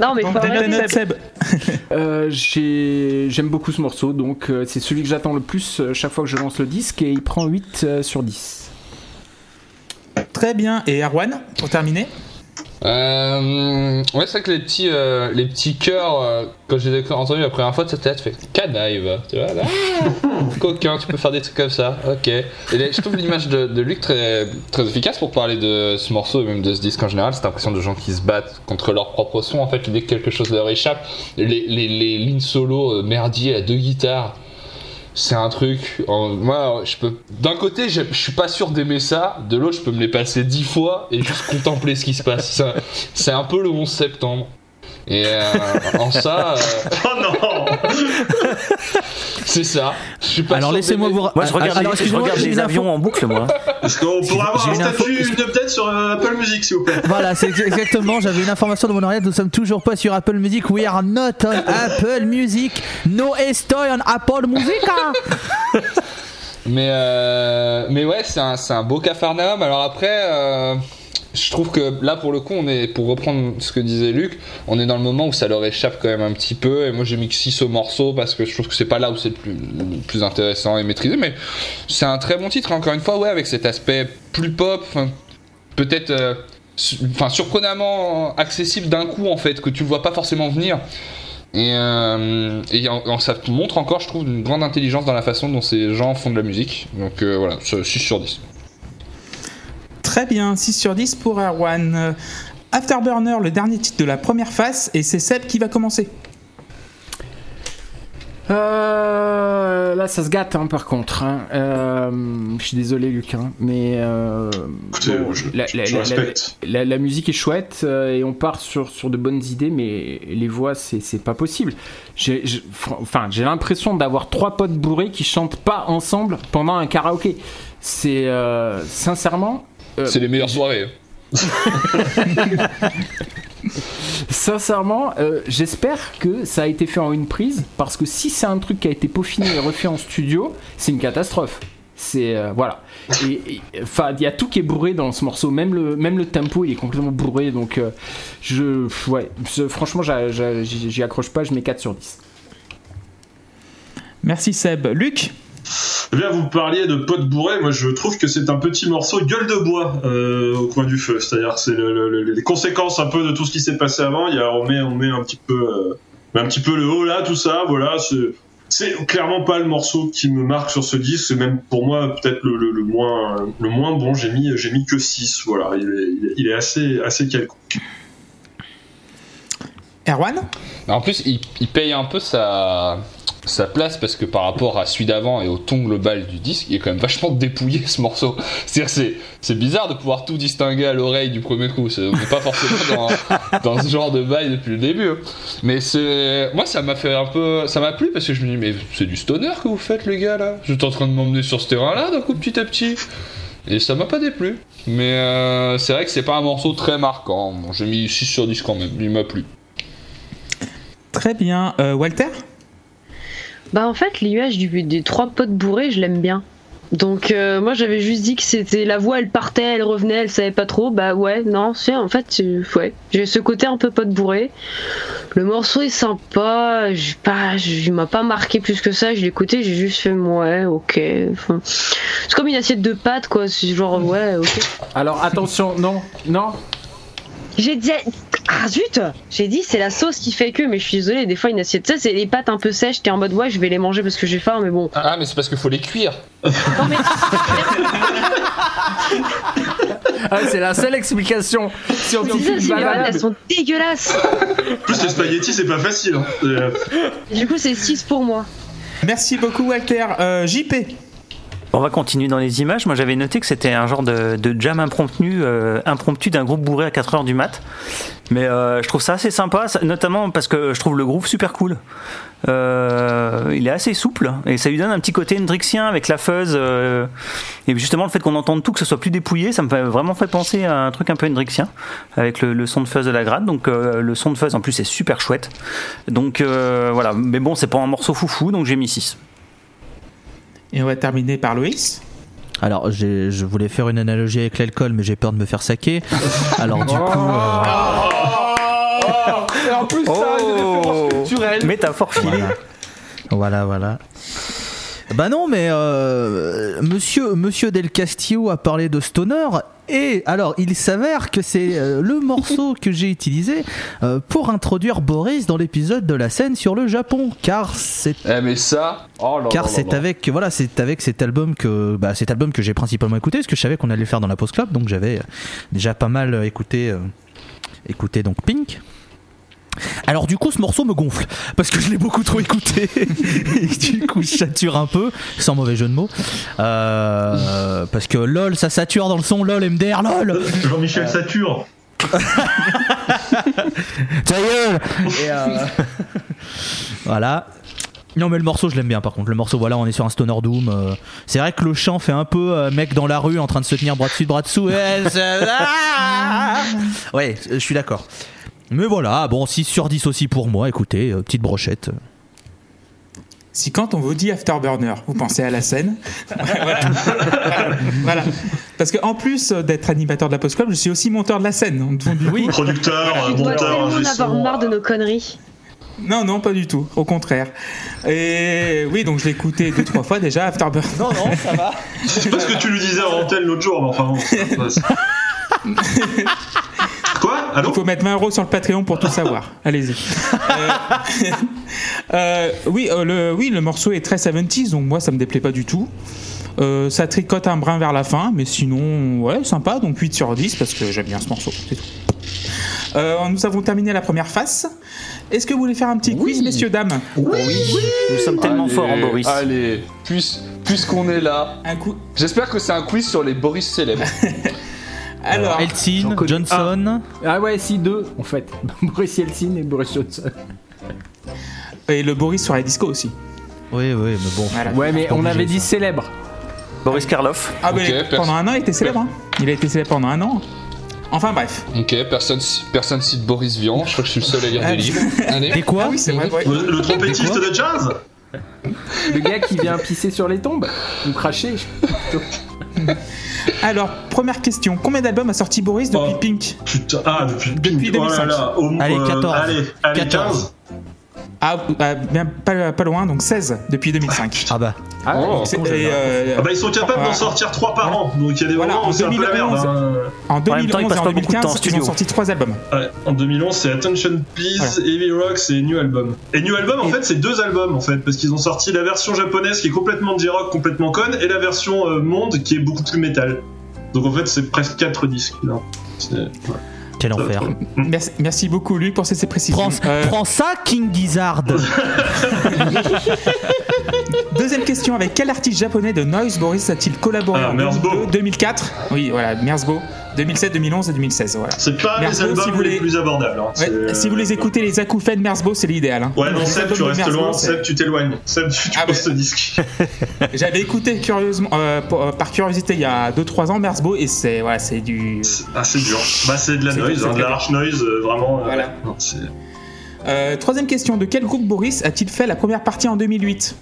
Speaker 5: Non, mais arrêter.
Speaker 1: note, Seb.
Speaker 7: Euh, j'ai- J'aime beaucoup ce morceau, donc euh, c'est celui que j'attends le plus euh, chaque fois que je lance le disque et il prend 8 euh, sur 10.
Speaker 1: Très bien. Et Erwan, pour terminer?
Speaker 2: Euh, ouais, c'est vrai que les petits, euh, les petits cœurs, euh, quand j'ai entendu la première fois, de cette tête, fait canaille, tu vois, là, coquin, tu peux faire des trucs comme ça, ok. Et je trouve l'image de, de Luc très, très efficace pour parler de ce morceau et même de ce disque en général. C'est l'impression de gens qui se battent contre leur propre son. En fait, dès que quelque chose leur échappe, les, les, les lignes solo euh, merdier à deux guitares. C'est un truc. moi, je peux. D'un côté, je, suis pas sûr d'aimer ça. De l'autre, je peux me les passer dix fois et juste contempler ce qui se passe. C'est un peu le 11 septembre. Et euh, en ça, euh,
Speaker 4: Oh non
Speaker 2: c'est ça. Je suis pas
Speaker 6: Alors laissez-moi vous
Speaker 3: Moi, je regarde,
Speaker 6: alors,
Speaker 3: les, je regarde les avions en boucle, moi.
Speaker 4: Est-ce qu'on pourrait avoir un statut de peut-être sur euh, Apple Music, s'il vous plaît
Speaker 6: Voilà, c'est ex- exactement. J'avais une information de mon oreillette. Nous sommes toujours pas sur Apple Music. We are not on Apple Music. No estoy on Apple Music. hein.
Speaker 2: Mais, euh, mais ouais, c'est un, c'est un beau cafarnaum. Alors après, euh, je trouve que là pour le coup, on est, pour reprendre ce que disait Luc, on est dans le moment où ça leur échappe quand même un petit peu. Et moi j'ai mis que 6 au morceau parce que je trouve que c'est pas là où c'est le plus, plus intéressant et maîtrisé. Mais c'est un très bon titre, encore une fois, ouais, avec cet aspect plus pop, enfin, peut-être. euh, surprenamment accessible d'un coup en fait, que tu le vois pas forcément venir. Et, euh, et ça montre encore, je trouve, une grande intelligence dans la façon dont ces gens font de la musique. Donc euh, voilà, 6 sur 10.
Speaker 1: Très bien, 6 sur 10 pour Erwan. Euh, Afterburner, le dernier titre de la première phase, et c'est Seb qui va commencer.
Speaker 7: Euh, là, ça se gâte, hein, par contre. hein. Euh, je suis désolé, Luc, hein, mais euh,
Speaker 4: Écoutez,
Speaker 7: bon,
Speaker 4: je,
Speaker 7: la,
Speaker 4: je-
Speaker 7: la-
Speaker 4: je
Speaker 7: la-
Speaker 4: respecte.
Speaker 7: la- la musique est chouette euh, et on part sur, sur de bonnes idées, mais les voix, c'est c'est pas possible. J'ai enfin, j'ai l'impression d'avoir trois potes bourrés qui chantent pas ensemble pendant un karaoké. C'est euh, sincèrement. Euh,
Speaker 2: C'est les meilleures soirées. hein.
Speaker 7: Sincèrement, euh, j'espère que ça a été fait en une prise parce que si c'est un truc qui a été peaufiné et refait en studio, c'est une catastrophe. C'est euh, voilà. Et et, enfin, il y a tout qui est bourré dans ce morceau, même le même le tempo, il est complètement bourré. Donc euh, je ouais, franchement, j'y accroche pas, je mets 4 sur 10.
Speaker 1: Merci Seb. Luc?
Speaker 4: Eh bien, vous parliez de potes bourrés. Moi, je trouve que c'est un petit morceau gueule de bois euh, au coin du feu. C'est-à-dire, c'est le- le- le- les conséquences un peu de tout ce qui s'est passé avant. Il y a, on met, on met un petit peu, euh, un petit peu le haut là, tout ça. Voilà, c'est, clairement pas le morceau qui me marque sur ce disque. C'est même pour moi peut-être le, le- le moins, le moins bon. J'ai mis, j'ai mis que 6 Voilà, il est, il est- il est assez, assez quelconque.
Speaker 1: Erwan?
Speaker 2: En plus, il, il paye un peu sa, sa place parce que par rapport à celui d'avant et au ton global du disque, il est quand même vachement dépouillé ce morceau. C'est-à-dire, c'est, c'est bizarre de pouvoir tout distinguer à l'oreille du premier coup. On n'est pas forcément dans, dans ce genre de bail depuis le début. hein. Mais c'est, moi, ça m'a fait un peu, ça m'a plu parce que je me dis, mais c'est du stoner que vous faites, les gars, là. Êtes en train de m'emmener sur ce terrain-là, d'un coup, petit à petit. Et ça m'a pas déplu. Mais euh, c'est vrai que c'est pas un morceau très marquant. Bon, j'ai mis 6 sur 10 quand même. Il m'a plu.
Speaker 1: Très bien. Euh, Walter?
Speaker 5: Bah en fait, l'image du, des trois potes bourrés, je l'aime bien. Donc euh, moi j'avais juste dit que c'était la voix, elle partait, elle revenait, elle savait pas trop. Bah ouais, non, c'est en fait, ouais, j'ai ce côté un peu pote bourré. Le morceau est sympa, j'ai pas, il m'a pas marqué plus que ça. Je l'ai écouté, j'ai juste fait ouais, ok. C'est comme une assiette de pâtes quoi. C'est genre ouais, ok.
Speaker 7: Alors attention, non, non.
Speaker 5: J'ai dit ah zut, j'ai dit c'est la sauce qui fait que. Mais je suis désolée, des fois une assiette, ça c'est les pâtes un peu sèches. T'es en mode ouais, je vais les manger parce que j'ai faim, mais bon.
Speaker 2: Ah, mais c'est parce qu'il faut les cuire.
Speaker 5: Non mais
Speaker 7: Ah, c'est la seule explication
Speaker 5: C'est ça,
Speaker 7: scientifique
Speaker 5: ces pâtes,
Speaker 7: valable.
Speaker 5: elles sont dégueulasses.
Speaker 4: Plus, les spaghettis, c'est pas facile. hein.
Speaker 5: Du coup, c'est 6 pour moi.
Speaker 1: Merci beaucoup Walter. Euh, JP
Speaker 3: On va continuer dans les images. Moi, j'avais noté que c'était un genre de, jam impromptu, euh, impromptu d'un groupe bourré à 4h du mat. Mais euh, je trouve ça assez sympa, notamment parce que je trouve le groove super cool. Euh, il est assez souple et ça lui donne un petit côté Hendrixien avec la fuzz. et justement, le fait qu'on entende tout, que ce soit plus dépouillé, ça me fait vraiment fait penser à un truc un peu Hendrixien avec le, son de fuzz de la grade. Donc, le son de fuzz en plus est super chouette. Donc, voilà. Mais bon, c'est pas un morceau foufou, donc j'ai mis 6.
Speaker 1: Et on va terminer par Loïs.
Speaker 6: Alors, je voulais faire une analogie avec l'alcool, mais j'ai peur de me faire saquer. Alors, du coup. euh,
Speaker 7: Et en plus, ça,
Speaker 3: Oh Métaphore filée.
Speaker 6: Voilà, voilà. Bah non, mais euh, monsieur, monsieur Del Castillo a parlé de Stoner. Et alors, il s'avère que c'est euh, le morceau que j'ai utilisé euh, pour introduire Boris dans l'épisode de la scène sur le Japon, car c'est
Speaker 2: Eh, mais ça. Oh là
Speaker 6: car c'est avec voilà c'est avec cet album que bah, cet album que j'ai principalement écouté parce que je savais qu'on allait le faire dans la post club donc j'avais euh, déjà pas mal écouté écouté donc Pink alors du coup ce morceau me gonfle parce que je l'ai beaucoup trop écouté. Et du coup je sature un peu sans mauvais jeu de mots. Euh, parce que lol ça sature dans le son lol MDR lol.
Speaker 4: Jean-Michel Satur.
Speaker 6: ta gueule. Et, euh, voilà. Non mais le morceau je l'aime bien par contre. Le morceau voilà on est sur un stoner doom euh, c'est vrai que le chant fait un peu euh, mec dans la rue en train de se tenir bras dessus bras dessous. Ouais je suis d'accord mais voilà bon 6 sur 10 aussi pour moi écoutez euh, petite brochette
Speaker 1: si quand on vous dit Afterburner, vous pensez à la scène. voilà. Voilà. Parce qu'en plus d'être animateur de la Post Club, je suis aussi monteur de la scène. Coup-
Speaker 4: Producteur,
Speaker 5: Tu
Speaker 4: euh,
Speaker 5: dois
Speaker 4: monteur,
Speaker 5: tellement en
Speaker 4: ingé
Speaker 5: avoir marre de
Speaker 4: euh,
Speaker 5: nos conneries.
Speaker 1: Non, non, pas du tout. Au contraire. Et oui, donc je l'ai écouté deux, trois fois déjà, Afterburner.
Speaker 6: Non, non, ça va.
Speaker 4: C'est pas ce que tu lui disais en antenne l'autre jour, mais enfin bon. Quoi? Allô?
Speaker 1: Il faut mettre 20 euros sur le Patreon pour tout savoir. Allez-y. Euh, euh, oui, euh, le, oui, le morceau est très 70s, donc moi ça me déplaît pas du tout. Euh, ça tricote un brin vers la fin, mais sinon, ouais, sympa, donc 8 sur 10 parce que j'aime bien ce morceau, c'est tout. Euh, nous avons terminé la première face. Est-ce que vous voulez faire un petit quiz, messieurs, dames?
Speaker 3: Oui, nous sommes tellement
Speaker 2: Allez,
Speaker 3: forts en Boris.
Speaker 2: Allez, puis- puisqu'on est là,
Speaker 1: Un coup.
Speaker 2: j'espère que c'est un quiz sur les Boris célèbres.
Speaker 1: Alors,
Speaker 6: Eltsine, Johnson.
Speaker 7: Ah ouais, si, deux, en fait. Boris Yeltsin et Boris Johnson.
Speaker 1: et le Boris sur les disco aussi.
Speaker 6: Oui, oui, mais bon.
Speaker 1: Voilà.
Speaker 7: Ouais, mais on avait dit
Speaker 6: ça.
Speaker 7: célèbre.
Speaker 3: Boris Karloff.
Speaker 1: Ah, mais pendant un an, il était célèbre. hein. Il a été célèbre pendant un an. Enfin, bref.
Speaker 2: ok, personne, personne cite Boris Vian, je crois que je suis le seul à lire des livres. Allez.
Speaker 6: Quoi
Speaker 1: Ah oui, c'est vrai. ouais.
Speaker 4: Le, le trompettiste de jazz
Speaker 7: Le gars qui vient pisser sur les tombes ou cracher.
Speaker 1: Alors, première question. Combien d'albums a sorti Boris depuis
Speaker 4: Oh.
Speaker 1: Pink
Speaker 4: Putain, ah, depuis,
Speaker 1: Depuis
Speaker 4: Oh là
Speaker 1: 2005.
Speaker 4: là, au-
Speaker 6: Allez,
Speaker 4: euh,
Speaker 6: 14.
Speaker 4: allez, allez,
Speaker 6: 14.
Speaker 4: 15.
Speaker 1: Ah, ah, bien, pas, pas loin, donc 16 depuis 2005.
Speaker 6: Ah bah.
Speaker 7: Ah,
Speaker 2: Oh.
Speaker 1: C'est-
Speaker 7: con,
Speaker 1: et,
Speaker 7: j'adore.
Speaker 1: euh,
Speaker 4: Ah bah ils sont capables
Speaker 1: Voilà.
Speaker 4: d'en sortir 3 par an, donc il y a des
Speaker 1: Voilà,
Speaker 4: moments
Speaker 1: en
Speaker 4: où c'est un peu la merde.
Speaker 1: 2011.
Speaker 4: hein.
Speaker 1: en
Speaker 3: même temps, il
Speaker 1: 2011
Speaker 3: passe
Speaker 1: et en
Speaker 3: pas beaucoup de temps en
Speaker 1: 2015, ils ont sorti trois albums.
Speaker 4: Ouais, en 2011 c'est Attention Please, Heavy Rocks et New Album. Et New Album en
Speaker 1: Et-
Speaker 4: fait c'est deux albums en fait, parce qu'ils ont sorti la version japonaise qui est complètement J-Rock, complètement conne, et la version euh, monde qui est beaucoup plus métal. Donc en fait c'est presque 4 disques. là. C'est- ouais.
Speaker 6: Quel enfer.
Speaker 1: Merci, merci beaucoup, Luc, pour ces, précisions.
Speaker 6: Prends,
Speaker 1: Euh,
Speaker 6: prends ça, King Gizzard.
Speaker 1: deuxième question avec quel artiste japonais de Noise Boris a-t-il collaboré
Speaker 4: Ah,
Speaker 1: en
Speaker 4: Merzbo.
Speaker 1: 2002, 2004 Oui, voilà, Merzbo. 2007, 2011 et 2016. Voilà.
Speaker 4: C'est pas les albums
Speaker 1: si vous
Speaker 4: les
Speaker 1: les-
Speaker 4: plus abordables. hein.
Speaker 1: Ouais, si vous les écoutez, les acouphènes Merzbo, c'est l'idéal. hein.
Speaker 4: Ouais non Seb tu restes
Speaker 1: Merzbo,
Speaker 4: loin,
Speaker 1: c'est-
Speaker 4: Seb tu t'éloignes. Seb tu, tu
Speaker 1: Ah,
Speaker 4: poses
Speaker 1: bah.
Speaker 4: ce disque.
Speaker 1: J'avais écouté curieusement, euh, pour- euh, par curiosité il y a 2-3 ans Merzbo et c'est voilà, c'est du.
Speaker 4: Ah c'est dur. Bah c'est de la noise, hein, de la harsh noise euh, vraiment. euh,
Speaker 1: Voilà.
Speaker 4: non,
Speaker 1: Euh, troisième question de quel groupe Boris a-t-il fait la première partie en 2008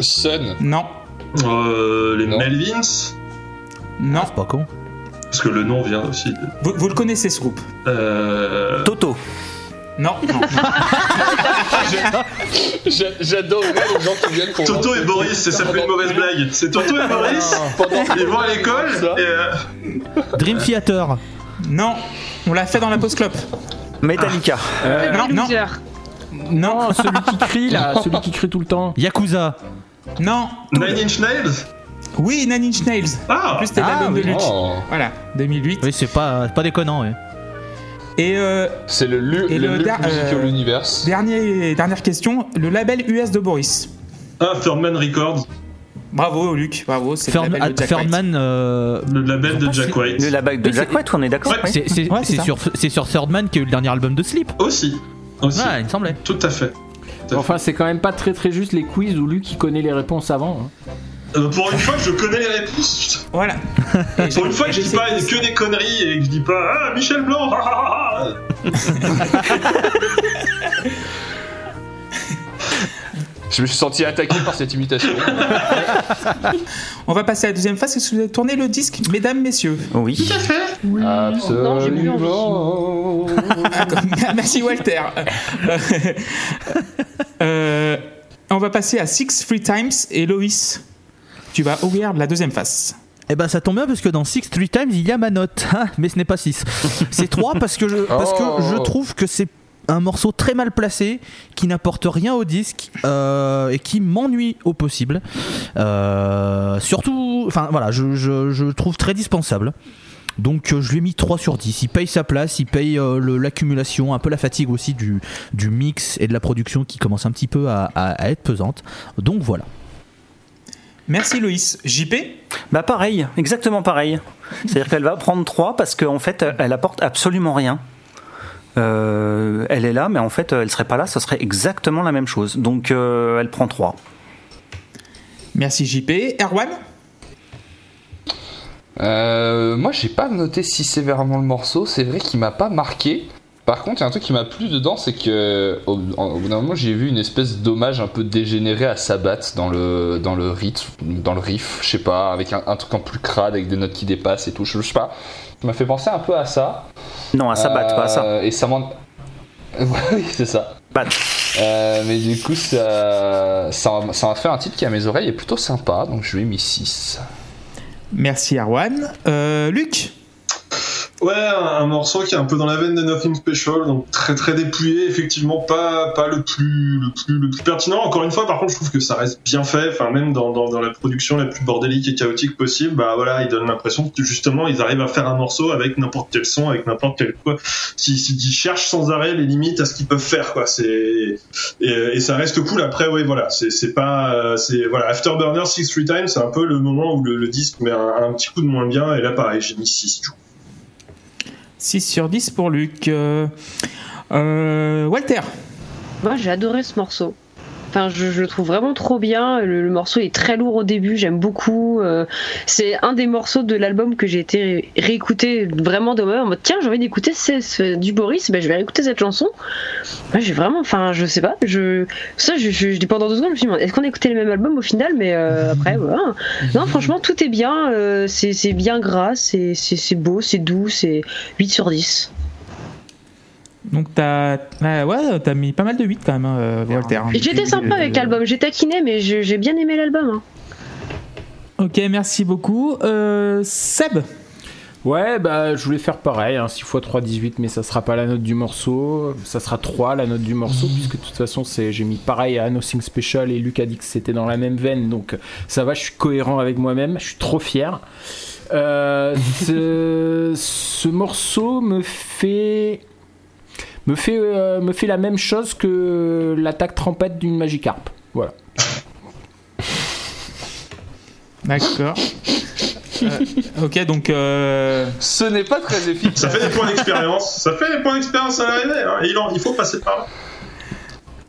Speaker 2: Sun.
Speaker 1: Non,
Speaker 4: Euh, les
Speaker 2: Non.
Speaker 4: Melvins,
Speaker 1: non.
Speaker 6: C'est pas con.
Speaker 4: Parce que le nom vient aussi de.
Speaker 1: Vous, vous le connaissez ce groupe
Speaker 4: Euh...
Speaker 3: Toto.
Speaker 1: Non, non, non.
Speaker 2: J'a- J'adorerais les gens qui viennent pour.
Speaker 4: Toto et Boris, c'est ça fait une mauvaise blague. C'est Toto et Boris, ils vont à l'école et euh,
Speaker 6: Dream Theater.
Speaker 1: non. On l'a fait dans la pause club.
Speaker 3: Metallica.
Speaker 7: Euh,
Speaker 1: non, non. Non,
Speaker 7: non, celui qui crie là, celui qui crie tout le temps.
Speaker 6: Yakuza.
Speaker 1: non.
Speaker 4: Nine Inch Nails.
Speaker 1: Oui, Nine Inch Nails. En
Speaker 4: Ah,
Speaker 1: plus, c'était
Speaker 6: Ah,
Speaker 1: l'album de
Speaker 6: oui.
Speaker 1: Luc.
Speaker 2: Oh.
Speaker 1: Voilà, 2008.
Speaker 6: Oui, c'est pas, pas déconnant. Ouais.
Speaker 1: Et euh,
Speaker 2: C'est le, lu-
Speaker 1: Et
Speaker 2: le,
Speaker 1: le der- euh, dernier, dernière question, le label US de Boris.
Speaker 4: ah, Thurman Records,
Speaker 1: Bravo Luc, bravo, c'est le label de Jack
Speaker 6: euh,
Speaker 4: le label de Jack White.
Speaker 3: Le label de
Speaker 6: Oui,
Speaker 3: Jack
Speaker 6: c'est-
Speaker 3: White, on est d'accord
Speaker 4: Ouais.
Speaker 3: oui.
Speaker 6: c'est
Speaker 1: Ouais,
Speaker 6: sur, c'est sur Third Man qui a eu le dernier album de Sleep.
Speaker 4: Aussi, aussi,
Speaker 6: Ouais, il me semblait.
Speaker 4: tout à fait. Tout à
Speaker 7: Enfin, c'est quand même pas très très juste les quiz où Luc il connaît les réponses avant. hein.
Speaker 4: Fait. Euh, pour une fois, je connais les réponses.
Speaker 1: Voilà. Et
Speaker 4: Pour une fois que je dis pas que des conneries et que je dis pas Ah, Michel Blanc ah, ah, ah,
Speaker 2: Je me suis senti attaqué par cette imitation.
Speaker 1: On va passer à la deuxième phase. Est-ce que vous avez tourné le disque, mesdames, messieurs
Speaker 3: Oui.
Speaker 5: Non, j'ai plus
Speaker 2: Absolument.
Speaker 1: Ah, comme- Merci Walter. Euh, euh, on va passer à Six Free Times et Loïs. Tu vas ouvrir la deuxième face.
Speaker 6: Eh ben ça tombe bien parce que dans 6 Three Times il y a ma note, Ah, mais ce n'est pas 6. C'est 3 parce que je, parce que
Speaker 2: Oh.
Speaker 6: je trouve que c'est un morceau très mal placé qui n'apporte rien au disque euh, et qui m'ennuie au possible. Euh, surtout, enfin voilà, je, je, trouve très dispensable. Donc euh, je lui ai mis 3 sur 10. Il paye sa place, il paye euh, l'accumulation, un peu la fatigue aussi du, du mix et de la production qui commence un petit peu à, à- à être pesante. Donc voilà.
Speaker 1: Merci Loïs. JP
Speaker 3: Bah pareil, exactement pareil. C'est-à-dire qu'elle va prendre 3 parce qu'en fait, elle apporte absolument rien. Euh, elle est là, mais en fait, elle serait pas là, ça serait exactement la même chose. Donc, euh, elle prend 3.
Speaker 1: Merci JP. Erwan?
Speaker 2: Euh, moi, j'ai pas noté si sévèrement le morceau. C'est vrai qu'il m'a pas marqué. Par contre, il y a un truc qui m'a plu dedans, c'est que au, bout d'un moment, j'ai vu une espèce d'hommage un peu dégénéré à Sabat dans le dans le rythme, dans le riff, je sais pas, avec un, un truc en plus crade, avec des notes qui dépassent et tout. Je, je sais pas. Ça m'a fait penser un peu à ça.
Speaker 3: Non, à Sabat, pas à ça.
Speaker 2: Euh, Et ça m'en. oui, c'est ça.
Speaker 3: Bat.
Speaker 2: Euh, mais du coup, ça, ça, ça m'a fait un titre qui, à mes oreilles, est plutôt sympa, donc je lui ai mis 6.
Speaker 1: Merci Arwan. Euh, Luc?
Speaker 4: Ouais, un, morceau qui est un peu dans la veine de Nothing Special, donc très très dépouillé, effectivement pas pas le plus le plus le plus pertinent. Encore une fois, par contre, je trouve que ça reste bien fait. Enfin, même dans, dans, dans la production la plus bordélique et chaotique possible, bah voilà, il donne l'impression que justement ils arrivent à faire un morceau avec n'importe quel son, avec n'importe quel quoi. S'ils s'ils cherchent sans arrêt les limites à ce qu'ils peuvent faire, quoi. C'est et, et ça reste cool. Après, ouais, voilà, c'est c'est pas euh, c'est voilà Afterburner Six Three Times, c'est un peu le moment où le, le disque met un, un petit coup de moins bien. Et là, pareil, j'ai mis 6 du coup.
Speaker 1: 6 sur 10 pour Luc. Euh, euh, Walter
Speaker 5: Moi, j'ai adoré ce morceau. Enfin, je, je le trouve vraiment trop bien. Le, le morceau est très lourd au début, j'aime beaucoup. Euh, c'est un des morceaux de l'album que j'ai été ré- réécouté vraiment de moi en mode tiens, j'ai envie d'écouter du Boris, ben, je vais réécouter cette chanson. J'ai vraiment, enfin, je sais pas, je ça, je, je, je dis pendant deux secondes, je me suis dit est-ce qu'on a écouté le même album au final? Mais euh, après, voilà. Non, franchement, tout est bien. euh, c'est bien gras, c'est beau, c'est doux, c'est 8 sur 10.
Speaker 1: Donc t'as ah ouais, t'as mis pas mal de 8 quand même, hein, euh, Walter.
Speaker 5: J'étais sympa avec l'album, j'ai taquiné, mais j'ai bien aimé l'album. hein.
Speaker 1: Ok, merci beaucoup. Euh, Seb
Speaker 7: Ouais, bah je voulais faire pareil, hein, 6 x 3, 18, mais ça sera pas la note du morceau, ça sera 3 la note du morceau, puisque de toute façon c'est j'ai mis pareil à Nothing Special et Luc a dit que c'était dans la même veine, donc ça va, je suis cohérent avec moi-même, je suis trop fier. Euh, ce, ce morceau me fait me fait euh, me fait la même chose que l'attaque trempette d'une Magikarp. Voilà.
Speaker 1: D'accord. Euh, ok, donc euh,
Speaker 2: Ce n'est pas très efficace.
Speaker 4: Ça fait des points d'expérience. Ça fait des points d'expérience à l'arrivée. hein. Il, en- il faut passer par là.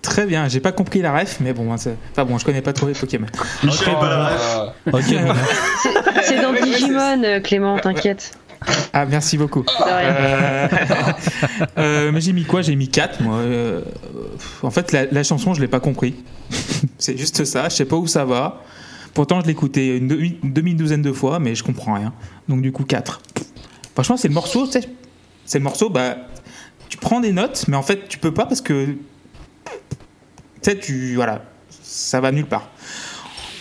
Speaker 1: très bien. J'ai pas compris la ref, mais bon, hein, enfin bon, je connais pas trop les Pokémon.
Speaker 4: Michel est pas là.
Speaker 2: Euh,
Speaker 6: Ok, bon,
Speaker 5: C'est dans Digimon, Clément, t'inquiète.
Speaker 1: Ah, merci beaucoup. Euh, euh, mais j'ai mis quoi? J'ai mis 4 moi. Euh, en fait, la, la chanson, je l'ai pas compris. c'est juste ça. Je sais pas où ça va. Pourtant, je l'ai écouté une, demi- une demi-douzaine de fois, mais je comprends rien. Donc, du coup, 4. Franchement, c'est le morceau. tu sais, C'est le morceau. Bah, tu prends des notes, mais en fait, tu peux pas parce que. Tu sais, tu. Voilà. Ça va nulle part.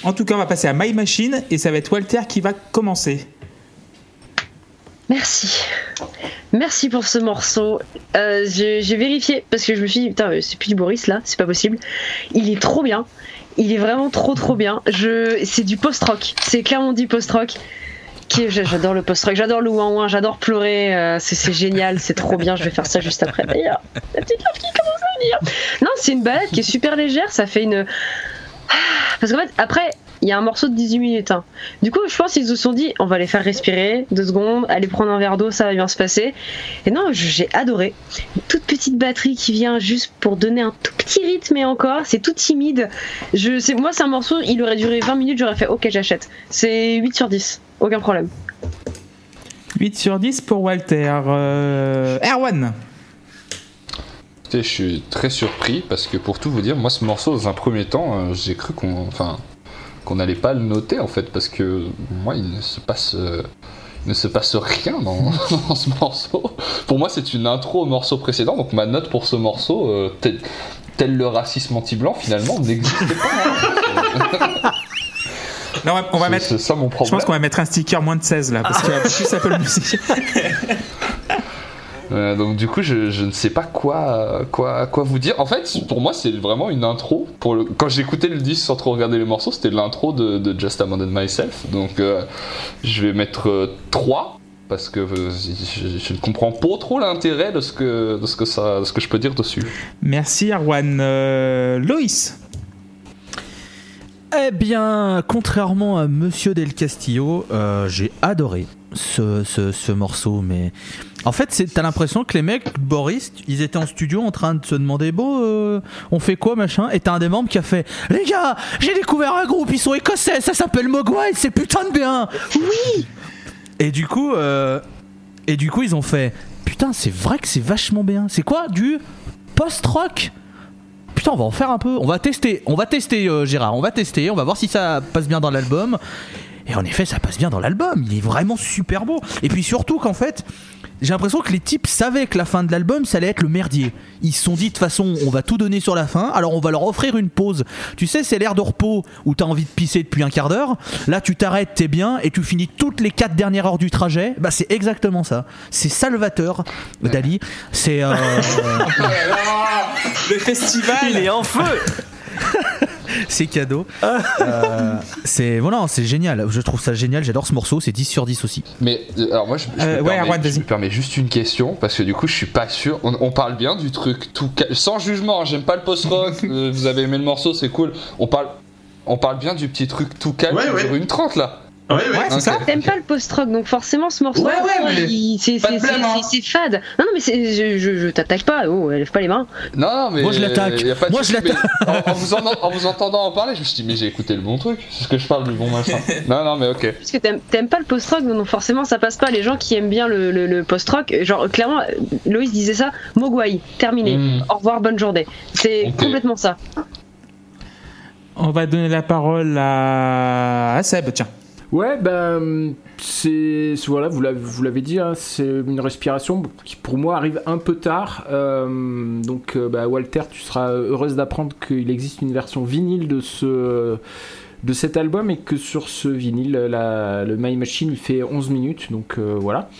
Speaker 1: En tout cas, on va passer à My Machine et ça va être Walter qui va commencer.
Speaker 5: Merci. Merci pour ce morceau. Euh, j'ai vérifié parce que je me suis dit, putain, euh, c'est plus du Boris là, c'est pas possible. Il est trop bien. Il est vraiment trop trop bien. C'est du post-rock. C'est clairement du post-rock. J'adore le post-rock, j'adore le ouin j'adore pleurer. euh, c'est génial, c'est trop bien. Je vais faire ça juste après. La petite lave qui commence à venir. Non, c'est une balade qui est super légère. Ça fait une. Ah, Parce qu'en fait, après, il y a un morceau de 18 minutes. hein. Du coup, je pense qu'ils se sont dit, on va les faire respirer deux secondes, aller prendre un verre d'eau, ça va bien se passer. Et non, j'ai adoré. Une toute petite batterie qui vient juste pour donner un tout petit rythme et encore, c'est tout timide. Je, moi, c'est un morceau, il aurait duré 20 minutes, j'aurais fait, ok, j'achète. C'est 8 sur 10, aucun problème.
Speaker 1: 8 sur 10 pour Walter. Euh, Erwan
Speaker 2: Écoutez, je suis très surpris parce que pour tout vous dire, moi ce morceau dans un premier temps, euh, j'ai cru qu'on, enfin, qu'on n'allait pas le noter en fait parce que moi il ne se passe, euh, il ne se passe rien dans, dans ce morceau. Pour moi c'est une intro au morceau précédent, donc ma note pour ce morceau, euh, tel, tel le racisme anti-blanc finalement n'existait pas. hein.
Speaker 1: Non, on va, mettre.
Speaker 2: ça mon
Speaker 1: Je pense qu'on va mettre un sticker moins de 16 là, parce qu'il y a plus Apple Music.
Speaker 2: Euh, donc du coup, je, je ne sais pas quoi, quoi, quoi vous dire. En fait, pour moi, c'est vraiment une intro. Pour le... Quand j'écoutais le disque sans trop regarder les morceaux, c'était l'intro de, de Just Abandon Myself. Donc euh, je vais mettre euh, 3 parce que euh, je, je ne comprends pas trop l'intérêt de ce que, de ce que ça, de ce que je peux dire dessus.
Speaker 1: Merci Erwan. Euh, Loïs
Speaker 6: Eh bien, contrairement à Monsieur Del Castillo, euh, j'ai adoré ce, ce- ce morceau, mais en fait, t'as l'impression que les mecs, Boris, ils étaient en studio en train de se demander, bon, euh, on fait quoi, machin, et t'as un des membres qui a fait, les gars, j'ai découvert un groupe, ils sont écossais, ça s'appelle Mogwai, c'est putain de bien, oui. Et du coup, euh, et du coup, ils ont fait. putain, c'est vrai que c'est vachement bien. C'est quoi Du post-rock? Putain, on va en faire un peu. On va tester. On va tester, euh, Gérard. On va tester. On va voir si ça passe bien dans l'album. Et en effet, ça passe bien dans l'album. Il est vraiment super beau. Et puis surtout qu'en fait, j'ai l'impression que les types savaient que la fin de l'album, ça allait être le merdier. Ils se sont dit de toute façon, on va tout donner sur la fin, alors on va leur offrir une pause. Tu sais, c'est l'air de repos où t'as envie de pisser depuis un quart d'heure. Là, tu t'arrêtes, t'es bien, et tu finis toutes les quatre dernières heures du trajet. Bah, c'est exactement ça. C'est salvateur, Dali. C'est. euh,
Speaker 1: Le festival.
Speaker 3: Est en feu
Speaker 6: c'est cadeau. Euh, c'est voilà, c'est génial. Je trouve ça génial. J'adore ce morceau. C'est 10 sur 10 aussi.
Speaker 2: Mais euh, alors moi je, je
Speaker 1: Euh,
Speaker 2: me
Speaker 1: ouais,
Speaker 2: permets,
Speaker 1: Erwan,
Speaker 2: je me permets juste une question parce que du coup je suis pas sûr. On, on parle bien du truc tout ca- sans jugement. hein, J'aime pas le post-rock. euh, vous avez aimé le morceau, c'est cool. On parle, on parle bien du petit truc tout calme
Speaker 4: Ouais,
Speaker 2: dure une 30 là.
Speaker 4: Ouais, ouais.
Speaker 1: Ouais, c'est ça.
Speaker 5: T'aimes pas le post-rock, donc forcément ce morceau,
Speaker 2: Ouais, ouais,
Speaker 5: c'est
Speaker 2: hein.
Speaker 5: c'est- fade. Non, non, mais je, je, je t'attaque pas, oh, lève pas les mains.
Speaker 2: Non, non, mais
Speaker 6: Moi, je l'attaque. Moi, je
Speaker 2: mais En, en vous en, en vous entendant en parler, je me suis dit mais j'ai écouté le bon truc. C'est ce que je parle du bon machin. non, non, mais ok.
Speaker 5: Parce que t'aimes pas le post-rock, donc forcément ça passe pas. Les gens qui aiment bien le, le- le post-rock, genre clairement, Loïs disait ça, Mogwai, terminé.
Speaker 2: Mm.
Speaker 5: Au revoir, bonne journée. C'est complètement ça.
Speaker 1: On va donner la parole à, à Seb, tiens.
Speaker 7: Ouais, ben, c'est voilà, vous l'avez dit, hein, c'est une respiration qui pour moi arrive un peu tard. Euh, donc, euh, bah, Walter, tu seras heureuse d'apprendre qu'il existe une version vinyle de ce de cet album et que sur ce vinyle, la- le My Machine, il fait 11 minutes. Donc euh, voilà.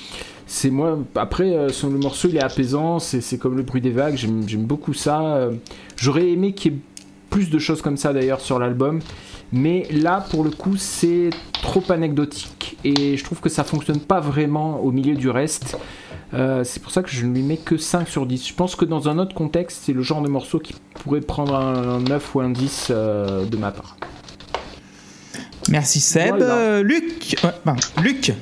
Speaker 7: C'est moi. Après, euh, le morceau, il est apaisant. C'est comme le bruit des vagues. J'aime beaucoup ça. J'aurais aimé qu'il y ait plus de choses comme ça d'ailleurs sur l'album. Mais là, pour le coup, c'est trop anecdotique et je trouve que ça fonctionne pas vraiment au milieu du reste. Euh, c'est pour ça que je ne lui mets que 5 sur 10. Je pense que dans un autre contexte, c'est le genre de morceau qui pourrait prendre un, 9 ou un 10 euh, de ma part.
Speaker 1: Merci Seb.
Speaker 7: Voilà.
Speaker 1: Euh, Luc. ouais, pardon. Luc.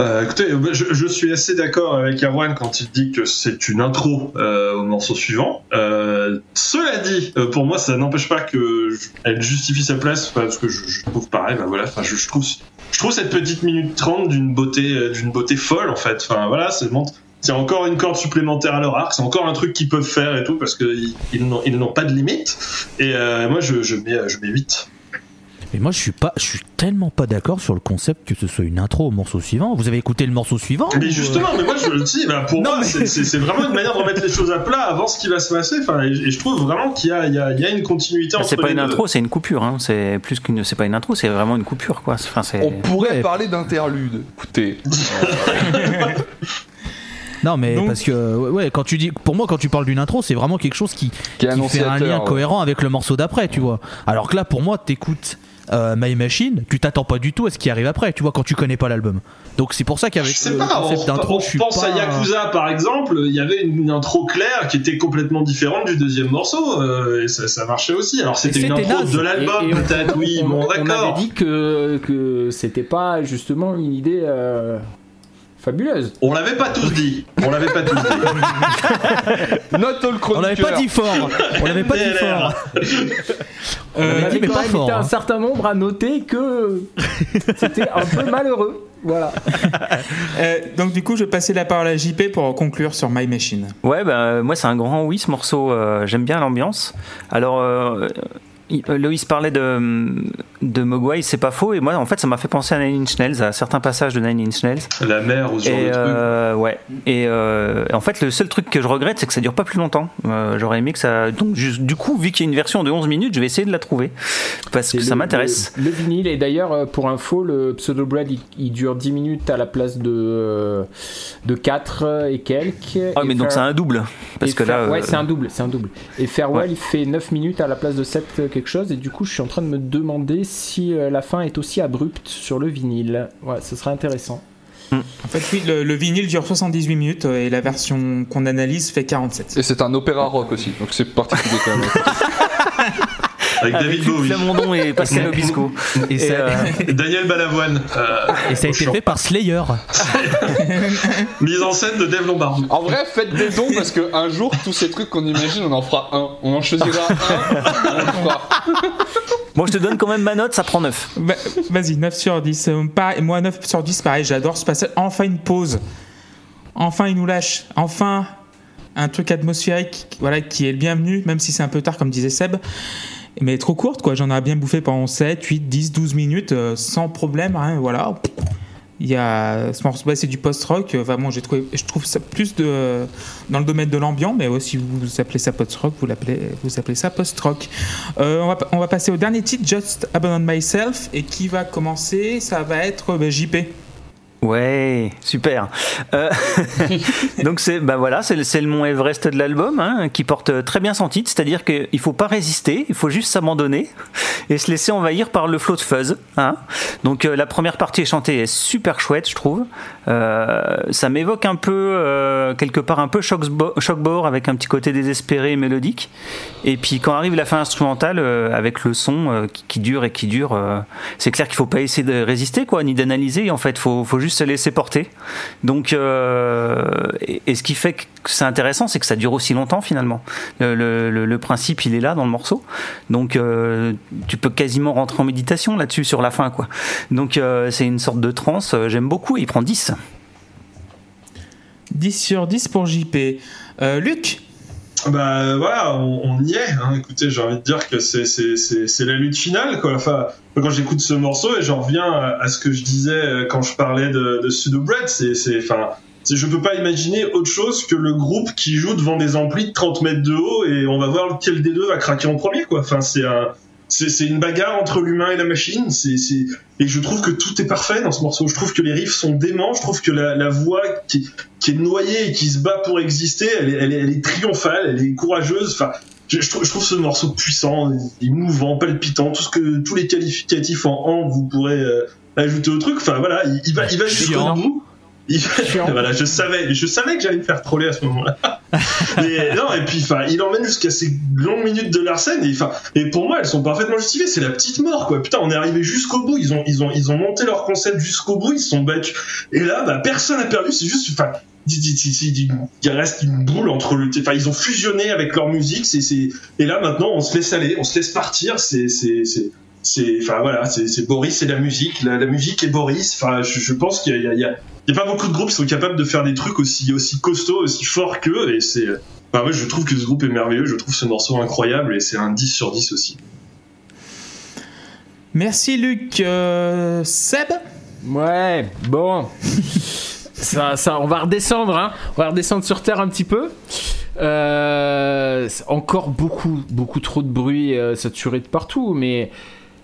Speaker 4: Euh, écoutez, je, je suis assez d'accord avec Erwan quand il dit que c'est une intro euh, au morceau suivant. Euh, cela dit, euh, pour moi, ça n'empêche pas que elle justifie sa place parce que je, je trouve pareil. Bah voilà, enfin, je, je trouve, je trouve cette petite minute 30 d'une beauté, euh, d'une beauté folle en fait. Enfin voilà, c'est montre. C'est encore une corde supplémentaire à leur arc, c'est encore un truc qu'ils peuvent faire et tout parce qu'ils ils ils n'ont pas de limite. Et euh, moi, je, je mets, je mets 8.
Speaker 6: Mais moi, je suis pas, je suis tellement pas d'accord sur le concept que ce soit une intro au morceau suivant. Vous avez écouté le morceau suivant
Speaker 4: Mais
Speaker 6: euh,
Speaker 4: justement, mais moi je le dis, bah, pour
Speaker 6: Non,
Speaker 4: moi
Speaker 6: mais-
Speaker 4: c'est- vraiment une manière de remettre les choses à plat avant ce qui va se passer. Enfin, et, et je trouve vraiment qu'il y a, y, y une continuité entre
Speaker 3: C'est pas
Speaker 4: les
Speaker 3: une
Speaker 4: deux.
Speaker 3: intro, c'est une coupure. Hein. C'est plus qu'une. C'est pas une intro, c'est vraiment une coupure, quoi. Enfin, c'est.
Speaker 2: On pourrait
Speaker 6: Ouais.
Speaker 2: parler d'interlude. Écoutez.
Speaker 6: Non, mais
Speaker 1: Donc-
Speaker 6: parce que ouais, quand tu dis, pour moi, quand tu parles d'une intro, c'est vraiment quelque chose qui,
Speaker 2: Qui est
Speaker 6: qui fait un lien
Speaker 2: ouais.
Speaker 6: cohérent avec le morceau d'après, tu vois. Alors que là, pour moi, t'écoutes euh, My Machine, tu t'attends pas du tout à ce qui arrive après, tu vois, quand tu connais pas l'album. Donc c'est pour ça
Speaker 4: Je
Speaker 6: qu'avec
Speaker 4: sais
Speaker 6: le
Speaker 4: pas,
Speaker 6: concept
Speaker 4: on,
Speaker 6: d'intro, je suis
Speaker 4: pense
Speaker 6: pas.
Speaker 4: à Yakuza par exemple, il y avait une, une intro claire qui était complètement différente du deuxième morceau, euh, et ça, ça marchait aussi. Alors c'était une intro
Speaker 6: naze.
Speaker 4: de l'album peut-être, oui,
Speaker 7: on,
Speaker 4: bon
Speaker 7: on avait
Speaker 4: d'accord.
Speaker 7: dit que, que c'était pas justement une idée euh, fabuleuse.
Speaker 4: On l'avait pas tous dit, on l'avait pas tous dit.
Speaker 2: Note all
Speaker 6: On l'avait pas dit fort. On l'avait pas dit fort. On
Speaker 1: Euh,
Speaker 6: l'avait
Speaker 7: On
Speaker 6: dit,
Speaker 7: avait
Speaker 6: mais
Speaker 7: quand
Speaker 6: pas
Speaker 7: même
Speaker 6: fort.
Speaker 7: un
Speaker 6: hein.
Speaker 7: certain nombre à noter que c'était un peu malheureux. Voilà.
Speaker 1: euh, donc du coup, je vais passer la parole à JP pour conclure sur My Machine.
Speaker 3: Ouais, bah, moi c'est un grand oui ce morceau. euh, J'aime bien l'ambiance. Alors, euh, euh, Loïs parlait de, de Mogwai, c'est pas faux. Et moi, en fait, ça m'a fait penser à Nine Inch Nails, à certains passages de Nine Inch Nails.
Speaker 4: La mer ou ce genre
Speaker 3: Et
Speaker 4: de truc.
Speaker 3: euh, ouais. Et euh, en fait, le seul truc que je regrette, c'est que ça dure pas plus longtemps. Euh, J'aurais aimé que ça. Donc, juste- du coup, vu qu'il y a une version de 11 minutes, je vais essayer de la trouver parce que ça m'intéresse.
Speaker 7: Le, le vinyle, et d'ailleurs, euh, pour info, le Pseudo Bread il, il dure 10 minutes à la place de, euh, de 4 et quelques.
Speaker 3: Ah,
Speaker 7: Et
Speaker 3: mais donc c'est un double parce
Speaker 7: et
Speaker 3: que là.
Speaker 7: Ouais,
Speaker 3: euh,
Speaker 7: c'est un double, c'est un double. Et Farewell,
Speaker 3: Ouais.
Speaker 7: il fait 9 minutes à la place de 7 quelque chose, et du coup, je suis en train de me demander si euh, la fin est aussi abrupte sur le vinyle. Ouais, ce serait intéressant.
Speaker 1: En fait, oui, le, le vinyle dure 78 minutes euh, et la version qu'on analyse fait 47.
Speaker 2: Et c'est un opéra rock aussi, donc c'est particulier quand même.
Speaker 4: Avec David
Speaker 3: avec
Speaker 4: Bowie,
Speaker 3: Plamondon et Pascal Obispo.
Speaker 6: Et
Speaker 3: Et,
Speaker 6: ça,
Speaker 3: euh,
Speaker 4: Daniel Balavoine, euh,
Speaker 6: et ça a été fait par Slayer.
Speaker 4: mise en scène de Dave Lombardo.
Speaker 2: En vrai, faites des dons parce qu'un jour, tous ces trucs qu'on imagine, on en fera un. On en choisira un, on le fera.
Speaker 3: Bon, je te donne quand même ma note, ça prend 9.
Speaker 1: Bah, Vas-y, 9 sur 10. Euh, moi, 9 sur 10, pareil, j'adore ce passage. Enfin une pause. Enfin, il nous lâche. Enfin, un truc atmosphérique voilà, qui est le bienvenu, même si c'est un peu tard, comme disait Seb. Mais trop courte, quoi. J'en ai bien bouffé pendant 7, 8, 10, 12 minutes, euh, sans problème, rien, voilà. Il y a ce morceau, c'est du post-rock. Vraiment, j'ai trouvé, je trouve ça plus de dans le domaine de l'ambiance, mais aussi vous appelez ça post-rock, vous l'appelez, vous appelez ça post-rock. Euh, on, va, passer au dernier titre, Just Abandon Myself, et qui va commencer Ça va être bah, JP.
Speaker 3: Ouais, super. Euh, donc c'est bah voilà, c'est le, le mont Everest de l'album hein, qui porte très bien son titre, c'est-à-dire qu'il faut pas résister, il faut juste s'abandonner et se laisser envahir par le flot de fuzz. Hein. Donc euh, la première partie chantée est super chouette, je trouve. Euh, ça m'évoque un peu quelque part un peu shockbore avec un petit côté désespéré et mélodique. Et puis quand arrive la fin instrumentale avec le son qui, qui, dure et qui dure, c'est clair qu'il faut pas essayer de résister quoi, ni d'analyser. En fait, faut faut juste se laisser porter. Donc, euh, et, ce qui fait que c'est intéressant, c'est que ça dure aussi longtemps finalement. Le, principe, il est là dans le morceau. Donc, euh, tu peux quasiment rentrer en méditation là-dessus sur la fin, quoi. Donc, euh, c'est une sorte de transe. J'aime beaucoup. il prend 10.
Speaker 1: 10 sur 10 pour JP. Luc?
Speaker 4: Bah voilà, on, y est. Hein. Écoutez, j'ai envie de dire que c'est la lutte finale. Quoi. Enfin, quand j'écoute ce morceau, et j'en reviens à, ce que je disais euh, quand je parlais de, de Sudo Bread, c'est, enfin, je peux pas imaginer autre chose que le groupe qui joue devant des amplis de 30 mètres de haut et on va voir lequel des deux va craquer en premier. Quoi. Enfin, c'est un c'est une bagarre entre l'humain et la machine. C'est et je trouve que tout est parfait dans ce morceau. Je trouve que les riffs sont déments. Je trouve que la, la voix qui, qui, est noyée et qui se bat pour exister, elle est, elle est, elle est triomphale, elle est courageuse. Enfin, je, je, trouve, je, trouve, ce morceau puissant, émouvant, palpitant, tout ce que tous les qualificatifs en an vous pourrez euh, ajouter au truc. Enfin voilà, il, il va, il va jusqu'au bout. Voilà, je savais, je savais que j'allais me faire troller à ce moment-là. et, non, et puis, enfin, il emmène jusqu'à ces longues minutes de Larsen, et enfin, et pour moi, elles sont parfaitement justifiées. C'est la petite mort, quoi. Putain, on est arrivé jusqu'au bout. Ils ont, ils ont, ils ont monté leur concept jusqu'au bout. Ils se sont battus. Et là, bah, personne n'a perdu. C'est juste, enfin, il reste une boule entre le, enfin, ils ont fusionné avec leur musique. C'est, et là, maintenant, on se laisse aller, on se laisse partir. C'est, c'est, c'est, c'est enfin voilà c'est Boris et la musique la, la musique et Boris enfin je, je pense qu'il y a, il y a il n'y a pas beaucoup de groupes qui sont capables de faire des trucs aussi, aussi costauds, aussi forts qu'eux. Et c'est. Bah ouais, je trouve que ce groupe est merveilleux, je trouve ce morceau incroyable et c'est un 10 sur 10 aussi.
Speaker 1: Merci Luc. Euh, Seb?
Speaker 7: Ouais, bon. ça, ça, on va redescendre, hein. On va redescendre sur Terre un petit peu. Euh, encore beaucoup, beaucoup trop de bruit euh, saturé de partout, mais,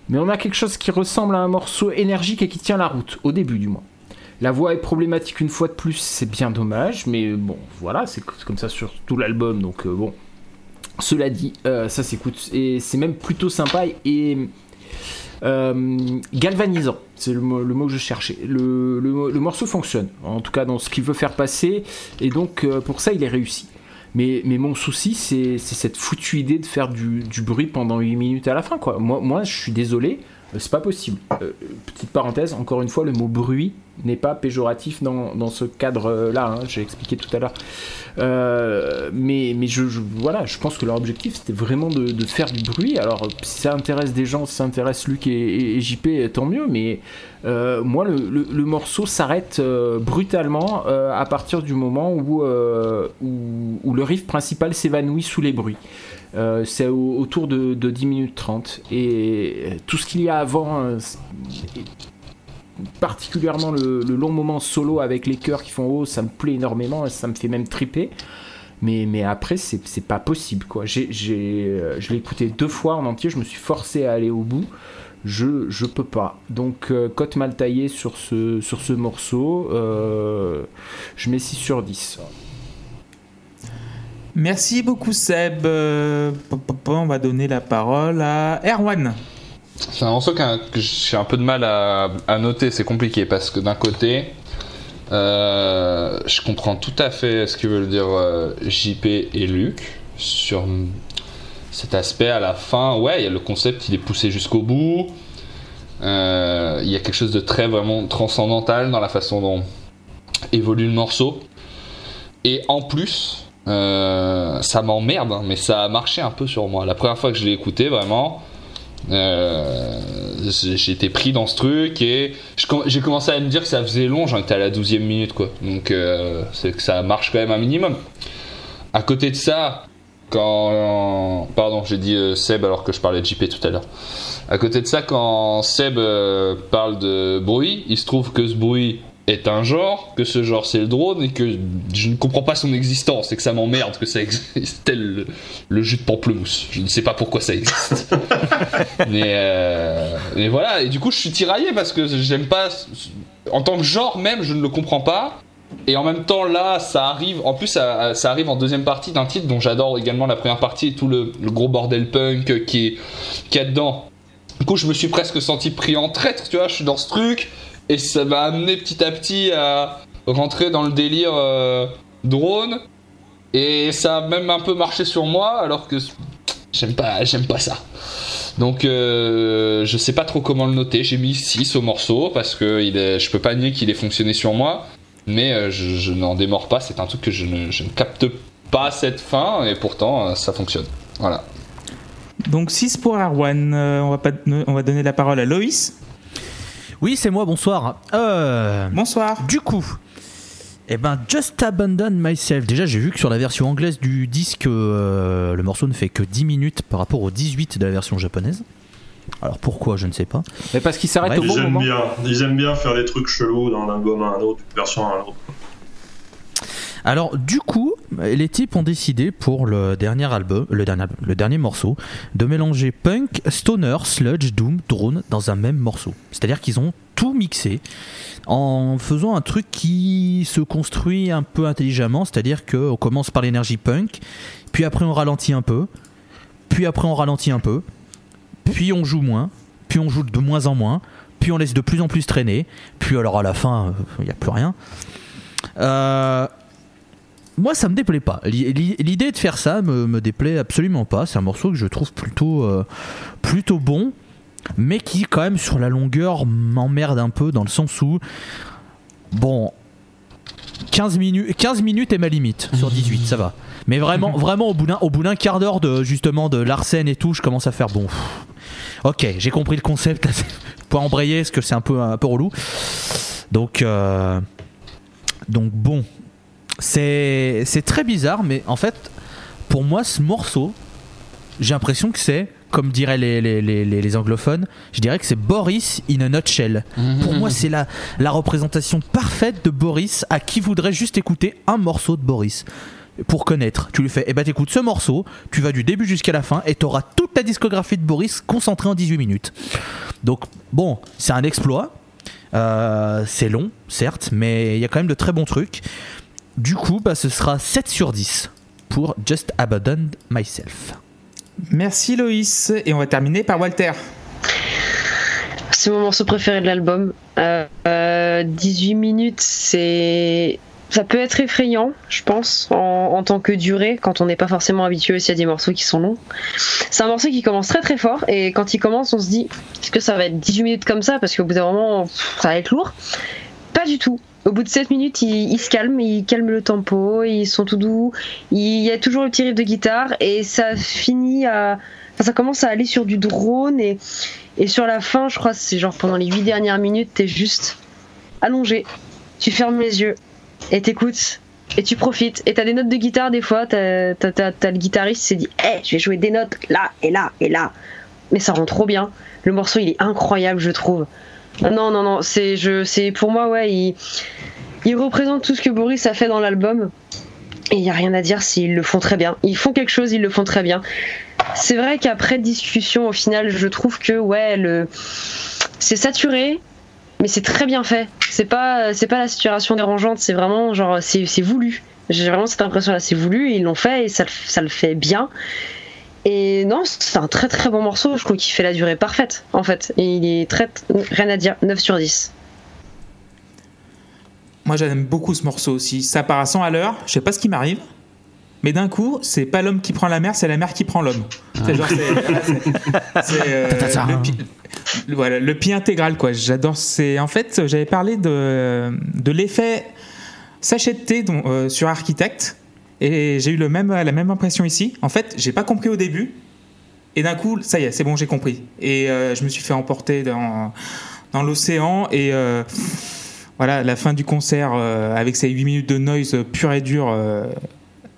Speaker 7: mais on a quelque chose qui ressemble à un morceau énergique et qui tient la route, au début du moins. La voix est problématique une fois de plus, c'est bien dommage, mais bon, voilà, c'est comme ça sur tout l'album, donc euh, bon. Cela dit, euh, ça s'écoute et c'est même plutôt sympa et euh, galvanisant. C'est le, mot que je cherchais. Le, morceau fonctionne, en tout cas dans ce qu'il veut faire passer, et donc pour ça il est réussi. Mais, mon souci, c'est cette foutue idée de faire du, bruit pendant 8 minutes à la fin. Quoi. Moi, je suis désolé, c'est pas possible. petite parenthèse, encore une fois, le mot bruit n'est pas péjoratif dans, dans ce cadre-là, hein, j'ai expliqué tout à l'heure. Euh, mais mais je, voilà, je pense que leur objectif c'était vraiment de, faire du bruit. Alors si ça intéresse des gens, si ça intéresse Luc et, JP, tant mieux, mais euh, moi le, morceau s'arrête euh, brutalement à partir du moment où, où, le riff principal s'évanouit sous les bruits. C'est autour de, de, 10 minutes 30 et tout ce qu'il y a avant particulièrement le, long moment solo avec les chœurs qui font haut, ça me plaît énormément, ça me fait même triper. Mais, après, c'est pas possible. quoi. Euh, je l'ai écouté deux fois en entier, je me suis forcé à aller au bout. Je, je peux pas. Donc, euh, cote mal taillée sur ce, sur ce morceau, euh, je mets 6 sur 10.
Speaker 1: Merci beaucoup, Seb. on va donner la parole à Erwan.
Speaker 2: C'est un morceau que j'ai un peu de mal à, noter, c'est compliqué parce que d'un côté, euh, je comprends tout à fait ce que veulent dire euh, JP et Luc sur cet aspect à la fin. Ouais, y a le concept, il est poussé jusqu'au bout. Euh, il y a quelque chose de très vraiment transcendantal dans la façon dont évolue le morceau. Et en plus, ça m'emmerde, hein, mais ça a marché un peu sur moi. La première fois que je l'ai écouté, vraiment, euh, été pris dans ce truc et j'ai commencé à me dire que ça faisait long, j'en étais à la 12 e minute quoi. Donc euh, c'est que ça marche quand même un minimum. À côté de ça, quand. Pardon, j'ai dit euh, Seb alors que je parlais de JP tout à l'heure. À côté de ça, quand Seb euh, parle de bruit, il se trouve que ce bruit est un genre, que ce genre c'est le drone et que je ne comprends pas son existence et que ça m'emmerde que ça existe tel le, le jus de pamplemousse. Je ne sais pas pourquoi ça existe. mais, euh, mais voilà, et du coup je suis tiraillé parce que j'aime pas. En tant que genre même, je ne le comprends pas. Et en même temps, là, ça arrive. En plus, ça, ça arrive en deuxième partie d'un titre dont j'adore également la première partie et tout le, le gros bordel punk qui est, qui est dedans. Du coup, je me suis presque senti pris en traître, tu vois. Je suis dans ce truc et ça m'a amené petit à petit à rentrer dans le délire euh, drone. Et ça a même un peu marché sur moi, alors que j'aime pas, j'aime pas ça. Donc, euh, je sais pas trop comment le noter. J'ai mis 6 au morceau parce que il est, je peux pas nier qu'il ait fonctionné sur moi. Mais euh, je, n'en démords pas. C'est un truc que je ne, capte pas cette fin et pourtant euh, ça fonctionne. Voilà.
Speaker 1: Donc 6 pour Erwan. Euh, on, va on va donner la parole à Loïs.
Speaker 6: Oui, c'est moi, bonsoir. Euh,
Speaker 1: Bonsoir.
Speaker 6: du coup, eh ben, Just Abandon Myself. Déjà, j'ai vu que sur la version anglaise du disque, euh, le morceau ne fait que 10 minutes par rapport aux 18 de la version japonaise. Alors pourquoi, je ne sais pas.
Speaker 7: Mais parce qu'il s'arrête
Speaker 6: Ouais,
Speaker 7: au
Speaker 4: Ils
Speaker 7: bon
Speaker 4: aiment
Speaker 7: moment.
Speaker 4: bien, ils aiment bien faire des trucs chelous d'un album à un autre, d'une version à un autre.
Speaker 6: Alors du coup, les types ont décidé pour le dernier album, le dernier, morceau, de mélanger punk, stoner, sludge, doom, drone dans un même morceau. C'est-à-dire qu'ils ont tout mixé en faisant un truc qui se construit un peu intelligemment, c'est-à-dire qu'on commence par l'énergie punk, puis après on ralentit un peu, puis après on ralentit un peu, puis on joue moins, puis on joue de moins en moins, puis on laisse de plus en plus traîner, puis alors à la fin, euh, il n'y a plus rien. Euh, moi, ça me déplaît pas. L'i- l'i- L'idée de faire ça me, me déplaît absolument pas. C'est un morceau que je trouve plutôt, euh, plutôt bon, mais qui, quand même, sur la longueur, m'emmerde un peu dans le sens où, bon, 15 minutes, 15 minutes est ma limite sur 18, ça va. Mais vraiment, vraiment au bout d'un, au bout d'un quart d'heure de justement de Larsen et tout, je commence à faire bon. Ok, j'ai compris le concept. Pour embrayer, parce que c'est un peu un peu relou. Donc, euh, donc bon, c'est très bizarre, mais en fait, pour moi, ce morceau, j'ai l'impression que c'est, comme diraient les, les- les anglophones, je dirais que c'est Boris in a nutshell. Pour moi, c'est la, la représentation parfaite de Boris à qui voudrait juste écouter un morceau de Boris. Pour connaître, tu lui fais, eh ben t'écoutes ce morceau, tu vas du début jusqu'à la fin et t'auras toute la discographie de Boris concentrée en 18 minutes. Donc, bon, c'est un exploit. Euh, c'est long, certes, mais il y a quand même de très bons trucs. Du coup, bah, ce sera 7 sur 10 pour Just Abandon Myself.
Speaker 1: Merci Loïs. Et on va terminer par Walter.
Speaker 5: C'est mon morceau préféré de l'album. Euh, euh, 18 minutes, c'est. Ça peut être effrayant, je pense, en, en tant que durée, quand on n'est pas forcément habitué aussi à des morceaux qui sont longs. C'est un morceau qui commence très très fort, et quand il commence, on se dit est-ce que ça va être 18 minutes comme ça? Parce qu'au bout d'un moment, ça va être lourd. Pas du tout. Au bout de 7 minutes, il, il se calme, il calme le tempo, ils sont tout doux. Il y a toujours le petit riff de guitare, et ça finit à. Enfin, ça commence à aller sur du drone, et. Et sur la fin, je crois, c'est genre pendant les 8 dernières minutes, t'es juste allongé. Tu fermes les yeux et t'écoutes et tu profites. Et t'as des notes de guitare des fois, t'as, t'as- t'as- le guitariste qui s'est dit Hé, je vais jouer des notes là et là et là. Mais ça rend trop bien. Le morceau, il est incroyable, je trouve. Non, non, non, c'est, je, c'est pour moi, ouais, il, il représente tout ce que Boris a fait dans l'album. Et il n'y a rien à dire s'ils le font très bien. Ils font quelque chose, ils le font très bien. C'est vrai qu'après discussion, au final, je trouve que ouais, le... c'est saturé, mais c'est très bien fait. C'est pas, c'est pas la saturation dérangeante, c'est vraiment genre, c'est, c'est voulu. J'ai vraiment cette impression-là, c'est voulu, ils l'ont fait et ça, ça le fait bien. Et non, c'est un très très bon morceau, je trouve qu'il fait la durée parfaite, en fait. Et il est très, rien à dire, 9 sur 10.
Speaker 1: Moi j'aime beaucoup ce morceau aussi. Ça part à 100 à l'heure. Je sais pas ce qui m'arrive. Mais d'un coup, c'est pas l'homme qui prend la mer, c'est la mer qui prend l'homme. C'est genre, c'est, euh,
Speaker 6: Ta-ta-ta.
Speaker 1: le, pi, voilà, le pi intégral, quoi. J'adore. C'est, en fait, j'avais parlé de, de l'effet sachet de thé dont- euh, sur Architect. Et j'ai eu le même, la même impression ici. En fait, j'ai pas compris au début. Et d'un coup, ça y est, c'est bon, j'ai compris. Et euh, je me suis fait emporter dans, dans l'océan. Et euh, voilà, la fin du concert, euh, avec ces 8 minutes de noise pure et dure,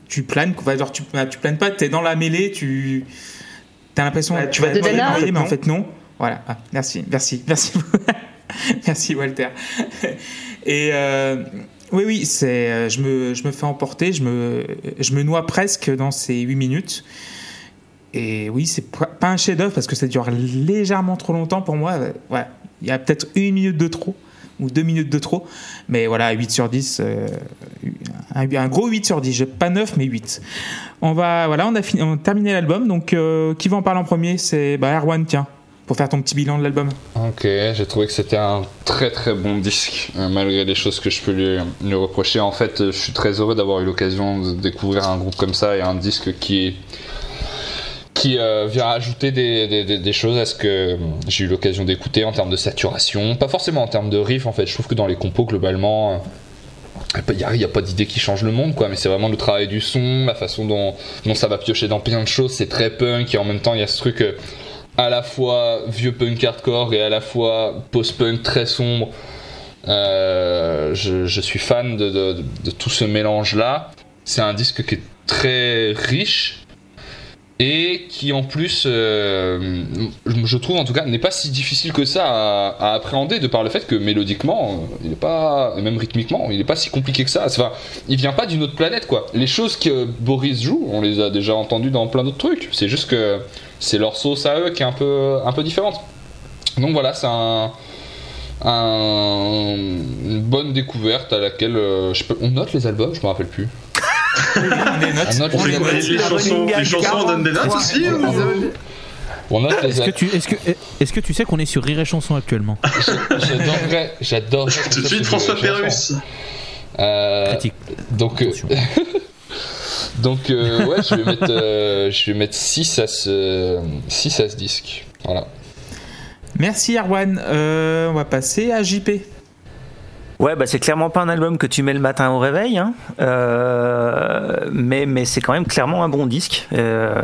Speaker 1: tu planes. Genre, tu, tu planes pas, tu es dans la mêlée, tu as l'impression
Speaker 4: Ouais,
Speaker 1: que tu vas
Speaker 5: Dana.
Speaker 1: noyé, mais en fait, non. Voilà, Ah, merci, merci, merci. merci, Walter. Et oui, oui, c'est, euh, je, me, je me fais emporter, je me, je me noie presque dans ces 8 minutes. Et oui, c'est pas un chef-d'œuvre parce que ça dure légèrement trop longtemps pour moi. Ouais, il y a peut-être une minute de trop ou deux minutes de trop. Mais voilà, 8 sur 10, euh, un, un gros 8 sur 10. Je- Pas 9, mais 8. On va, voilà, on a, fini, on a terminé l'album. Donc, euh, qui va en parler en premier? C'est bah, Erwan, tiens, pour faire ton petit bilan de l'album.
Speaker 2: Ok, j'ai trouvé que c'était un très très bon disque, euh, malgré les choses que je peux lui, reprocher. En fait, euh, je suis très heureux d'avoir eu l'occasion de découvrir un groupe comme ça et un disque qui qui euh, vient ajouter des, choses à ce que j'ai eu l'occasion d'écouter en termes de saturation, pas forcément en termes de riff en fait. Je trouve que dans les compos globalement, il n'y a, pas d'idée qui change le monde quoi, mais c'est vraiment le travail du son, la façon dont, ça va piocher dans plein de choses. C'est très punk et en même temps il y a ce truc à la fois vieux punk hardcore et à la fois post-punk très sombre. Euh, je, suis fan de, de- tout ce mélange là. C'est un disque qui est très riche et qui en plus, euh, je trouve en tout cas, n'est pas si difficile que ça à, appréhender de par le fait que mélodiquement, euh, il pas, et même rythmiquement, il est pas si compliqué que ça. Enfin, il vient pas d'une autre planète quoi. Les choses que Boris joue, on les a déjà entendues dans plein d'autres trucs. C'est juste que c'est leur sauce à eux qui est un peu, un peu différente. Donc voilà, c'est un, un- une bonne découverte à laquelle euh, je peux- on note les albums, je me rappelle plus.
Speaker 1: On.
Speaker 2: On note
Speaker 4: On
Speaker 2: les
Speaker 4: les, les chansons, les chansons, on donne des notes aussi ou-
Speaker 2: On note les
Speaker 6: Est-ce que tu, est-ce que, est-ce que tu sais qu'on est sur Rire et Chanson actuellement?
Speaker 2: J'adorerais, j'adore.
Speaker 4: Tout de suite, François Pérus.
Speaker 2: Euh,
Speaker 6: Critique.
Speaker 2: donc, euh. donc euh, ouais, je vais mettre, euh, je vais mettre 6 à ce, 6 à ce disque. Voilà.
Speaker 1: Merci Erwan. Euh, on va passer à JP.
Speaker 3: Ouais, bah c'est clairement pas un album que tu mets le matin au réveil, hein. Euh, mais, mais c'est quand même clairement un bon disque euh,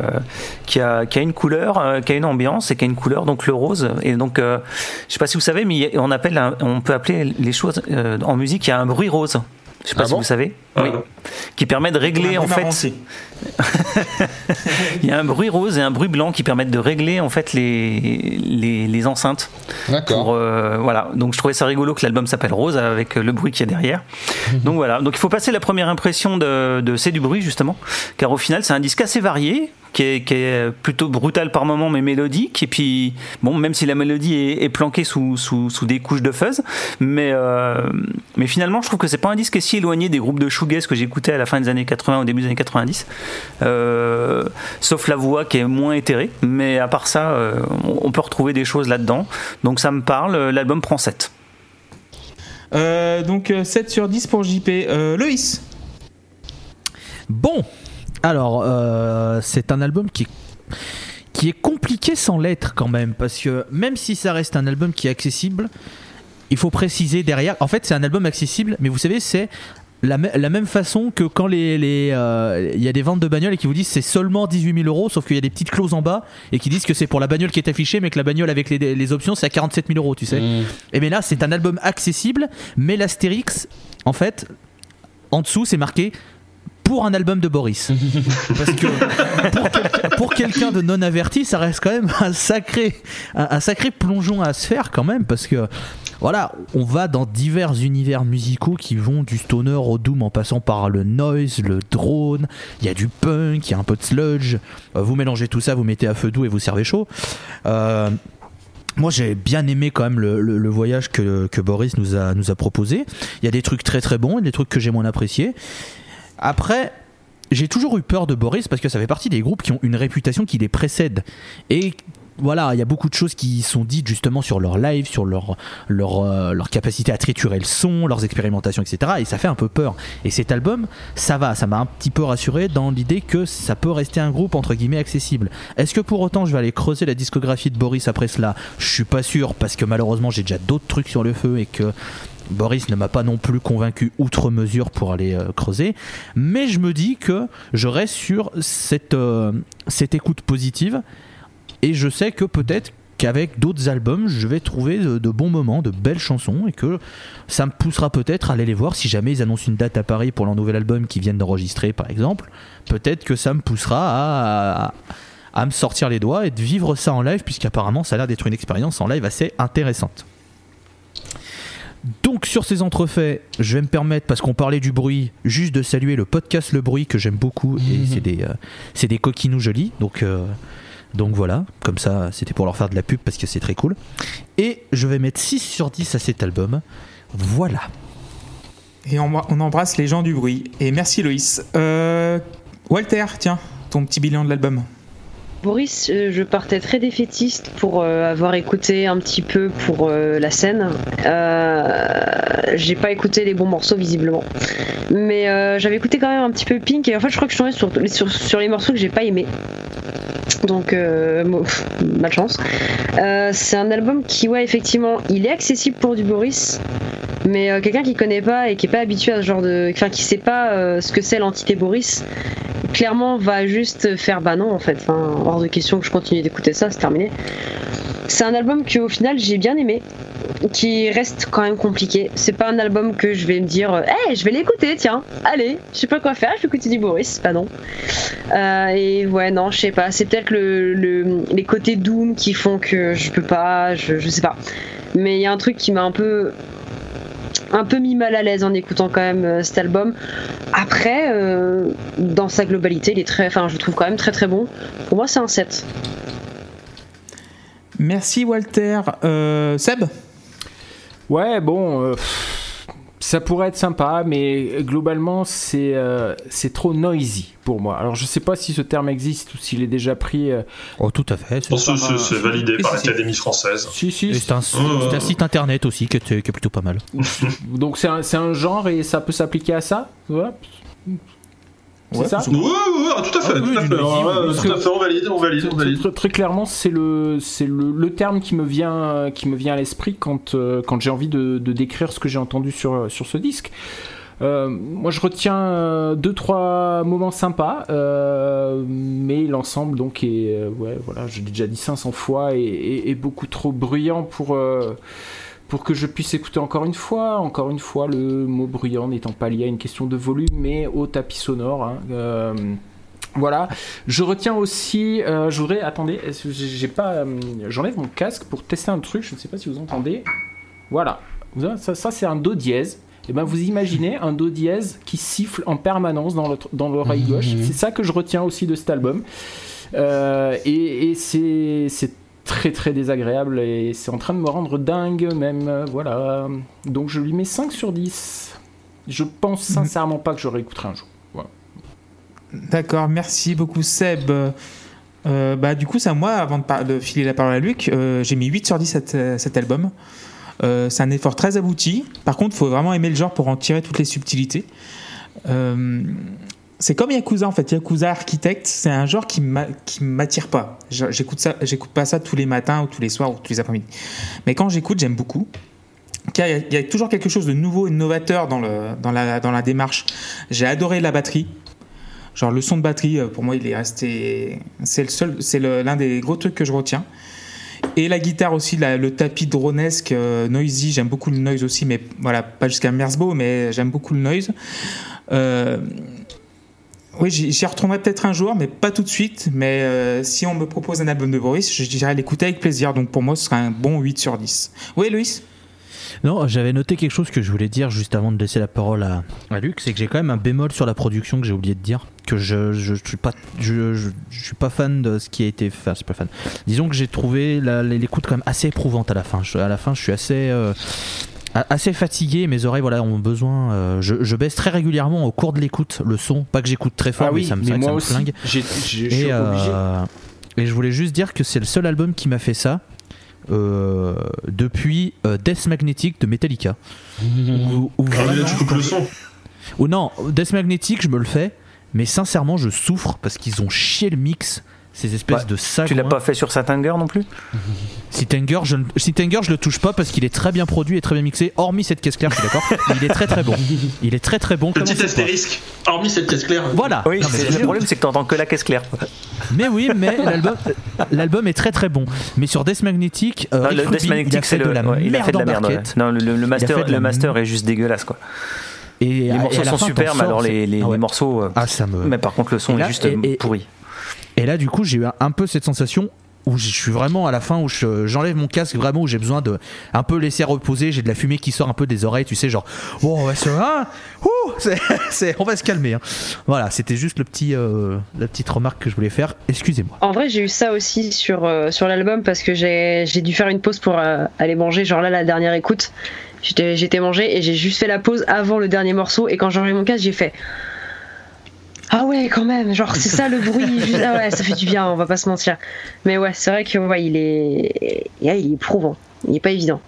Speaker 3: qui, a, qui a une couleur, euh, qui a une ambiance et qui a une couleur, donc le rose. Et donc, euh, je sais pas si vous savez, mais on, appelle un- on peut appeler les choses euh, en musique, il y a un bruit rose. Je sais pas
Speaker 2: Ah
Speaker 3: si
Speaker 2: bon?
Speaker 3: vous savez.
Speaker 4: Ah
Speaker 3: oui. Qui permet de régler en fait. Il y a un bruit rose et un bruit blanc qui permettent de régler en fait les, les, les enceintes.
Speaker 2: D'accord.
Speaker 3: Euh, voilà. Donc je trouvais ça rigolo que l'album s'appelle Rose avec euh, le bruit qu'il y a derrière. Donc voilà. Donc il faut passer la première impression de, de C'est du bruit justement, car au final c'est un disque assez varié. Qui est, qui est plutôt brutal par moment mais mélodique et puis bon même si la mélodie est, est planquée sous, sous, sous des couches de fuzz mais euh, mais finalement je trouve que c'est pas un disque si éloigné des groupes de shoegaze que j'écoutais à la fin des années 80 au début des années 90 euh, sauf la voix qui est moins éthérée mais à part ça euh, on, peut retrouver des choses là-dedans donc ça me parle l'album prend 7
Speaker 1: Euh, donc euh, 7 sur 10 pour JP. Euh, Loïs.
Speaker 6: Bon, alors euh, c'est un album qui est, qui est compliqué sans l'être quand même, parce que même si ça reste un album qui est accessible, il faut préciser derrière. En fait, c'est un album accessible, mais vous savez, c'est la, me- la même façon que quand les les, euh, il y a des ventes de bagnoles et qui vous disent c'est seulement 18 000 euros, sauf qu'il y a des petites clauses en bas et qui disent que c'est pour la bagnole qui est affichée, mais que la bagnole avec les, les options c'est à 47 000 euros, tu sais.
Speaker 2: Mmh.
Speaker 6: Et bien là, c'est un album accessible, mais l'astérix, en fait, en dessous, c'est marqué pour un album de Boris. Parce que pour, quel- pour quelqu'un de non averti, ça reste quand même un sacré, un, un sacré plongeon à se faire quand même, parce que voilà, on va dans divers univers musicaux qui vont du stoner au doom en passant par le noise, le drone, il y a du punk, il y a un peu de sludge. Euh, vous mélangez tout ça, vous mettez à feu doux et vous servez chaud. Euh, moi j'ai bien aimé quand même le, voyage que, que Boris nous a, nous a proposé. Il y a des trucs très très bons et des trucs que j'ai moins appréciés. Après, j'ai toujours eu peur de Boris parce que ça fait partie des groupes qui ont une réputation qui les précède. Et voilà, il y a beaucoup de choses qui sont dites justement sur leur live, sur leur, leur, euh, leur capacité à triturer le son, leurs expérimentations, etc. Et ça fait un peu peur. Et cet album, ça va, ça m'a un petit peu rassuré dans l'idée que ça peut rester un groupe entre guillemets accessible. Est-ce que pour autant je vais aller creuser la discographie de Boris après cela? Je suis pas sûr parce que malheureusement j'ai déjà d'autres trucs sur le feu et que Boris ne m'a pas non plus convaincu outre mesure pour aller euh, creuser, mais je me dis que je reste sur cette, euh, cette écoute positive Et je sais que peut-être qu'avec d'autres albums, je vais trouver de, de bons moments, de belles chansons, et que ça me poussera peut-être à aller les voir si jamais ils annoncent une date à Paris pour leur nouvel album qu'ils viennent d'enregistrer, par exemple. Peut-être que ça me poussera à, à- à me sortir les doigts et de vivre ça en live, puisqu'apparemment ça a l'air d'être une expérience en live assez intéressante. Donc sur ces entrefaits, je vais me permettre, parce qu'on parlait du bruit, juste de saluer le podcast Le Bruit que j'aime beaucoup, et c'est des, euh, des coquinous jolis, donc, euh, donc voilà, comme ça c'était pour leur faire de la pub parce que c'est très cool. Et je vais mettre 6 sur 10 à cet album, voilà.
Speaker 1: Et on, on embrasse les gens du bruit. Et merci Loïs. Euh, Walter, tiens, ton petit bilan de l'album.
Speaker 5: Boris, euh, je partais très défaitiste pour euh, avoir écouté un petit peu pour euh, la scène. Euh, J'ai pas écouté les bons morceaux visiblement, mais euh, j'avais écouté quand même un petit peu Pink et en fait je crois que je suis tombée sur, sur, sur les morceaux que j'ai pas aimés. Donc euh, malchance. Euh, C'est un album qui ouais effectivement il est accessible pour du Boris, mais euh, quelqu'un qui connaît pas et qui est pas habitué à ce genre de, enfin qui sait pas ce que c'est l'entité Boris clairement va juste faire bah non en fait. Enfin, hors de question que je continue d'écouter ça c'est terminé. C'est un album que au final j'ai bien aimé qui reste quand même compliqué c'est pas un album que je vais me dire hé je vais l'écouter tiens allez je sais pas quoi faire je vais écouter du Boris pas non Euh, et ouais non je sais pas c'est peut-être le, le- les côtés doom qui font que je peux pas je, je sais pas mais il y a un truc qui m'a un peu un peu mis mal à l'aise en écoutant quand même euh, cet album. Après, euh, dans sa globalité, il est très, enfin, je le trouve quand même très très bon. Pour moi, c'est un 7.
Speaker 1: Merci Walter. Seb?
Speaker 7: Ouais, bon, euh, ça pourrait être sympa, mais globalement, c'est euh, c'est trop noisy pour moi. Alors, je sais pas si ce terme existe ou s'il est déjà pris. euh,
Speaker 6: Oh, tout à fait.
Speaker 4: C'est- validé par l'Académie française.
Speaker 7: si, si.
Speaker 6: C'est un, site internet aussi qui est, qui est plutôt pas mal.
Speaker 7: Donc, c'est un, c'est un genre et ça peut s'appliquer à ça Voilà. C'est
Speaker 1: Ouais,
Speaker 7: ça
Speaker 4: Oui, oui, oui, tout à fait,
Speaker 6: Ah oui,
Speaker 4: tout à fait,
Speaker 7: parce
Speaker 4: tout à fait, on valide, on valide, on valide.
Speaker 7: Très, très clairement, c'est le, c'est le, le terme qui me vient, qui me vient à l'esprit quand, euh, quand j'ai envie de, de décrire ce que j'ai entendu sur, sur ce disque. Euh, moi, je retiens euh, deux trois moments sympas, euh, mais l'ensemble donc est, euh, ouais, voilà, je l'ai déjà dit 500 fois, et, et- et beaucoup trop bruyant pour euh, pour que je puisse écouter encore une fois. Encore une fois, le mot bruyant n'étant pas lié à une question de volume, mais au tapis sonore. hein. Euh, voilà. Je retiens aussi, euh, je voudrais, attendez, j'ai pas, euh, j'enlève mon casque pour tester un truc. Je ne sais pas si vous entendez. Voilà. Ça, ça c'est un do dièse. Et ben vous imaginez un do dièse qui siffle en permanence dans l'oreille gauche. C'est ça que je retiens aussi de cet album. Euh, et et c'est très très désagréable et c'est en train de me rendre dingue même. euh, Voilà. Donc je lui mets 5 sur 10. Je pense sincèrement pas que je réécouterai un jour. Voilà.
Speaker 1: D'accord, merci beaucoup Seb. Euh, bah, du coup, c'est à moi, avant de, filer la parole à Luc, euh, j'ai mis 8 sur 10 cet, cet album. Euh, c'est un effort très abouti. Par contre, il faut vraiment aimer le genre pour en tirer toutes les subtilités. C'est comme Yakuza en fait. Yakuza Architect, c'est un genre qui qui m'attire pas. J'écoute ça, j'écoute pas ça tous les matins ou tous les soirs ou tous les après-midi. Mais quand j'écoute, j'aime beaucoup. Il y, a- y a toujours quelque chose de nouveau et novateur dans, le, dans, la, dans la démarche. J'ai adoré la batterie. Genre le son de batterie, euh, pour moi, il est resté. C'est le seul, c'est l'un des gros trucs que je retiens. Et la guitare aussi, le tapis dronesque, euh, noisy. J'aime beaucoup le noise aussi, mais voilà, pas jusqu'à Merzbow, mais j'aime beaucoup le noise. Euh, oui, j'y retournerai peut-être un jour, mais pas tout de suite. Mais euh, si on me propose un album de Boris, je dirais l'écouter avec plaisir. Donc pour moi, ce sera un bon 8 sur 10. Oui, Loïs?
Speaker 6: Non, j'avais noté quelque chose que je voulais dire juste avant de laisser la parole à, Luc, c'est que j'ai quand même un bémol sur la production que j'ai oublié de dire, que je, je, suis pas fan de ce qui a été enfin. Disons que j'ai trouvé l'écoute quand même assez éprouvante à la fin. À la fin, je suis assez euh, assez fatigué, mes oreilles voilà ont besoin. euh, je, je baisse très régulièrement au cours de l'écoute le son, pas que j'écoute très fort,
Speaker 7: Ah
Speaker 6: mais ça me,
Speaker 7: mais moi
Speaker 6: ça me
Speaker 7: aussi,
Speaker 6: flingue. Et, euh, et je voulais juste dire que c'est le seul album qui m'a fait ça euh, depuis euh, Death Magnetic de Metallica. Où- où
Speaker 4: Ah, mais là, tu coupes le son.
Speaker 6: ou non, Death Magnetic, je me le fais, mais sincèrement, je souffre parce qu'ils ont chié le mix. Ces espèces
Speaker 3: Ouais,
Speaker 6: de sacs.
Speaker 3: Tu l'as pas fait sur Satanger non plus
Speaker 6: Si Tanger, je, ne- si Tanger, je le touche pas parce qu'il est très bien produit et très bien mixé, hormis cette caisse claire, je suis d'accord. il est très très bon. Il est très très bon.
Speaker 4: Petit astérisque, hormis cette caisse claire.
Speaker 6: Voilà.
Speaker 3: Oui,
Speaker 6: Non, mais
Speaker 3: c'est-
Speaker 6: c'est
Speaker 3: le problème c'est que t'entends que la caisse claire.
Speaker 6: Mais oui, mais l'album, est très très bon. Mais sur Death Magnetic, euh,
Speaker 3: Non,
Speaker 6: Rick
Speaker 3: le
Speaker 6: Rubin,
Speaker 3: Death
Speaker 6: il a
Speaker 3: Magnetic,
Speaker 6: fait
Speaker 3: c'est
Speaker 6: de
Speaker 3: ouais, il a
Speaker 6: merde
Speaker 3: fait de la merde. ouais. Non, le, le- le master, le master est juste dégueulasse quoi.
Speaker 6: Et,
Speaker 3: Les morceaux sont
Speaker 6: fin,
Speaker 3: super, mais alors les, les-
Speaker 6: ah ouais.
Speaker 3: les morceaux. euh,
Speaker 6: Ah, ça me.
Speaker 3: Mais par contre, le son
Speaker 6: Et là,
Speaker 3: est juste
Speaker 6: et- et-
Speaker 3: pourri.
Speaker 6: Et là, du coup, j'ai eu un- peu cette sensation où je suis vraiment à la fin où je- j'enlève mon casque vraiment où j'ai besoin de un peu laisser reposer j'ai de la fumée qui sort un peu des oreilles tu sais genre bon on va se hein, on va se calmer hein. voilà c'était juste le petit euh, la petite remarque que je voulais faire excusez-moi
Speaker 5: En vrai, j'ai eu ça aussi sur, euh, sur l'album parce que j'ai dû faire une pause pour euh, aller manger. Genre là, la dernière écoute, j'étais mangé et j'ai juste fait la pause avant le dernier morceau. Et quand j'ai enlevé mon casque, j'ai fait. Ah ouais, quand même, genre c'est ça le bruit. juste- Ah ouais, ça fait du bien, on va pas se mentir. Mais ouais, c'est vrai que ouais, il est. ouais, il est éprouvant. Il est pas évident.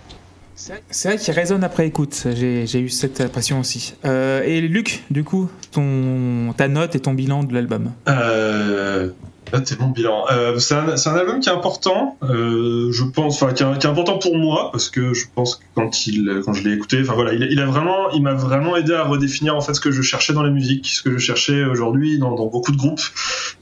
Speaker 1: C'est c'est vrai qu'il résonne après écoute, j'ai j'ai eu cette impression aussi. Euh, et Luc, du coup, ton, ta note et ton bilan de l'album?
Speaker 4: Euh, là, mon bilan. Euh, c'est un, album qui est important, euh, je pense, enfin qui, est- important pour moi parce que je pense que quand il, quand je l'ai écouté, enfin voilà, il, a vraiment, il m'a vraiment aidé à redéfinir en fait ce que je cherchais dans la musique, ce que je cherchais aujourd'hui dans, beaucoup de groupes,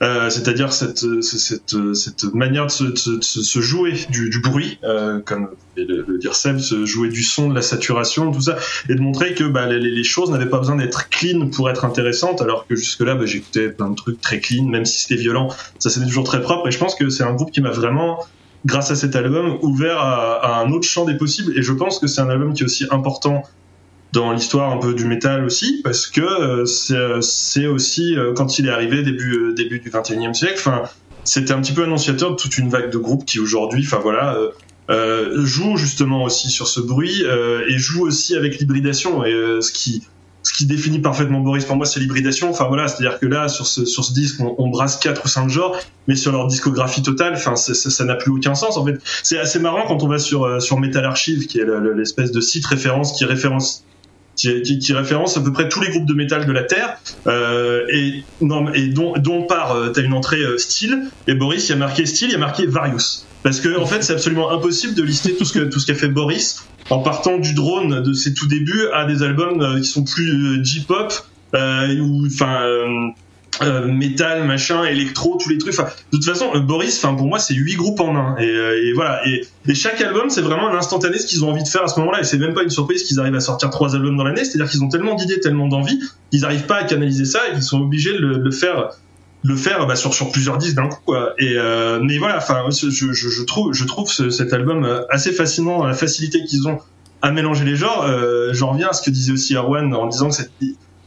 Speaker 4: euh, c'est-à-dire cette, cette, cette manière de se, jouer du, bruit, comme le, le dire Seb, se jouer du son, de la saturation, tout ça, et de montrer que bah, les, choses n'avaient pas besoin d'être clean pour être intéressantes, alors que jusque-là, bah, j'écoutais plein de trucs très clean, même si c'était violent, ça c'était toujours très propre. Et je pense que c'est un groupe qui m'a vraiment, grâce à cet album, ouvert à, un autre champ des possibles. Et je pense que c'est un album qui est aussi important dans l'histoire un peu du métal aussi, parce que euh, c'est- c'est aussi euh, quand il est arrivé début euh, début du 21e siècle. C'était un petit peu annonciateur de toute une vague de groupes qui aujourd'hui, enfin voilà. euh, euh, joue justement aussi sur ce bruit euh, et joue aussi avec l'hybridation et euh, ce qui ce qui définit parfaitement Boris pour moi c'est l'hybridation. Enfin voilà c'est à dire que là sur ce disque on, brasse quatre ou cinq genres mais sur leur discographie totale ça n'a plus aucun sens en fait. C'est assez marrant quand on va sur euh, sur Metal Archive qui est le- le- l'espèce de site référence qui référence qui, référence à peu près tous les groupes de métal de la Terre. Euh, et, dont, dont part euh, t'as une entrée euh, style. Et Boris il y a marqué style il y a marqué Various parce que en fait c'est absolument impossible de lister tout ce que tout ce qu'a fait Boris en partant du drone de ses tout débuts à des albums euh, qui sont plus J-pop ou enfin euh, métal, machin, électro, tous les trucs. Enfin, de toute façon, euh, Boris, enfin pour moi, c'est huit groupes en un. Et, euh, et voilà. Et, chaque album, c'est vraiment un instantané ce qu'ils ont envie de faire à ce moment-là. Et c'est même pas une surprise qu'ils arrivent à sortir trois albums dans l'année. C'est-à-dire qu'ils ont tellement d'idées, tellement d'envie, qu'ils n'arrivent pas à canaliser ça et qu'ils sont obligés de le, de faire le faire bah, sur plusieurs disques d'un coup quoi et euh, mais voilà enfin je, je, je trouve je trouve ce- cet album euh, assez fascinant la facilité qu'ils ont à mélanger les genres j'en reviens à ce que disait aussi Erwan en disant que c'est-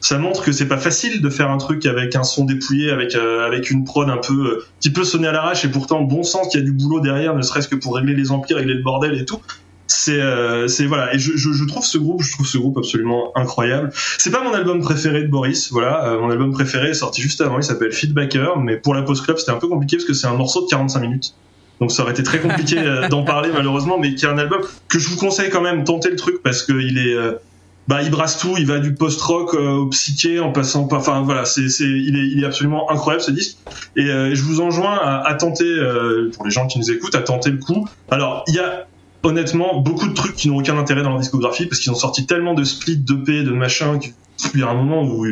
Speaker 4: ça montre que c'est pas facile de faire un truc avec un son dépouillé avec euh, avec une prod un peu euh, qui peut sonner à l'arrache et pourtant bon sens qu'il y a du boulot derrière ne serait-ce que pour régler les empires régler le bordel et tout. C'est euh, c'est voilà. Et je, je, je trouve ce groupe je trouve ce groupe absolument incroyable. C'est pas mon album préféré de Boris voilà. Euh, mon album préféré est sorti juste avant il s'appelle Feedbacker mais pour la post club c'était un peu compliqué parce que c'est un morceau de 45 minutes. Donc ça aurait été très compliqué d'en parler malheureusement mais qui est un album que je vous conseille quand même tentez le truc parce que il est bah il brasse tout il va du post rock au psyché en passant par enfin voilà c'est c'est il est il est absolument incroyable ce disque. Et euh, je vous enjoins à, tenter euh, pour les gens qui nous écoutent à tenter le coup. Alors il y a honnêtement beaucoup de trucs qui n'ont aucun intérêt dans leur discographie parce qu'ils ont sorti tellement de splits d'EP de machin qu'il y a un moment où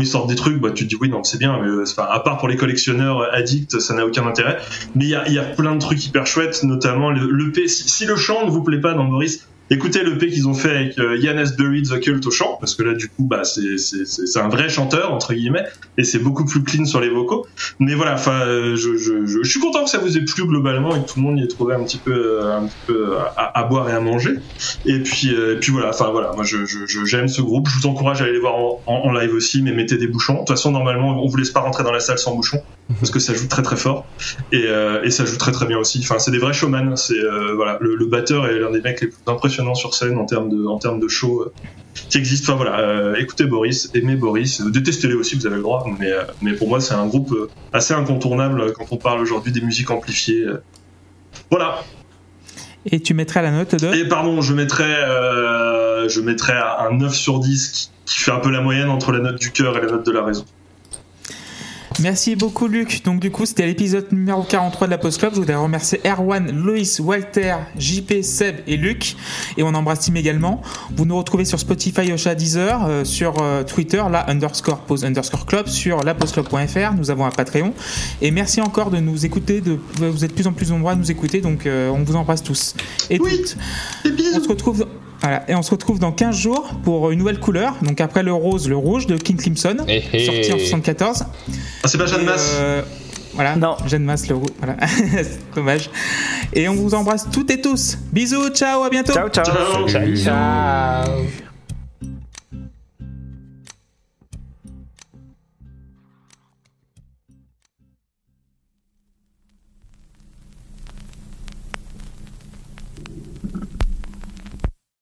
Speaker 4: ils sortent des trucs bah tu te dis oui non c'est bien mais euh, à part pour les collectionneurs addicts ça n'a aucun intérêt. Mais il y a, y a plein de trucs hyper chouettes notamment le l'EP si, si le chant ne vous plaît pas dans Boris écoutez l'EP qu'ils ont fait avec euh, Yannis Buried the Cult au chant parce que là du coup bah c'est un vrai chanteur entre guillemets et c'est beaucoup plus clean sur les vocaux. Mais voilà enfin euh, je, je, je, je suis content que ça vous ait plu globalement et que tout le monde y ait trouvé un petit peu euh, un petit peu à, à boire et à manger. Et puis et puis voilà enfin voilà moi je- j'aime ce groupe. Je vous encourage à aller les voir en, en, en live aussi mais mettez des bouchons. De toute façon normalement on vous laisse pas rentrer dans la salle sans bouchon parce que ça joue très très fort. Et, et ça joue très très bien aussi. Enfin c'est des vrais showman. C'est voilà le, le batteur est l'un des mecs les plus impressionnants sur scène en termes de en termes de show euh, qui existe. Enfin voilà euh, écoutez Boris aimez Boris détestez-les aussi vous avez le droit mais euh, mais pour moi c'est un groupe assez incontournable quand on parle aujourd'hui des musiques amplifiées voilà.
Speaker 1: Et tu mettrais la note de
Speaker 4: et pardon, je mettrais, euh, je mettrais un 9 sur 10 qui, qui fait un peu la moyenne entre la note du cœur et la note de la raison.
Speaker 1: Merci beaucoup Luc. Donc du coup c'était l'épisode numéro 43 de la Post Club. Je voudrais remercier Erwan, Loïs, Walter, JP, Seb et Luc. Et on embrasse Tim également. Vous nous retrouvez sur Spotify, Ocha, Deezer, euh, sur euh, Twitter, la underscore pause underscore club, sur lapostclub.fr. Nous avons un Patreon. Et merci encore de nous écouter. De, vous êtes de plus en plus nombreux à nous écouter. Donc euh, on vous embrasse tous. Et
Speaker 4: Oui.
Speaker 1: toutes. On se retrouve. Voilà, et on se retrouve dans 15 jours pour une nouvelle couleur. Donc après le rose, le rouge de King Crimson,
Speaker 2: Eh, eh.
Speaker 1: sorti en 74.
Speaker 4: Ah, c'est pas Jeanne Masse.
Speaker 1: euh, voilà,
Speaker 3: Non.
Speaker 1: Jeanne Masse, le rouge. Voilà, C'est dommage. Et on vous embrasse toutes et tous. Bisous, ciao, à bientôt.
Speaker 3: Ciao, ciao.
Speaker 4: Ciao.
Speaker 2: Ciao.